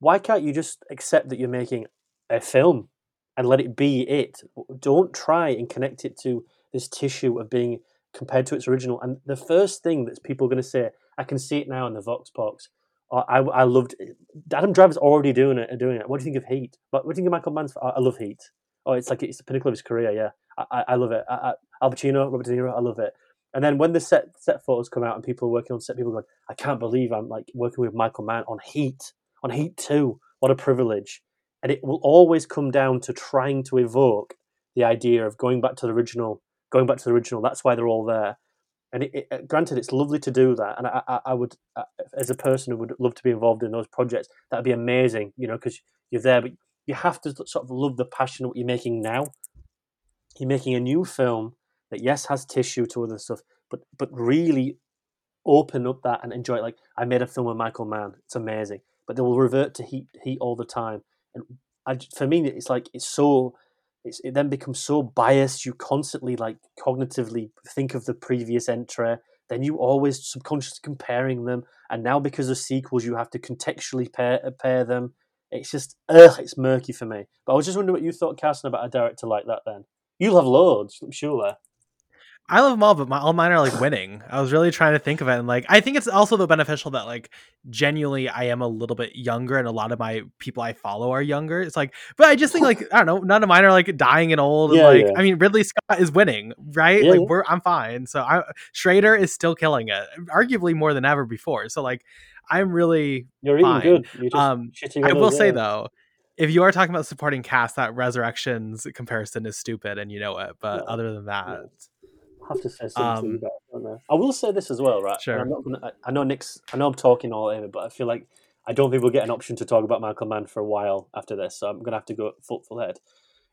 [SPEAKER 3] why can't you just accept that you're making a film and let it be it? Don't try and connect it to this tissue of being compared to its original. And the first thing that people are going to say, I can see it now in the Vox Box. I, I loved it. Adam Driver's already doing it. Doing it. What do you think of Heat? What, what do you think of Michael Mann's? I love Heat. Oh, it's like it's the pinnacle of his career. Yeah, I, I love it. I, I, Al Pacino, Robert De Niro, I love it. And then when the set set photos come out and people are working on set, people going, I can't believe I'm like working with Michael Mann on Heat, on Heat Two. What a privilege! And it will always come down to trying to evoke the idea of going back to the original, going back to the original. That's why they're all there. And it, it, granted, it's lovely to do that, and I, I, I would, uh, as a person who would love to be involved in those projects, that'd be amazing, you know, because you're there, but you have to sort of love the passion of what you're making now. You're making a new film that yes has tissue to other stuff, but but really open up that and enjoy it. Like I made a film with Michael Mann, it's amazing, but they will revert to heat heat all the time. And I, for me, it's like it's so. It's, it then becomes so biased. You constantly like cognitively think of the previous entry. Then you always subconsciously comparing them, and now because of sequels, you have to contextually pair uh, pair them it's just, ugh, it's murky for me. But I was just wondering what you thought, Carson, about a director like that. Then you'll have loads, I'm sure.
[SPEAKER 1] I love them all, but my, all mine are like winning. I was really trying to think of it, and like I think it's also the beneficial that like genuinely I am a little bit younger, and a lot of my people I follow are younger. It's like, but I just think like I don't know, none of mine are like dying and old. And, yeah, like yeah. I mean, Ridley Scott is winning, right? Yeah, like we're I'm fine. So I Schrader is still killing it, arguably more than ever before. So like I'm really
[SPEAKER 3] you're fine. good. You're um,
[SPEAKER 1] I will say though, if you are talking about supporting cast, that Resurrections comparison is stupid, and you know it. But other than that,
[SPEAKER 3] have to say something um, about I will say this as well, right?
[SPEAKER 1] Sure.
[SPEAKER 3] I'm not gonna, I know Nick's. I know I'm talking all over, but I feel like I don't think we'll get an option to talk about Michael Mann for a while after this. So I'm going to have to go full full head.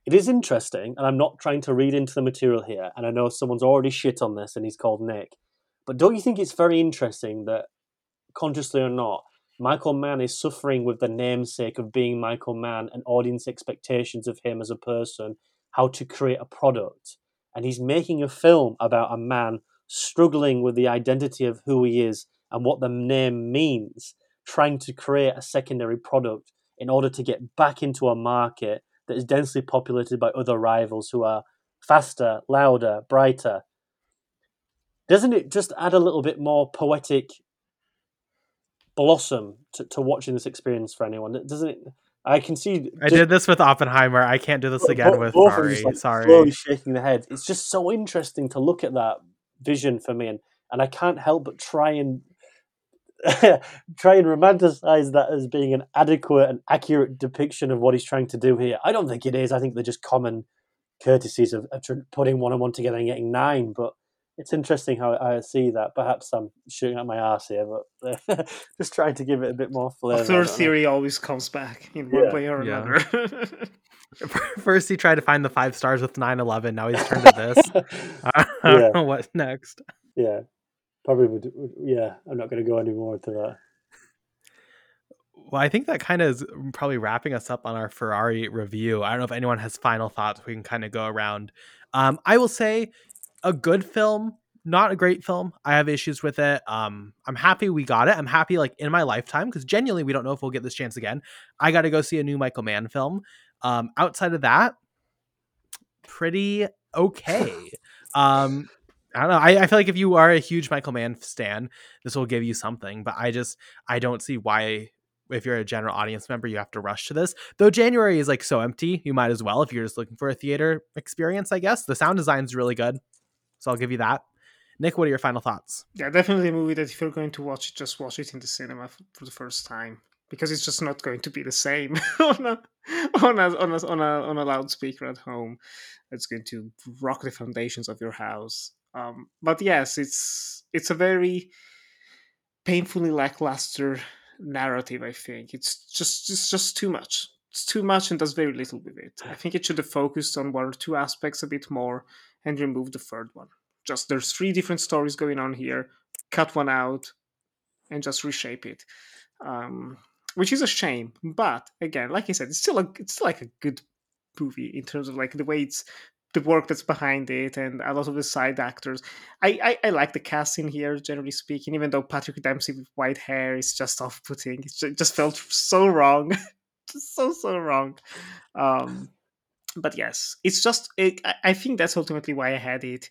[SPEAKER 3] It is interesting, and I'm not trying to read into the material here. And I know someone's already shit on this, and he's called Nick. But don't you think it's very interesting that consciously or not, Michael Mann is suffering with the namesake of being Michael Mann and audience expectations of him as a person, how to create a product. And he's making a film about a man struggling with the identity of who he is and what the name means, trying to create a secondary product in order to get back into a market that is densely populated by other rivals who are faster, louder, brighter. Doesn't it just add a little bit more poetic blossom to, to watching this experience for anyone. Doesn't it? I can see.
[SPEAKER 1] I did this with Oppenheimer. I can't do this again with Ferrari. Like Sorry, slowly
[SPEAKER 3] shaking the head. It's just so interesting to look at that vision for me, and, and I can't help but try and try and romanticize that as being an adequate and accurate depiction of what he's trying to do here. I don't think it is. I think they're just common courtesies of, of putting one on one together and getting nine. But it's interesting how I see that. Perhaps I'm shooting at my ass here, but just trying to give it a bit more flavor.
[SPEAKER 4] third theory know. always comes back in one yeah. way or yeah. another.
[SPEAKER 1] First, he tried to find the five stars with 9 11. Now he's turned to this. I don't yeah. know what next.
[SPEAKER 3] Yeah. Probably would. Yeah. I'm not going to go any more into that.
[SPEAKER 1] Well, I think that kind of is probably wrapping us up on our Ferrari review. I don't know if anyone has final thoughts. We can kind of go around. Um, I will say a good film, not a great film. I have issues with it. Um, I'm happy we got it. I'm happy like in my lifetime because genuinely we don't know if we'll get this chance again. I got to go see a new Michael Mann film. Um, outside of that, pretty okay. um, I don't know. I, I feel like if you are a huge Michael Mann stan, this will give you something. But I just I don't see why if you're a general audience member, you have to rush to this. Though January is like so empty, you might as well if you're just looking for a theater experience. I guess the sound design is really good, so I'll give you that. Nick, what are your final thoughts?
[SPEAKER 4] Yeah, definitely a movie that if you're going to watch it, just watch it in the cinema for the first time because it's just not going to be the same on a on a on a on a, on a loudspeaker at home. It's going to rock the foundations of your house. Um, but yes, it's it's a very painfully lackluster narrative. I think it's just it's just too much. It's too much and does very little with it. I think it should have focused on one or two aspects a bit more and remove the third one. Just there's three different stories going on here. Cut one out and just reshape it. Um, which is a shame. But again, like I said, it's still a it's still like a good movie in terms of like the way it's the work that's behind it and a lot of the side actors. I, I, I like the casting here, generally speaking, even though Patrick Dempsey with white hair is just off putting. It just felt so wrong. just so, so wrong. Um, but yes, it's just, it, I think that's ultimately why I had it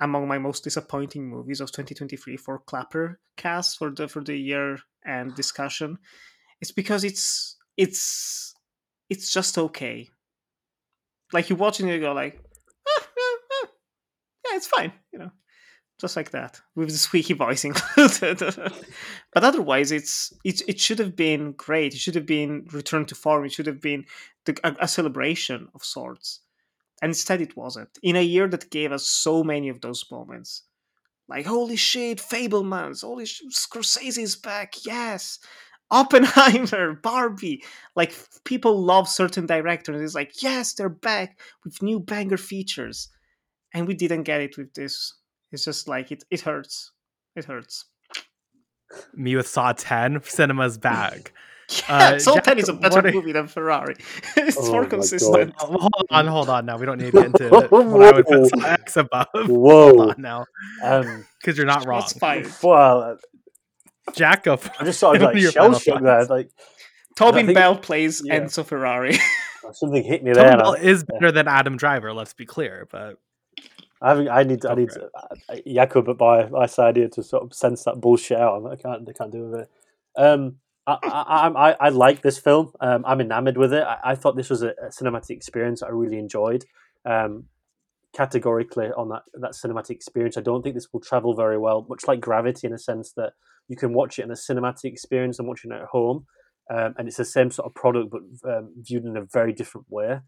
[SPEAKER 4] among my most disappointing movies of 2023 for Clapper cast for the for the year and discussion. It's because it's it's it's just okay like you watch it you go like, ah, ah, ah. yeah, it's fine, you know, just like that with the squeaky voice included. but otherwise, it's it it should have been great. It should have been returned to form. It should have been the, a, a celebration of sorts, and instead it wasn't. In a year that gave us so many of those moments. Like holy shit, Fabelmans Holy shit, Scorsese is back! Yes, Oppenheimer, Barbie. Like people love certain directors. It's like, yes, they're back with new banger features. And we didn't get it with this. It's just like it it hurts. It hurts.
[SPEAKER 1] Me with Saw 10, cinema's back.
[SPEAKER 4] Yeah, uh, Saw Jack, 10 is a better are... movie than Ferrari. it's oh more consistent.
[SPEAKER 1] Oh, hold on, hold on now. We don't need to get into what I would put Saw X above.
[SPEAKER 3] Whoa.
[SPEAKER 1] Hold on now. Because um, you're not wrong. Fine.
[SPEAKER 3] Well,
[SPEAKER 1] Jack up.
[SPEAKER 3] I just sort of like shell shocked there. Like
[SPEAKER 4] Tobin think, Bell plays yeah. Enzo Ferrari.
[SPEAKER 3] Something hit me there.
[SPEAKER 1] Bell is better yeah. than Adam Driver. Let's be clear, but
[SPEAKER 3] I think I need I need uh, my, my side here to sort of sense that bullshit out. I can't I can't do with it. Um, I, I, I, I like this film. Um, I'm enamored with it. I, I thought this was a, a, cinematic experience I really enjoyed. Um, categorically on that that cinematic experience, I don't think this will travel very well. Much like Gravity, in a sense that you can watch it in a cinematic experience and watching it at home, um, and it's the same sort of product but um, viewed in a very different way.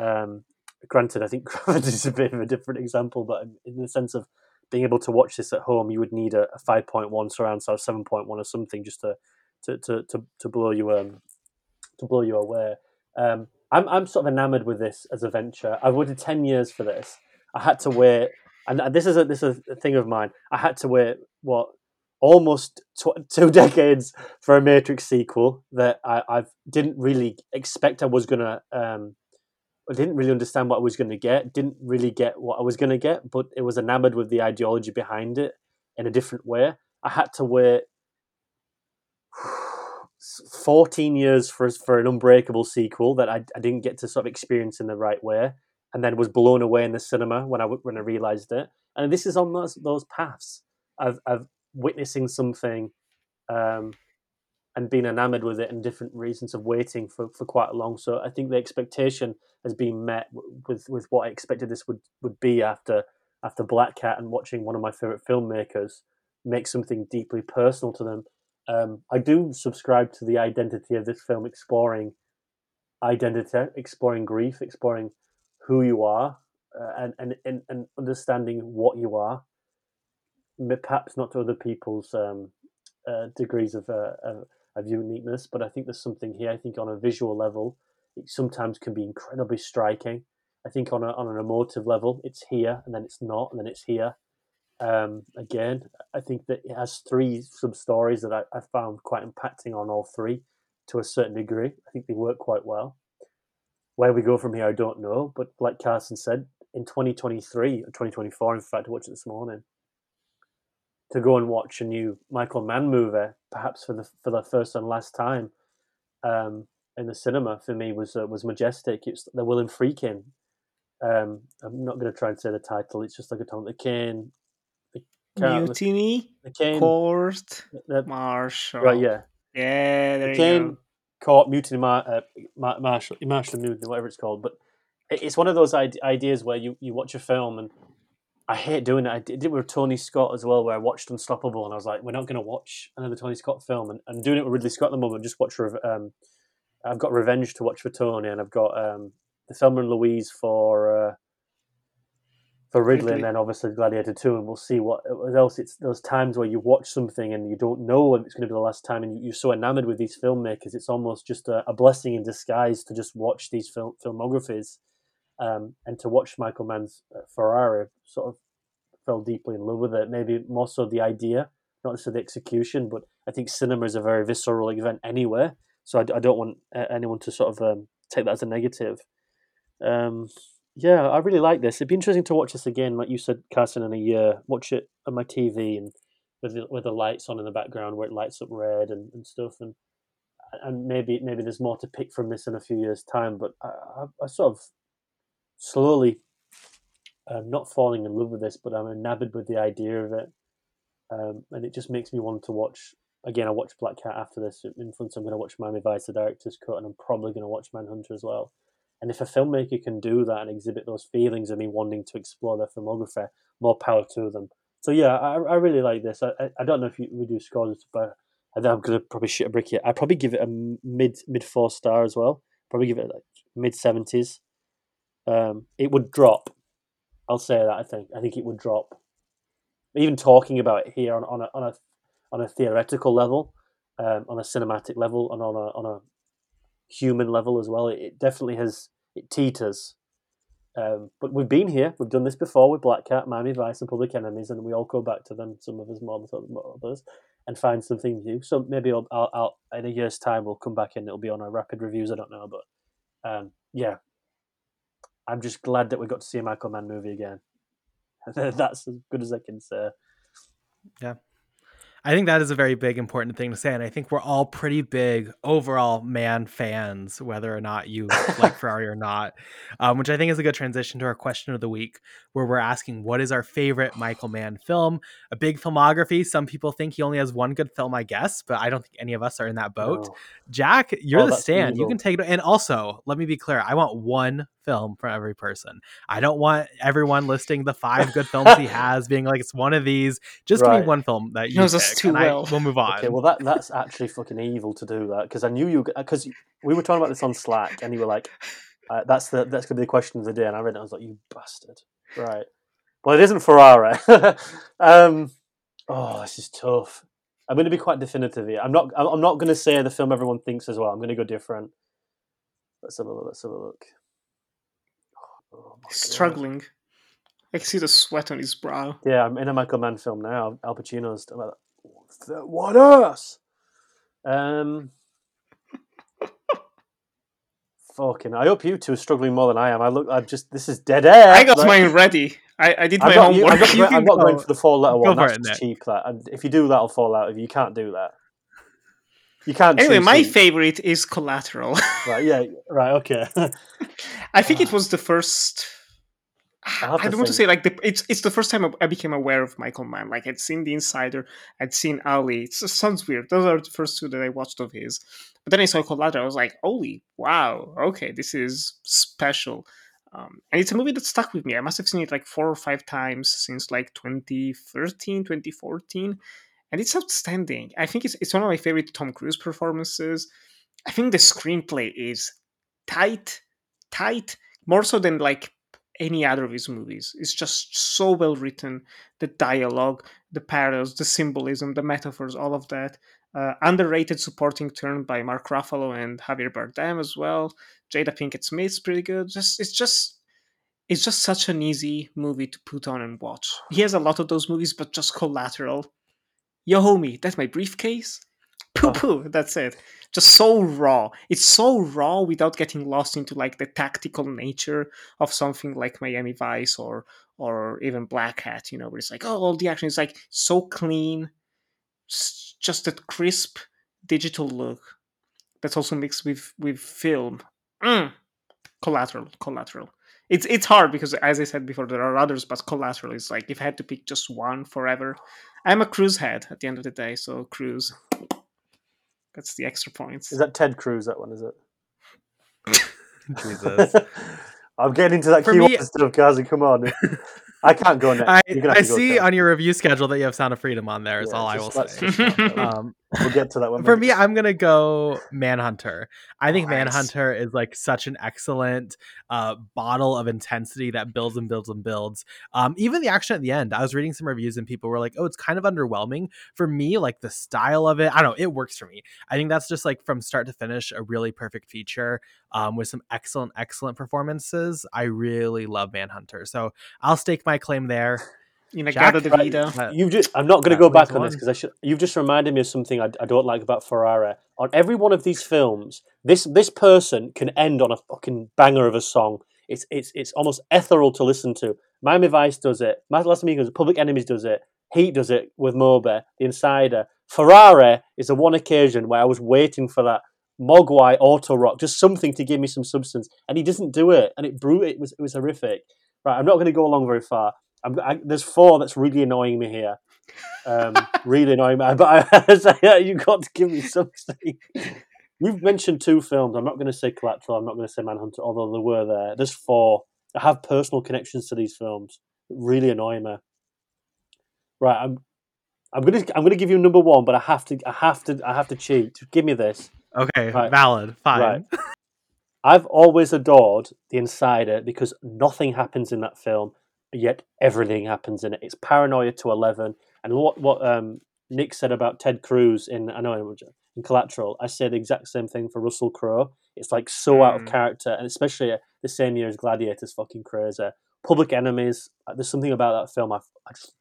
[SPEAKER 3] Um, granted, I think Gravity is a bit of a different example, but in the sense of being able to watch this at home, you would need a, a five point one surround sound, seven point one, or something just to to, to, to, to blow you um to blow you away. Um, I'm I'm sort of enamored with this as a venture. I waited ten years for this. I had to wait, and this is a this is a thing of mine. I had to wait what almost tw- two decades for a Matrix sequel that I, I didn't really expect I was gonna. Um, I didn't really understand what I was gonna get. Didn't really get what I was gonna get, but it was enamored with the ideology behind it in a different way. I had to wait 14 years for for an unbreakable sequel that I, I didn't get to sort of experience in the right way and then was blown away in the cinema when I when I realized it and this is on those those paths of, of witnessing something um, and being enamored with it and different reasons of waiting for, for quite long. So I think the expectation has been met with, with what I expected this would, would be after after Blackhat and watching one of my favorite filmmakers make something deeply personal to them. Um, I do subscribe to the identity of this film, exploring identity, exploring grief, exploring who you are, uh, and, and, and and understanding what you are perhaps not to other people's um, uh, degrees of, uh, of, of uniqueness, but I think there's something here. I think on a visual level, it sometimes can be incredibly striking. I think on a, on an emotive level, it's here and then it's not, and then it's here. Um, again, I think that it has three sub stories that I, I found quite impacting on all three. to a certain degree. I think they work quite well. Where we go from here, I don't know. But like Carson said, in 2023 or 2024, in fact, I watched it this morning, to go and watch a new Michael Mann movie, perhaps for the for the first and last time um, in the cinema, for me was uh, was majestic. It's the William Friedkin. Um, I'm not going to try and say the title. It's just like a tongue. The Caine, the Car-
[SPEAKER 4] Mutiny,
[SPEAKER 3] the Caine,
[SPEAKER 4] Court,
[SPEAKER 3] the,
[SPEAKER 4] Martial.
[SPEAKER 3] right, yeah,
[SPEAKER 4] Yeah, there
[SPEAKER 3] the
[SPEAKER 4] Caine.
[SPEAKER 3] Court Mutiny, Mar- uh, Mar- Martial, Martial Mutiny, whatever it's called. But it- it's one of those ide- ideas where you, you watch a film and I hate doing it. I did it with Tony Scott as well, where I watched Unstoppable and I was like, we're not going to watch another Tony Scott film. And I'm doing it with Ridley Scott at the moment. Just watch. Um, I've got Revenge to watch for Tony, and I've got um, the Thelma and Louise for uh, for Ridley,
[SPEAKER 4] Ridley.
[SPEAKER 3] and then obviously Gladiator Two, and we'll see what, what else. It's those times where you watch something and you don't know if it's going to be the last time, and you're so enamored with these filmmakers, it's almost just a, a blessing in disguise to just watch these film filmographies, um, and to watch Michael Mann's uh, Ferrari. Sort of fell deeply in love with it. Maybe more so the idea, not necessarily the execution, but I think cinema is a very visceral event anyway. So I, I don't want uh, anyone to sort of um, take that as a negative. Um, yeah, I really like this. It'd be interesting to watch this again, like you said, Carson, in a year. Watch it on my TV and with the, with the lights on in the background where it lights up red and, and stuff, and and maybe maybe there's more to pick from this in a few years' time. But I, I, I sort of slowly, I'm not falling in love with this, but I'm enamored with the idea of it, um, and it just makes me want to watch. Again, I watched Blackhat after this. In I'm going to watch Miami Vice, the director's cut, and I'm probably going to watch Manhunter as well. And if a filmmaker can do that and exhibit those feelings of me wanting to explore their filmography, more power to them. So yeah, I, I really like this. I, I- I don't know if you, we do scores, but I think I'm gonna probably shit a brick here. I'd probably give it a mid mid four star as well. Probably give it like mid seventies. Um, it would drop. I'll say that. I think. I think it would drop. Even talking about it here on, on a on a on a theoretical level, um, on a cinematic level, and on a on a human level as well. It, it definitely has it teeters. Um, but we've been here. We've done this before with Blackhat, Miami Vice, and Public Enemies, and we all go back to them. Some of us more than others, and find something new. So maybe I'll, I'll, I'll in a year's time we'll come back and it'll be on our rapid reviews. I don't know, but um, yeah, I'm just glad that we got to see a Michael Mann movie again. That's as good as I can say. Yeah.
[SPEAKER 1] I think that is a very big important thing to say, and I think we're all pretty big overall Mann fans, whether or not you like Ferrari or not. Um, which I think is a good transition to our question of the week, where we're asking what is our favorite Michael Mann film? A big filmography. Some people think he only has one good film, I guess, but I don't think any of us are in that boat.
[SPEAKER 3] No.
[SPEAKER 1] Jack, you're
[SPEAKER 3] Oh,
[SPEAKER 1] the stand. You can take it. And also, let me be clear. I want one film for every person. I don't want everyone listing the five good films he has, being like it's one of these. Just give me one film that you
[SPEAKER 4] knows us
[SPEAKER 1] pick,
[SPEAKER 4] too
[SPEAKER 1] and I-
[SPEAKER 4] well.
[SPEAKER 1] we'll move on.
[SPEAKER 3] Okay, well that that's actually fucking evil to do that because I knew you because we were talking about this on Slack and you were like, uh, "That's the that's gonna be the question of the day," and I read it. I was like, "You bastard!" Right. Well, it isn't Ferrari. um, oh, this is tough. I'm going to be quite definitive here. I'm not. I'm I'm not going to say the film everyone thinks as well. I'm going to go different. Let's have a look. Let's have a look. Oh, God.
[SPEAKER 4] Struggling. I can see the sweat on his brow.
[SPEAKER 3] Yeah, I'm in a Michael Mann film now. Al Pacino's like, what else? Um, fucking. I hope you two are struggling more than I am. I look. I'm just. This is dead air.
[SPEAKER 4] I got
[SPEAKER 3] Like,
[SPEAKER 4] mine ready. I, I did my homework.
[SPEAKER 3] I'm not,
[SPEAKER 1] You
[SPEAKER 3] I'm not going
[SPEAKER 1] go-
[SPEAKER 3] for the four letter one. That's cheap. That and if you do that, I'll fall out of you. You can't do that. You can't.
[SPEAKER 4] anyway, my
[SPEAKER 3] who-
[SPEAKER 4] favorite is Collateral.
[SPEAKER 3] Right. Yeah. Right. Okay.
[SPEAKER 4] I think it was the first.
[SPEAKER 3] have
[SPEAKER 4] I don't want to say like the it's it's the first time I became aware of Michael Mann. Like I'd seen The Insider, I'd seen Ali. It sounds weird. Those are the first two that I watched of his. But then I saw Collateral. I was like, holy wow, okay, this is special. Um, and it's a movie that stuck with me. I must have seen it like four or five times since like 2013, 2014. And it's outstanding. I think it's, it's one of my favorite Tom Cruise performances. I think the screenplay is tight, tight, more so than like any other of his movies. It's just so well written. The dialogue, the parallels, the symbolism, the metaphors, all of that. Uh, underrated supporting turn by Mark Ruffalo and Javier Bardem as well. Jada Pinkett Smith's pretty good. Just it's just it's just such an easy movie to put on and watch. He has a lot of those movies, but just Collateral. Yo, homie, that's my briefcase. poo poo. That's it. Just so raw. It's so raw without getting lost into like the tactical nature of something like Miami Vice or or even Blackhat. You know, where it's like, oh, all the action is like so clean, just that crisp digital look. That's also mixed with with film. Mm. Collateral, collateral. It's it's hard because as I said before, there are others, but collateral is like if I had to pick just one forever. I'm a cruise head at the end of the day, so cruise. That's the extra points.
[SPEAKER 3] Is that Ted Cruz? That one is it?
[SPEAKER 1] Jesus.
[SPEAKER 3] I'm getting into that
[SPEAKER 1] For
[SPEAKER 3] keyword
[SPEAKER 1] me-
[SPEAKER 3] stuff, guys. Come on, I can't go next.
[SPEAKER 1] I,
[SPEAKER 3] You're gonna have
[SPEAKER 1] I
[SPEAKER 3] to go
[SPEAKER 1] see on your review schedule that you have Sound of Freedom on there. Is
[SPEAKER 3] Yeah,
[SPEAKER 1] all I
[SPEAKER 3] just-
[SPEAKER 1] will say.
[SPEAKER 3] just not go.
[SPEAKER 1] Um,
[SPEAKER 3] We'll get to that one.
[SPEAKER 1] for me, I'm gonna go Manhunter. I think
[SPEAKER 4] Nice.
[SPEAKER 1] Manhunter is like such an excellent uh, bottle of intensity that builds and builds and builds. Um, even the action at the end. I was reading some reviews and people were like, "Oh, it's kind of underwhelming." For me, like the style of it, I don't know, it works for me. I think that's just like from start to finish a really perfect feature um, with some excellent, excellent performances. I really love Manhunter, so I'll stake my claim there.
[SPEAKER 4] Inagata
[SPEAKER 1] Jack-
[SPEAKER 4] Vida.
[SPEAKER 1] Uh,
[SPEAKER 3] You've just, I'm not going to go back
[SPEAKER 1] leaves
[SPEAKER 3] on this because I should. You've just reminded me of something I, I don't like about Ferrari. On every one of these films, this this person can end on a fucking banger of a song. It's it's it's almost ethereal to listen to. Miami Vice does it. Last Amigos, Public Enemies does it. Heat does it with Moby, The Insider. Ferrari is the one occasion where I was waiting for that Mogwai auto rock, just something to give me some substance, and he doesn't do it, and it brew it was it was horrific. Right, I'm not going to go along very far. I'm, I, there's four that's really annoying me here. Um, really annoying me. But I, yeah, you got to give me something. We've mentioned two films. I'm not going to say Collateral. I'm not going to say Manhunter, although there were there. There's four. I have personal connections to these films. Really annoy me. Right, I'm. I'm gonna. I'm gonna give you number one, but I have to. I have to. I have to cheat. Give me this.
[SPEAKER 1] Okay,
[SPEAKER 3] Right.
[SPEAKER 1] valid, fine.
[SPEAKER 3] Right. I've always adored The Insider because nothing happens in that film, yet everything happens in it. It's paranoia to eleven. And what what um, Nick said about Ted Cruz in I know in Collateral, I say the exact same thing for Russell Crowe. It's like so out of
[SPEAKER 4] Mm.
[SPEAKER 3] character, and especially uh, the same year as Gladiator's fucking crazy. Public Enemies. uh, There's something about that film I, I just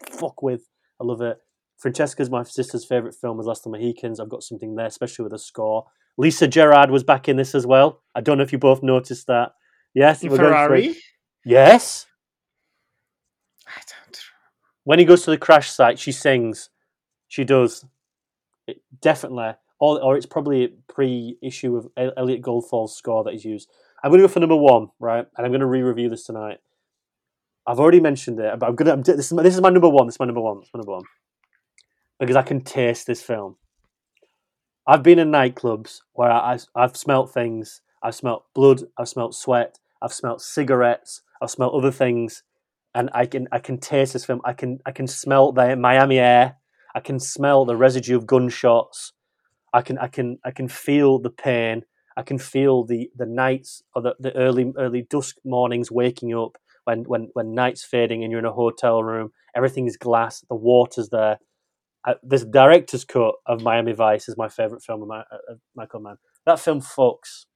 [SPEAKER 3] I fuck with. I love it. Francesca's my sister's favorite film was Last of the Mohicans. I've got something there, especially with the score. Lisa Gerrard was back in this as well. I don't know if you both noticed that. Yes,
[SPEAKER 4] In
[SPEAKER 3] we're going through-
[SPEAKER 4] Ferrari.
[SPEAKER 3] Yes,
[SPEAKER 4] I don't.
[SPEAKER 3] when he goes to the crash site, she sings. She does. It, definitely. Or, or it's probably a pre-issue of Elliot Goldenthal's score that he's used. I'm going to go for number one, right? And I'm going to re-review this tonight. I've already mentioned it, but I'm gonna. I'm, this is my, this is my number one. This is my number one. This is my number one because I can taste this film. I've been in nightclubs where I, I, have smelt things. I've smelt blood. I've smelt sweat. I've smelt cigarettes. I've smelt other things, and I can I can taste this film. I can I can smell the Miami air. I can smell the residue of gunshots. I can I can I can feel the pain. I can feel the the nights or the, the early early dusk mornings waking up when when when night's fading and you're in a hotel room. Everything is glass. The water's there. I, this director's cut of Miami Vice is my favorite film of, my, of Michael Mann. That film fucks,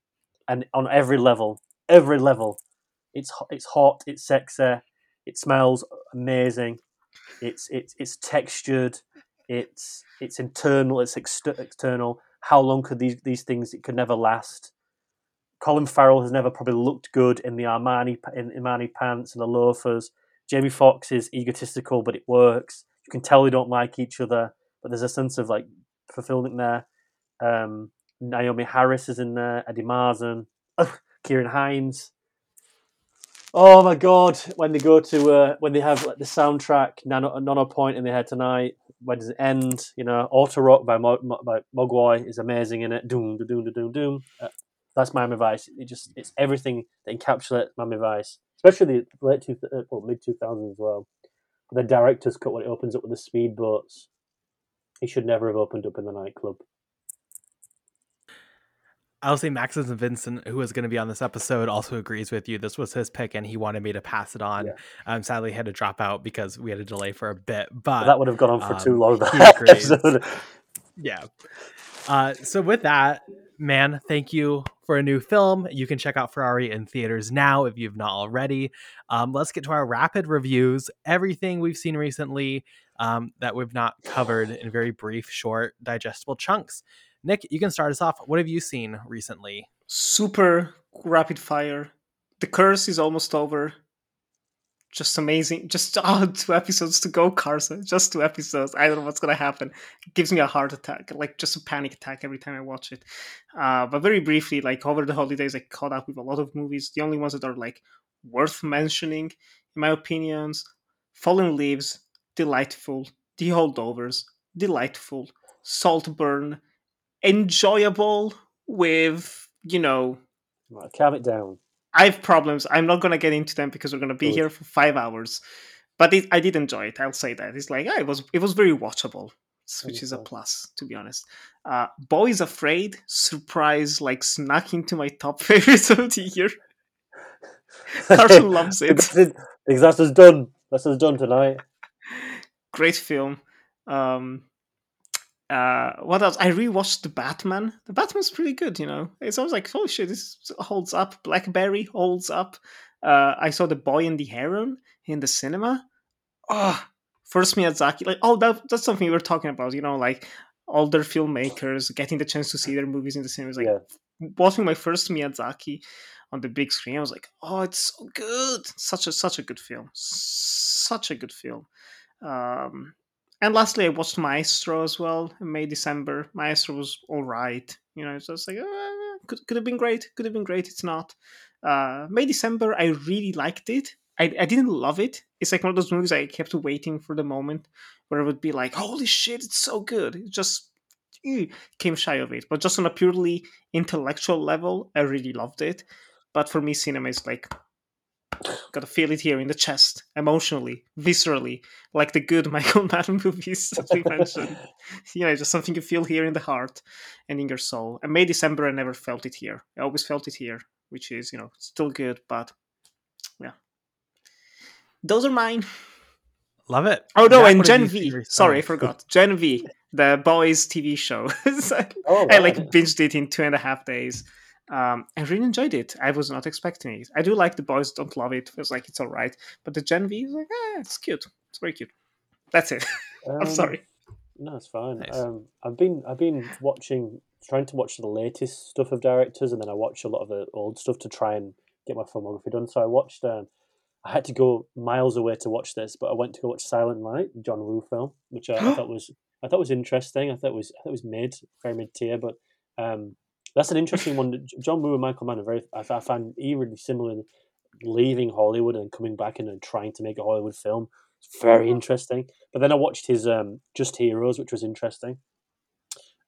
[SPEAKER 3] and on every level, every level, it's it's hot, it's sexy, it smells amazing, it's it's it's textured, it's it's internal, it's exter- external. How long could these these things? It could never last. Colin Farrell has never probably looked good in the Armani in Armani pants and the loafers. Jamie Foxx is egotistical, but it works. You can tell they don't like each other, but there's a sense of like fulfillment there. Um, Naomie Harris is in there. Eddie Marsan, Ciarán Hinds. Oh my god! When they go to uh, when they have like, the soundtrack, Nano, Nono Point in their head tonight. When does it end? You know, Auto Rock by Mo, by Mogwai is amazing in it. Doom, doom, doom, doom, doom. Uh, that's Miami Vice. It just it's everything that encapsulates Miami Vice, especially the late two, uh, well, mid two thousands as well. The director's cut when it opens up with the speedboats. He should never have opened up in the nightclub.
[SPEAKER 1] I'll say Maxis and Vincent, who is going to be on this episode, also agrees with you. This was his pick, and he wanted me to pass it on.
[SPEAKER 3] Yeah.
[SPEAKER 1] Um, sadly, had to drop out because we had a delay for a bit.
[SPEAKER 3] But
[SPEAKER 1] But
[SPEAKER 3] that would have gone on for too
[SPEAKER 1] um,
[SPEAKER 3] long.
[SPEAKER 1] he
[SPEAKER 3] That episode.
[SPEAKER 1] yeah. Uh, so with that, man, thank you for a new film. You can check out Ferrari in theaters now if you've not already. Um, let's get to our rapid reviews. Everything we've seen recently um, that we've not covered in very brief, short, digestible chunks. Nick, you can start us off. What have you seen recently?
[SPEAKER 4] Super rapid fire. The curse is almost over. Just amazing. Just oh, two episodes to go, Carson. Just two episodes. I don't know what's gonna happen. It gives me a heart attack, like just a panic attack every time I watch it. Uh, but very briefly, like over the holidays, I caught up with a lot of movies. The only ones that are like worth mentioning, in my opinions, Fallen Leaves, delightful. The Holdovers, delightful. Saltburn, enjoyable with you know
[SPEAKER 3] Right, calm it down.
[SPEAKER 4] I have problems. I'm not gonna get into them because we're gonna be
[SPEAKER 3] Good.
[SPEAKER 4] here for five hours. But it, I did enjoy it. I'll say that. It's like ah, it was it was very watchable, which is a plus to be honest. Uh, Beau Is Afraid surprise like snuck into my top favorites of the year. Carson loves it.
[SPEAKER 3] Because it- because that's us done. That's us done tonight.
[SPEAKER 4] Great film. Um, uh, what else? I rewatched the Batman. The Batman's pretty good. You know, it's always like, oh shit, this holds up. Blackberry holds up. Uh, I saw the Boy and the Heron in the cinema. Oh, first Miyazaki. Like, oh, that, that's something we were talking about. You know, like older filmmakers getting the chance to see their movies in the cinema. Like
[SPEAKER 3] Yeah.
[SPEAKER 4] watching my first Miyazaki on the big screen. I was like, oh, it's so good. Such a such a good film. Such a good film. Um, and lastly, I watched Maestro as well in May December. Maestro was all right. You know, So it's like uh, could could have been great. Could have been great. It's not. Uh, May December, I really liked it. I, I didn't love it. It's like one of those movies I kept waiting for the moment where it would be like, holy shit, it's so good. It just eh, came shy of it. But just on a purely intellectual level, I really loved it. But for me, cinema is like gotta feel it here in the chest, emotionally, viscerally, like the good Michael Mann movies that we mentioned. you know, just something you feel here in the heart and in your soul. And May December, I never felt it here. I always felt it here, which is you know still good, but yeah. Those are mine.
[SPEAKER 1] Love it.
[SPEAKER 4] Oh no, and Gen V. Sorry, I forgot. Gen V, the boys TV show. So
[SPEAKER 3] Oh,
[SPEAKER 4] I like binged it in two and a half days. Um, I really enjoyed it. I was not expecting it. I do like the boys. Don't love it. Feels like it's all right. But the Gen V is like, eh, it's cute. It's very cute. That's it. I'm
[SPEAKER 3] Um,
[SPEAKER 4] sorry.
[SPEAKER 3] No, it's fine.
[SPEAKER 1] Nice.
[SPEAKER 3] Um, I've been I've been watching, trying to watch the latest stuff of directors, and then I watch a lot of the old stuff to try and get my filmography done. So I watched. Um, I had to go miles away to watch this, but I went to go watch Silent Night, John Woo film, which I, I thought was I thought was interesting. I thought it was I thought it was mid, very mid tier, but um, that's an interesting one. John Woo and Michael Mann are very. I, I find eerily similar, in leaving Hollywood and coming back and then trying to make a Hollywood film. It's very interesting. But then I watched his um, Just Heroes, which was interesting.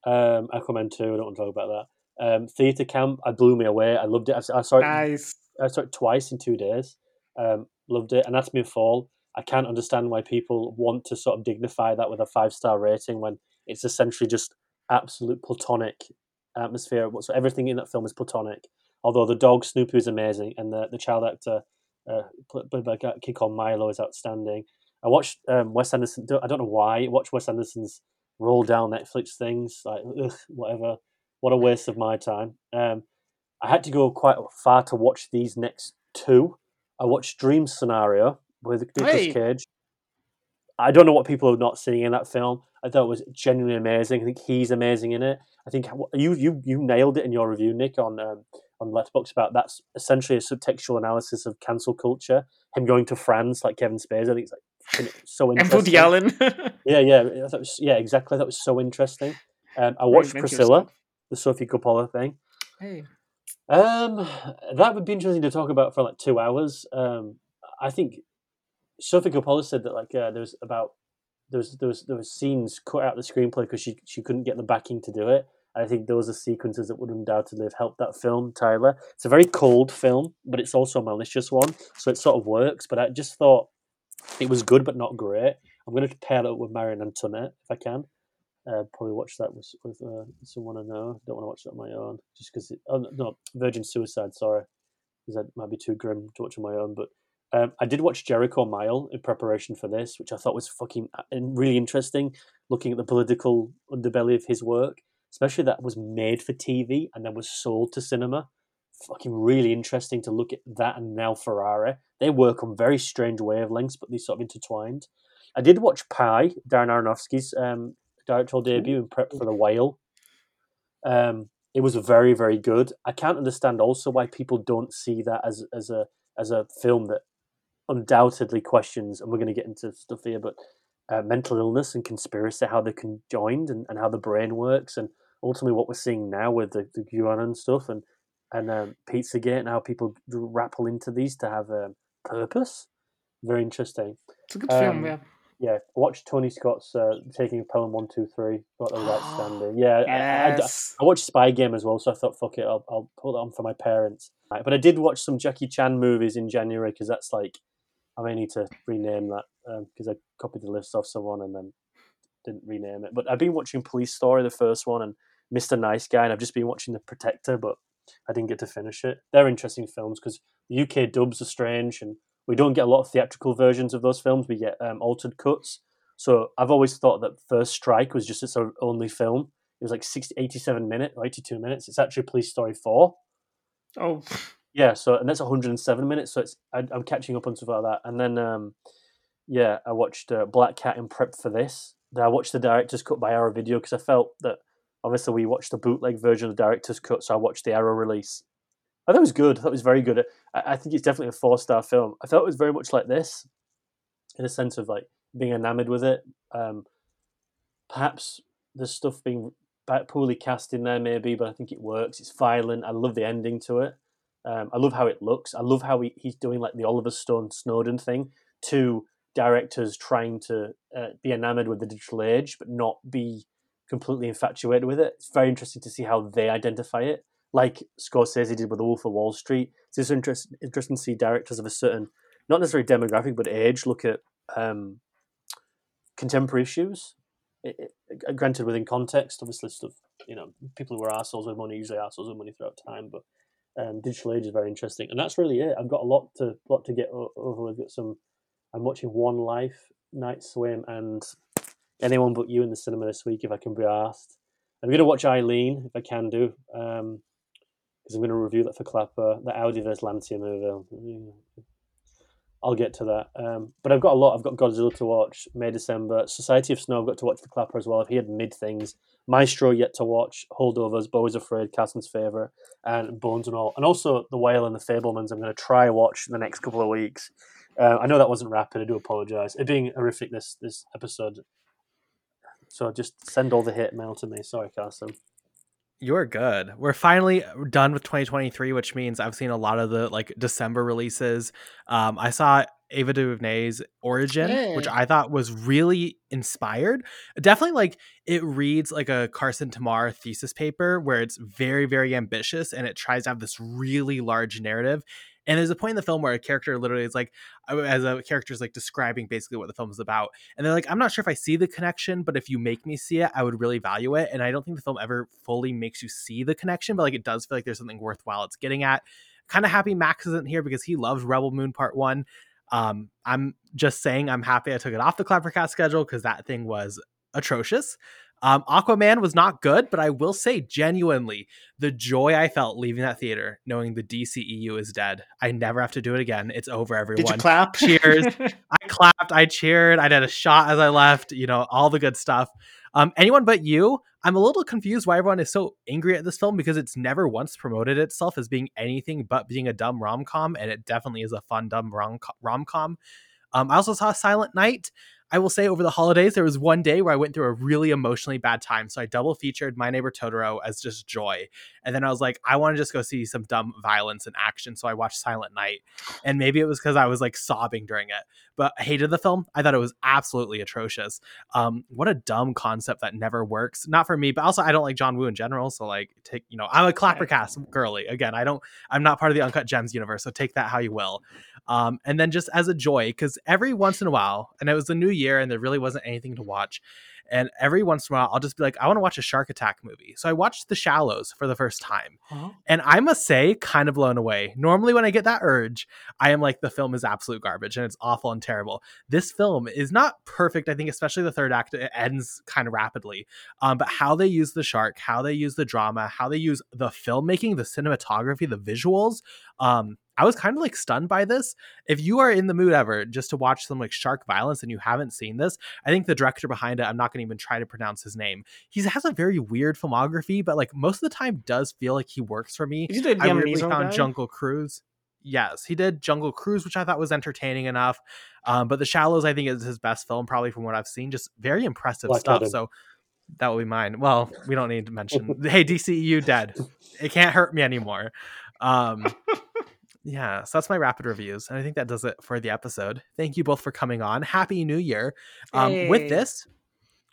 [SPEAKER 3] Um, Aquaman 2, I don't want to talk about that. Um, Theatre Camp, I blew me away. I loved it. I, I saw it.
[SPEAKER 4] Nice.
[SPEAKER 3] I saw it twice in two days. Um, loved it. Anatomy of Fall. I can't understand why people want to sort of dignify that with a five star rating when it's essentially just absolute platonic atmosphere. So everything in that film is platonic. Although the dog Snoopy is amazing and the, the child actor uh, played played by a kid called Milo is outstanding. I watched um, Wes Anderson. I don't know why. I watched Wes Anderson's Roald Dahl Netflix things. Like ugh, whatever. What a waste of my time. Um, I had to go quite far to watch these next two. I watched Dream Scenario with Nicolas
[SPEAKER 4] Hey.
[SPEAKER 3] Cage. I don't know what people are not seeing in that film. I thought it was genuinely amazing. I think he's amazing in it. I think you you you nailed it in your review, Nick, on um, on Letterboxd about that's essentially a subtextual analysis of cancel culture. Him going to France like Kevin Spacey. I think it's like so
[SPEAKER 4] and
[SPEAKER 3] interesting.
[SPEAKER 4] Woody Allen.
[SPEAKER 3] Yeah, yeah, I thought it was, yeah, exactly. That was so interesting. Um, I watched
[SPEAKER 4] Reinvent
[SPEAKER 3] Priscilla, the Sofia Coppola thing.
[SPEAKER 4] hey.
[SPEAKER 3] Um, that would be interesting to talk about for like two hours. Um, I think Sofia Coppola said that like uh, there was about there was there was there was scenes cut out of the screenplay because she she couldn't get the backing to do it. I think those are sequences that would undoubtedly have helped that film. Tyler, it's a very cold film, but it's also a malicious one, so it sort of works. But I just thought it was good, but not great. I'm going to pair it up with Marie Antoinette if I can. Uh, probably watch that with, with uh, someone I know. Don't want to watch that on my own, just because. Oh no, Virgin Suicide. Sorry, because that might be too grim to watch on my own. But um, I did watch Jericho Mile in preparation for this, which I thought was fucking uh, really interesting. Looking at the political underbelly of his work, especially that was made for TV and then was sold to cinema. Fucking really interesting to look at that and now Ferrari. They work on very strange wavelengths, but they sort of intertwined. I did watch Pi, Darren Aronofsky's um, directorial debut, and prep for The Whale. Um, it was very, very good. I can't understand also why people don't see that as as a as a film that undoubtedly questions, and we're going to get into stuff here, but uh, mental illness and conspiracy, how they're conjoined, and, and how the brain works, and ultimately what we're seeing now with the, the QAnon stuff and and um, Pizzagate and how people grapple into these to have a purpose. Very interesting.
[SPEAKER 4] It's a good um, film, yeah.
[SPEAKER 3] Yeah, watch Tony Scott's uh, Taking a Pelham One Two Three. Got the right standing. Yeah,
[SPEAKER 4] yes.
[SPEAKER 3] I, I, I, watched Spy Game as well, so I thought, fuck it, I'll, I'll put that on for my parents. But I did watch some Jackie Chan movies in January because that's like I may need to rename that because um, I copied the list off someone and then didn't rename it. But I've been watching Police Story, the first one, and Mr. Nice Guy, and I've just been watching The Protector, but I didn't get to finish it. They're interesting films because the UK dubs are strange, and we don't get a lot of theatrical versions of those films. We get um, altered cuts. So I've always thought that First Strike was just its only film. It was like 60, 87 minutes, 82 minutes. It's actually Police Story 4.
[SPEAKER 4] Oh.
[SPEAKER 3] Yeah, so and that's 107 minutes. So it's I, am catching up on stuff like that. And then um, yeah, I watched uh, Blackhat in prep for this. Then I watched the director's cut by Arrow Video because I felt that obviously we watched the bootleg version of the director's cut, so I watched the Arrow release. I thought it was good. I thought it was very good. I, I think it's definitely a four star film. I felt it was very much like this, in a sense of like being enamored with it. Um, perhaps the stuff being poorly cast in there, maybe, but I think it works. It's violent. I love the ending to it. Um, I love how it looks. I love how he, he's doing like the Oliver Stone Snowden thing to directors trying to uh, be enamored with the digital age, but not be completely infatuated with it. It's very interesting to see how they identify it, like Scorsese did with The Wolf of Wall Street. It's just interest, interesting to see directors of a certain, not necessarily demographic, but age look at um, contemporary issues. It, it, granted, within context, obviously, stuff you know, people who are assholes with money usually assholes with money throughout time, but um, digital age is very interesting, and that's really it. I've got a lot to lot to get over. I've got some. I'm watching One Life, Night Swim, and Anyone But You in the cinema this week if I can be asked. I'm going to watch Eileen if I can do, because um, I'm going to review that for Clapper. The Audi vs Lancia movie. I'll get to that. Um, but I've got a lot. I've got Godzilla to watch May December. Society of Snow I've got to watch The Clapper as well. I've heard mid things. Maestro yet to watch. Holdovers, is Afraid, Carson's Favourite, and Bones and all. And also The Whale and the Fabelmans. I'm going to try watch in the next couple of weeks. Uh, I know that wasn't rapid. I do apologise. It being horrific this this episode. So just send all the hate mail to me. Sorry, Carson.
[SPEAKER 1] You're good. We're finally done with 2023, which means I've seen a lot of the like December releases. Um, I saw Ava DuVernay's Origin, which I thought was really inspired. Definitely like it reads like a Carson Timar thesis paper where it's very, very ambitious and it tries to have this really large narrative. And there's a point in the film where a character literally is like, uh, as a character is like describing basically what the film is about. And they're like, I'm not sure if I see the connection, but if you make me see it, I would really value it. And I don't think the film ever fully makes you see the connection, but like it does feel like there's something worthwhile it's getting at. Kind of happy Max isn't here because he loves Rebel Moon Part One. Um, I'm just saying I'm happy I took it off the Clappercast schedule because that thing was atrocious. Um, Aquaman was not good, but I will say genuinely the joy I felt leaving that theater, knowing the DCEU is dead. I never have to do it again. It's over, everyone.
[SPEAKER 4] Did you clap?
[SPEAKER 1] Cheers. I clapped, I cheered, I did a shot as I left, you know, all the good stuff. Um, anyone but you, I'm a little confused why everyone is so angry at this film because it's never once promoted itself as being anything but being a dumb rom com, and it definitely is a fun, dumb rom com. Um, I also saw Silent Night. I will say over the holidays, there was one day where I went through a really emotionally bad time. So I double featured My Neighbor Totoro as just joy. And then I was like, I want to just go see some dumb violence and action. So I watched Silent Night. And maybe it was because I was like sobbing during it, but I hated the film. I thought it was absolutely atrocious. Um, what a dumb concept that never works. Not for me, but also I don't like John Woo in general. So like, take, you know, I'm a Clappercast girly. Again, I don't, I'm not part of the Uncut Gems universe. So take that how you will. Um, and then just as a joy, because every once in a while, and it was the new year and there really wasn't anything to watch. And every once in a while, I'll just be like, I want to watch a shark attack movie. So I watched The Shallows for the first time.
[SPEAKER 4] Huh?
[SPEAKER 1] And I must say, kind of blown away. Normally, when I get that urge, I am like, the film is absolute garbage and it's awful and terrible. This film is not perfect. I think, especially the third act, it ends kind of rapidly. Um, but how they use the shark, how they use the drama, how they use the filmmaking, the cinematography, the visuals. Um, I was kind of like stunned by this. If you are in the mood ever just to watch some like shark violence and you haven't seen this, I think the director behind it, I'm not going to even try to pronounce his name. He has a very weird filmography, but like most of the time does feel like he works for me.
[SPEAKER 4] It the
[SPEAKER 1] I weirdly found
[SPEAKER 4] guy?
[SPEAKER 1] Jungle Cruise. Yes, he did Jungle Cruise, which I thought was entertaining enough. Um, but The Shallows, I think, is his best film, probably from what I've seen. Just very impressive
[SPEAKER 3] Black
[SPEAKER 1] stuff.
[SPEAKER 3] Adam.
[SPEAKER 1] So that will be mine. Well, we don't need to mention. hey, DCEU dead. It can't hurt me anymore. Um, yeah, so that's my rapid reviews, and I think that does it for the episode. Thank you both for coming on. Happy New Year. Um,
[SPEAKER 4] Hey.
[SPEAKER 1] With this,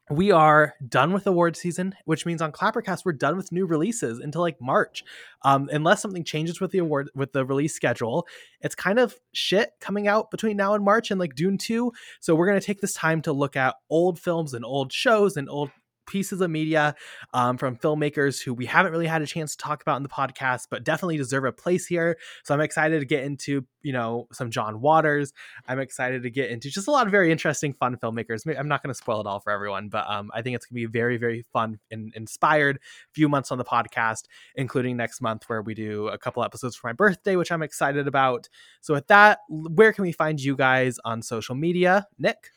[SPEAKER 1] we are done with award season, which means on Clappercast we're done with new releases until like March. Um, unless something changes with the award with the release schedule, it's kind of shit coming out between now and March and like Dune 2. So we're gonna take this time to look at old films and old shows and old pieces of media um, from filmmakers who we haven't really had a chance to talk about in the podcast, but definitely deserve a place here. So I'm excited to get into, you know, some John Waters. I'm excited to get into just a lot of very interesting, fun filmmakers. I'm not going to spoil it all for everyone, but um, I think it's going to be very, very fun and inspired few months on the podcast, including next month where we do a couple episodes for my birthday, which I'm excited about. So with that, where can we find you guys on social media? Nick?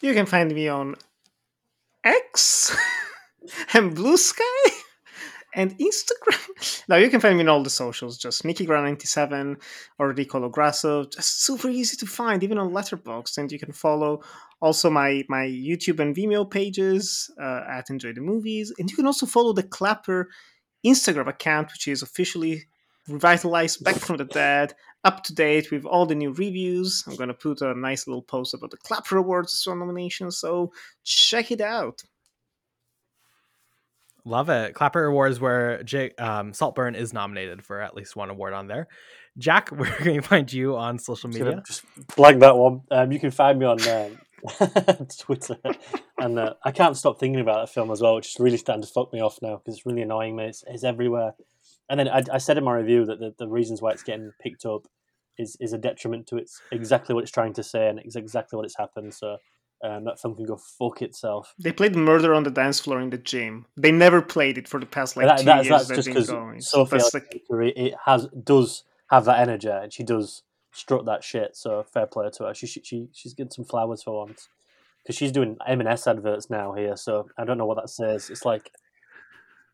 [SPEAKER 4] You can find me on X and Blue Sky and Instagram. Now you can find me in all the socials, just Nicky 97 or Nicolò Grasso. Just super easy to find, even on Letterboxd. And you can follow also my my YouTube and Vimeo pages uh, at Enjoy the Movies. And you can also follow the Clapper Instagram account, which is officially revitalized back from the dead, up to date with all the new reviews. I'm gonna put a nice little post about the Clapper Awards so nominations, so check it out.
[SPEAKER 1] Love it. Clapper Awards where Jake, um, Saltburn is nominated for at least one award on there. Jak, where can you find you on social media?
[SPEAKER 3] Just blank that one. Um, you can find me on um, Twitter, and uh, I can't stop thinking about that film as well, which is really starting to fuck me off now because it's really annoying me. It's, it's everywhere. And then I, I said in my review that the, the reasons why it's getting picked up is is a detriment to its exactly what it's trying to say and it's exactly what it's happened. So um, that film can go fuck itself.
[SPEAKER 4] They played Murder on the Dance Floor in the gym. They never played it for the past like
[SPEAKER 3] That-
[SPEAKER 4] two
[SPEAKER 3] that's
[SPEAKER 4] years.
[SPEAKER 3] that's just because
[SPEAKER 4] That's like,
[SPEAKER 3] it it has does have that energy and she does strut that shit. So fair play to her. She she, she she's getting some flowers for once because she's doing M&S adverts now here. So I don't know what that says. It's like.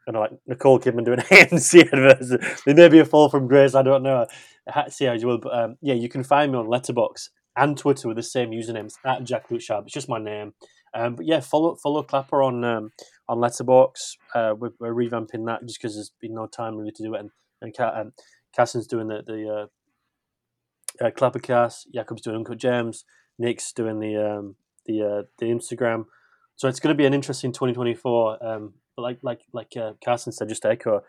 [SPEAKER 3] I don't like Nicole Kidman doing AMC adverts. There may be a fall from grace. I don't know. See how you will, but um, yeah, you can find me on Letterboxd and Twitter with the same usernames at Jak-Luke. It's just my name. Um, but yeah, follow follow Clapper on um, on Letterboxd. Uh, we're, we're revamping that just because there's been no time really to do it, and and um, Carson's doing the the uh, uh, Clappercast. Jacob's doing Uncut Gems. Nick's doing the um, the uh, the Instagram. So it's going to be an interesting 2024. But like like like uh, Carson said, just to echo,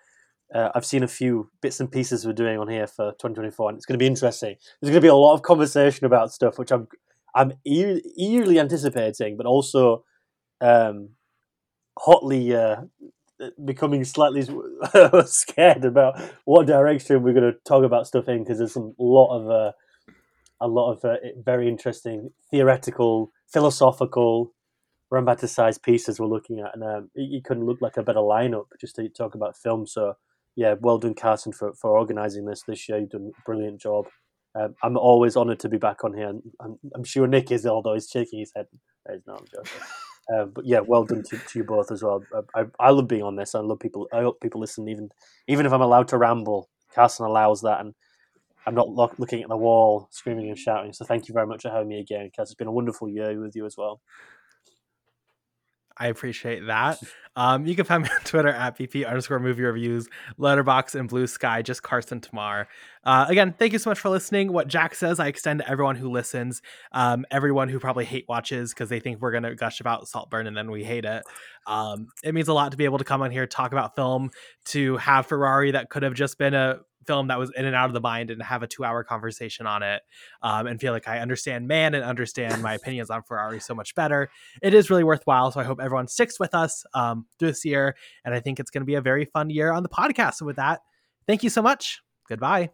[SPEAKER 3] uh, I've seen a few bits and pieces we're doing on here for 2024, and it's going to be interesting. There's going to be a lot of conversation about stuff, which I'm I'm eager, eagerly anticipating, but also um, hotly uh, becoming slightly scared about what direction we're going to talk about stuff in because there's some lot of uh, a lot of uh, very interesting theoretical, philosophical, romanticized pieces we're looking at, and um, couldn't look like a better lineup just to talk about film. So yeah, well done, Carson, for for organising this this year. You've done a brilliant job. Um, I'm always honoured to be back on here. and I'm, I'm sure Nick is, although he's shaking his head. He's not, I'm joking. Um, but yeah, well done to, to you both as well. I, I, I love being on this. I love people. I hope people listen, even even if I'm allowed to ramble. Carson allows that, and I'm not lo- looking at the wall, screaming and shouting. So thank you very much for having me again, Carson. It's been a wonderful year with you as well.
[SPEAKER 1] I appreciate that. Um, you can find me on Twitter at pp underscore movie reviews, Letterboxd and blue sky, just Carson Timar. Uh, again, thank you so much for listening. What Jak says, I extend to everyone who listens, um, everyone who probably hate watches because they think we're gonna gush about Saltburn and then we hate it. Um, it means a lot to be able to come on here, talk about film, to have Ferrari that could have just been a film that was in and out of the mind and have a two hour conversation on it um, and feel like I understand Mann and understand my opinions on Ferrari so much better. It is really worthwhile. So I hope everyone sticks with us um, through this year. And I think it's going to be a very fun year on the podcast. So with that, thank you so much. Goodbye.